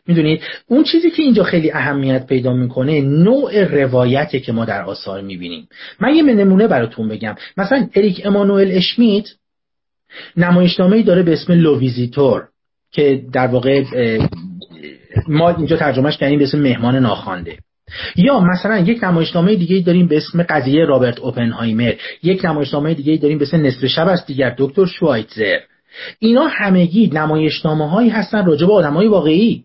می‌دونید اون چیزی که اینجا خیلی اهمیت پیدا می‌کنه نوع روایته که ما در آثار می‌بینیم. من یه نمونه براتون بگم. مثلا اریک امانوئل اشمیت نمایشنامه داره به اسم Le Visiteur که در واقع ما اینجا ترجمهش کردیم به اسم مهمان ناخوانده. یا مثلا یک نمایشنامه دیگه داریم به اسم قضیه رابرت اوپنهایمر یک نمایشنامه دیگه داریم به اسم نصف شب است دیگر دکتر شوایتزر. اینا همگی نمایشنامه هایی هستن راجع به آدمای واقعی.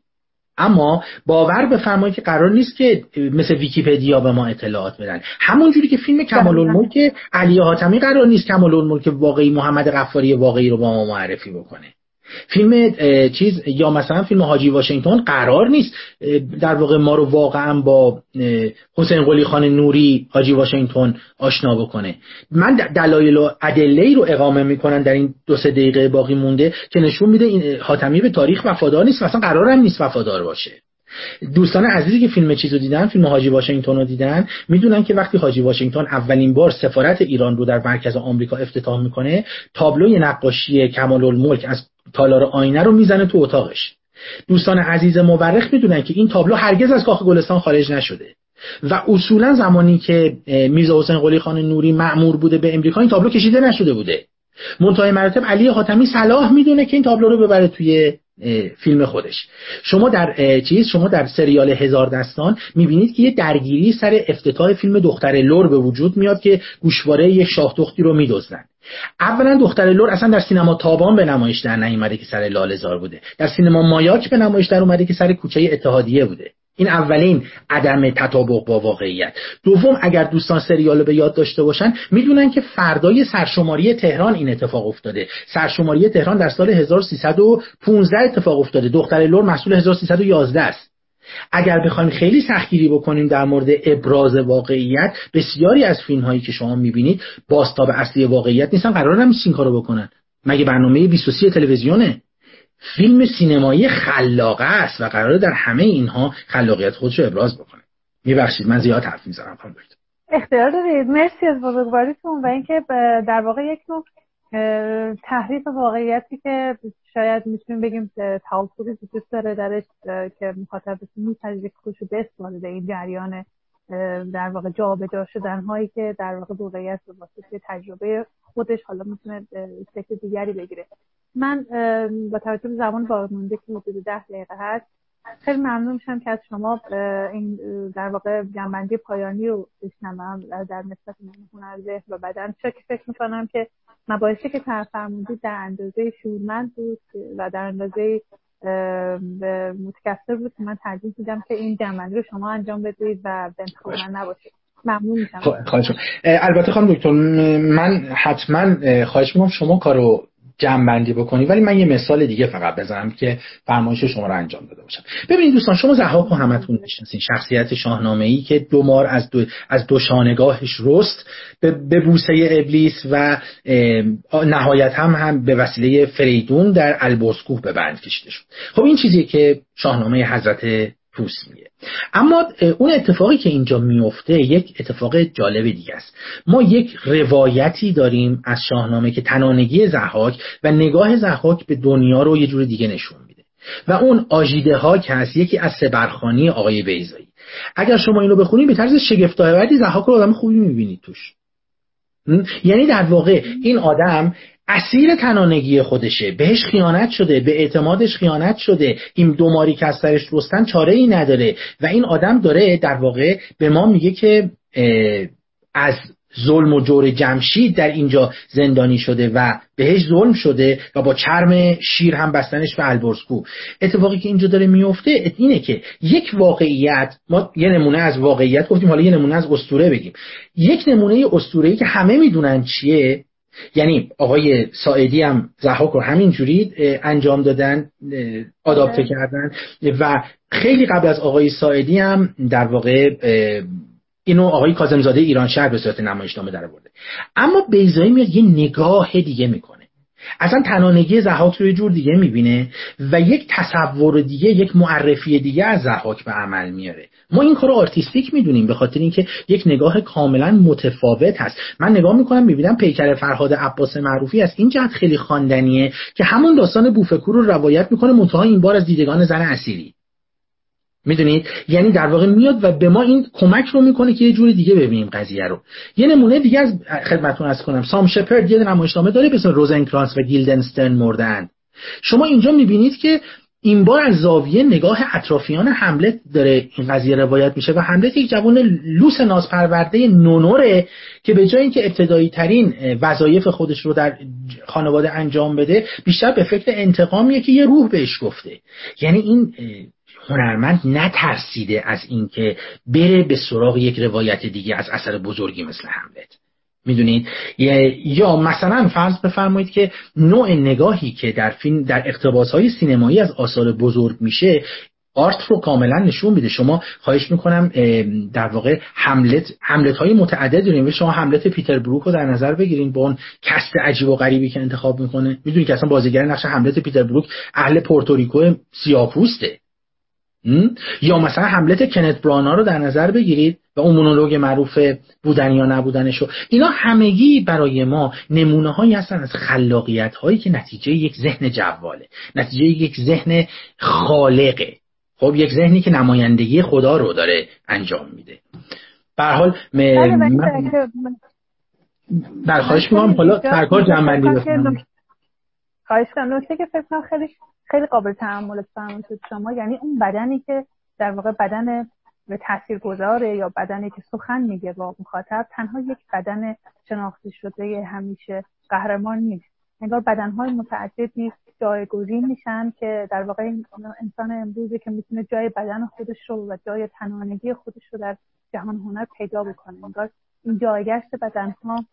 اما باور بفرمایید که قرار نیست که مثل ویکیپدیا به ما اطلاعات بدن. همون جوری که فیلم کمال الملک علی حاتمی قرار نیست کمال الملک واقعی محمد غفاری واقعی رو با ما معرفی بکنه. فیلم چیز یا مثلا فیلم حاجی واشنگتن قرار نیست در واقع ما رو واقعا با حسین قلی خان نوری حاجی واشنگتن آشنا بکنه. من دلایل و ادله رو اقامه می‌کنن در این دو سه دقیقه باقی مونده که نشون میده این حاتمی به تاریخ وفادار نیست مثلا قرار هم نیست وفادار باشه. دوستان عزیزی که فیلم چیزو دیدن فیلم حاجی واشنگتن رو دیدن می‌دونن که وقتی حاجی واشنگتن اولین بار سفارت ایران رو در مرکز آمریکا افتتاح می‌کنه تابلوی نقاشی کمال الملک از تالار آینه رو می‌زنه تو اتاقش. دوستان عزیز مورخ می‌دونن که این تابلو هرگز از کاخ گلستان خارج نشده. و اصولا زمانی که میرزا حسین قلی خان نوری معمور بوده به امریکا این تابلو کشیده نشده بوده. منتهای مراتب علی حاتمی صلاح می‌دونه که این تابلو رو ببره توی فیلم خودش. شما در چیز شما در سریال هزار دستان می‌بینید که یه درگیری سر افتتاح فیلم دختر لور به وجود میاد که گوشواره یک شاه دختی رو میدزدن. اولا دختر لور اصلا در سینما تابان به نمایش در نیومده که سر لالزار بوده. در سینما مایاک به نمایش در اومده که سر کوچه اتحادیه بوده. این اولین عدم تطابق با واقعیت. دوم اگر دوستان سریال به یاد داشته باشن می‌دونن که فردای سرشماری تهران این اتفاق افتاده. سرشماری تهران در سال 1315 اتفاق افتاده. دختر لور محصول 1311 است. اگر بخوایم خیلی سختگیری بکنیم در مورد ابراز واقعیت بسیاری از فیلم هایی که شما می‌بینید باستاب اصلی واقعیت نیستن قرار هم این کارو بکنن. مگه برنامه 23 تلویزیونه؟ فیلم سینمایی خلاقه است و قراره در همه اینها خلاقیت خودش رو ابراز بکنه. میبخشید من زیاد حرف می‌زنم خانم اختیار دارید. مرسی از بزرگواریتون و اینکه در واقع یک نوع تحریف واقعیتی که شاید می‌تونیم بگیم تعاطفی وجود داره درش که مخاطب میپذیره که خودشو به این جریان در واقع جابجا شدن هایی که در واقع واقعیت به واسطه تجربه خودش حالا می‌تونه شکل دیگری بگیره. من با توجه به زمان باقی مونده که حدود ده دقیقه هست خیلی ممنون میشم که از شما این در واقع جنبندی پایانی رو بشنوم در نسبت هنر ذهن و بدن. چه که فکر می‌کنم که مباحثی که فرمودید در اندازه شورمند بود و در اندازه متکثر بود که من ترجیح دیدم که این جنبندی رو شما انجام بدید و به من نباشید. ممنون میشم. البته خانم دکتر من حتما خواهش می‌کنم شما کارو جمع بندی بکنی. ولی من یه مثال دیگه فقط بزنم که فرمایش شما رو انجام داده باشم. ببینید دوستان شما زهاک و همتون می‌شناسین. شخصیت شاهنامه ای که دو مار از دو از دو شانگاهش رست به بوسه ابلیس و نهایت هم هم به وسیله فریدون در البرزگوه به بند کشیده شد. خب این چیزی که شاهنامه حضرت پوست میگه. اما اون اتفاقی که اینجا میفته یک اتفاق جالب دیگه است. ما یک روایتی داریم از شاهنامه که تنانگی زحاک و نگاه زحاک به دنیا رو یه جور دیگه نشون میده. و اون آژیده ها که هست یکی از سبرخانی آقای بیزایی اگر شما اینو بخونید به طرز شگفت‌آوری زحاک رو آدم خوبی می‌بینید توش. یعنی در واقع این آدم اسیر تنانگی خودشه. بهش خیانت شده به اعتمادش خیانت شده. این دو ماری که از سرش رستن چاره ای نداره. و این آدم داره در واقع به ما میگه که از ظلم و جور جمشید در اینجا زندانی شده و بهش ظلم شده و با چرم شیر هم بستنش به البرزکو. اتفاقی که اینجا داره میفته اینه که یک واقعیت ما یه نمونه از واقعیت گفتیم حالا یه نمونه از استوره بگیم. یک نمونه استوره‌ای که همه می‌دونن چیه یعنی آقای ساعدی هم زحاک رو همین جوری انجام دادن آداپته بله. کردن. و خیلی قبل از آقای ساعدی هم در واقع اینو آقای کاظم‌زاده ایران شهر به صورت نمایشنامه در آورده اما بیضایی میاد یه نگاه دیگه می‌کنه. اصلا تنانگی ضحاک رو یه جور دیگه می‌بینه و یک تصور دیگه یک معرفی دیگه از ضحاک به عمل میاره. ما این کار artistic می‌دونیم به خاطر اینکه یک نگاه کاملا متفاوت هست. من نگاه می‌کنم می‌بینم پیکر فرهاد عباس معروفی از این جهت خیلی خواندنیه که همون داستان بوف کور رو روایت می‌کنه منتها این بار از دیدگان زن اثیری. می‌دونید؟ یعنی در واقع میاد و به ما این کمک رو می‌کنه که یه جوری دیگه ببینیم قضیه رو. یه نمونه دیگه از خدمتتون از کنم. سام شپرد یه نمایشنامه داره به روزنکرانس و گیلدنستن مردن. شما اینجا می‌بینید که این بار از زاویه نگاه اطرافیان حملت داره این قضیه روایت میشه و حملت یک جوان لوس نازپرورده نونوره که به جای اینکه ابتدایی ترین وظایف خودش رو در خانواده انجام بده بیشتر به فکر انتقامیه که یه روح بهش گفته. یعنی این هنرمند نترسیده از اینکه بره به سراغ یک روایت دیگه از اثر بزرگی مثل هملت. می‌دونید؟ یا مثلا فرض بفرمایید که نوع نگاهی که در فیلم در اقتباس های سینمایی از آثار بزرگ میشه art رو کاملا نشون میده. شما خواهش می‌کنم در واقع هملت هملت های متعدد داریم. شما هملت پیتر بروک رو در نظر بگیرین با اون cast عجیب و غریبی که انتخاب می‌کنه. می‌دونید که اصلا بازیگر نقش هملت پیتر بروک اهل پورتوریکو سیاپوسته. یا مثلا حملت کنت برانا رو در نظر بگیرید و اون مونولوگ معروف بودن یا نبودنشو اینا همگی برای ما نمونه هایی هستن از خلاقیت هایی که نتیجه یک ذهن جواله نتیجه یک ذهن خالقه. خب یک ذهنی که نمایندگی خدا رو داره انجام میده. به حال بله، من در خواهش می‌کنم حالا سرکار جنبندی بکنم خواهش کنم. نکته که فکر خیلی خیلی قابل تحمل فرمایشات شما یعنی اون بدنی که در واقع بدن به تاثیر گذاره یا بدنی که سخن میگه با مخاطب تنها یک بدن شناخته شده همیشه قهرمان نیست. انگار بدنهای متعددی جایگزین میشن که در واقع انسان امروزی که می‌تونه جای بدن خودش رو و جای تنانگی خودش رو در جهان هنر پیدا بکنه. انگار این جایگشت بدنها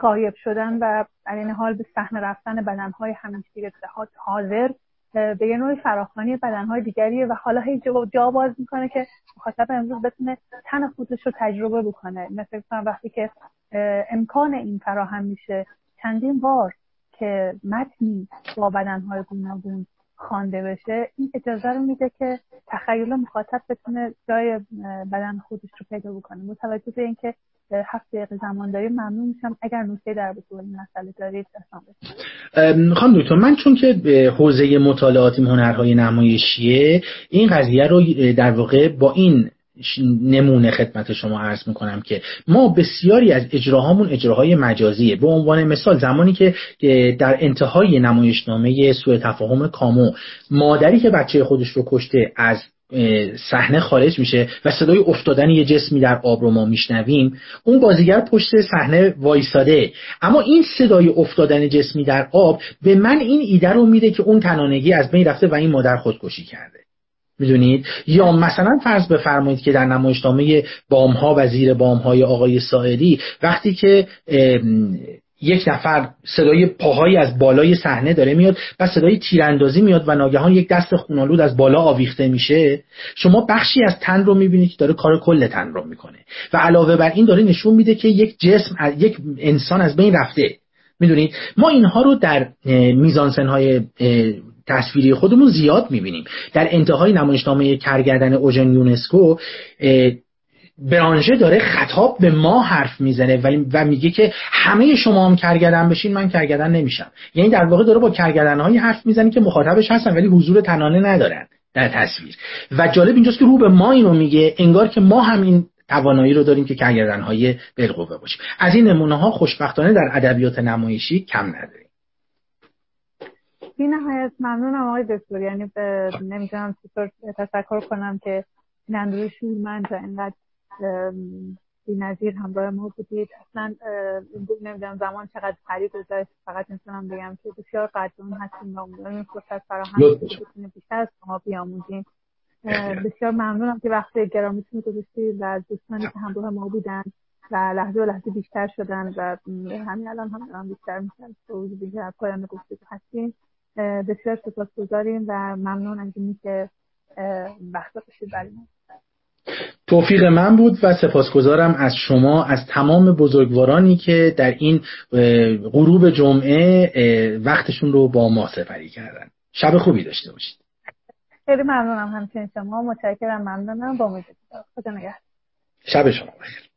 غایب شدن و در این حال به صحنه رفتن بدنهای همیشه حاضر به یه نوع فراخوانی بدنهای دیگریه و حالا هی جا باز می‌کنه که مخاطب امروز بتونه تن خودش رو تجربه بکنه. مثل وقتی که امکان این فراهم میشه چندین بار که متنی با بدنهای گوناگون خوانده بشه این اجازه رو میده که تخیل مخاطب بتونه جای بدن خودش رو پیدا بکنه. متوجه به اینکه هفت دقیقه زمان داریم ممنون میشم. اگر نکته در به این مسئله دارید خانم دکتر من چون که به حوزه مطالعات هنرهای نمایشیه این قضیه رو در واقع با این نمونه خدمت شما عرض می‌کنم که ما بسیاری از اجراهامون اجراهای مجازیه. به عنوان مثال زمانی که در انتهای نمایشنامه سوء تفاهم کامو مادری که بچه خودش رو کشته از صحنه خارج میشه و صدای افتادن یه جسمی در آب رو ما میشنویم اون بازیگر پشت صحنه وایساده. اما این صدای افتادن جسمی در آب به من این ایده رو میده که اون تنانگی از بین رفته و این مادر خودکشی کرده. می‌دونید؟ یا مثلا فرض بفرمایید که در نمایشنامه بامها و زیر بامهای آقای سائری وقتی که یک نفر صدای پاهایی از بالای صحنه داره میاد و صدای تیراندازی میاد و ناگهان یک دست خونالود از بالا آویخته میشه. شما بخشی از تن رو می‌بینید که داره کار کل تن رو می‌کنه. و علاوه بر این داره نشون میده که یک جسم یک انسان از بین رفته. می‌دونید؟ ما اینها رو در میزانسنهای تصویری خودمون زیاد می‌بینیم. در انتهای نمایشنامه کرگردن اوژن یونسکو برانژه داره خطاب به ما حرف می‌زنه ولی و میگه که همه شما هم کرگدن بشین من کرگدن نمیشم. یعنی در واقع داره با کرگدن های حرف می‌زنه که مخاطبش هستن ولی حضور تنانه ندارن در تصویر. و جالب اینجاست که رو به ما اینو میگه انگار که ما هم این توانایی رو داریم که کرگدن های بالقوه باشیم. از این نمونه ها خوشبختانه در ادبیات نمایشی کم نداریم. بی نهایت ممنونم آقای دکتر. یعنی نمی‌دونم چطور تشکر کنم که این اندروی شورمند اینقدر بی نظیر همراه ما بودید. اصلا نمی‌دونم زمان چقدر پری گذاشت. فقط می‌تونم بگم که بسیار قدرون هستیم و امیدواریم فرصت فراهم بتونیم بیشتر از شما بیاموزیم. بسیار ممنونم که وقت گرامیتون گذاشتید و از دوستانی که همراه ما بودن و لحظه و لحظه بیشتر شدن و همین الان هم دارم بیشتر میشن وجود که پایان گفتگو هستیم. بسیار سپاسگزاریم و ممنون از اینی که وقت باشید برای توفیق من بود و سپاسگزارم از شما از تمام بزرگوارانی که در این غروب جمعه وقتشون رو با ما سپری کردن. شب خوبی داشته باشید. خیلی ممنونم همچنین شما. متشکرم ممنونم. با خدا نگهدار. شب شما بخیر.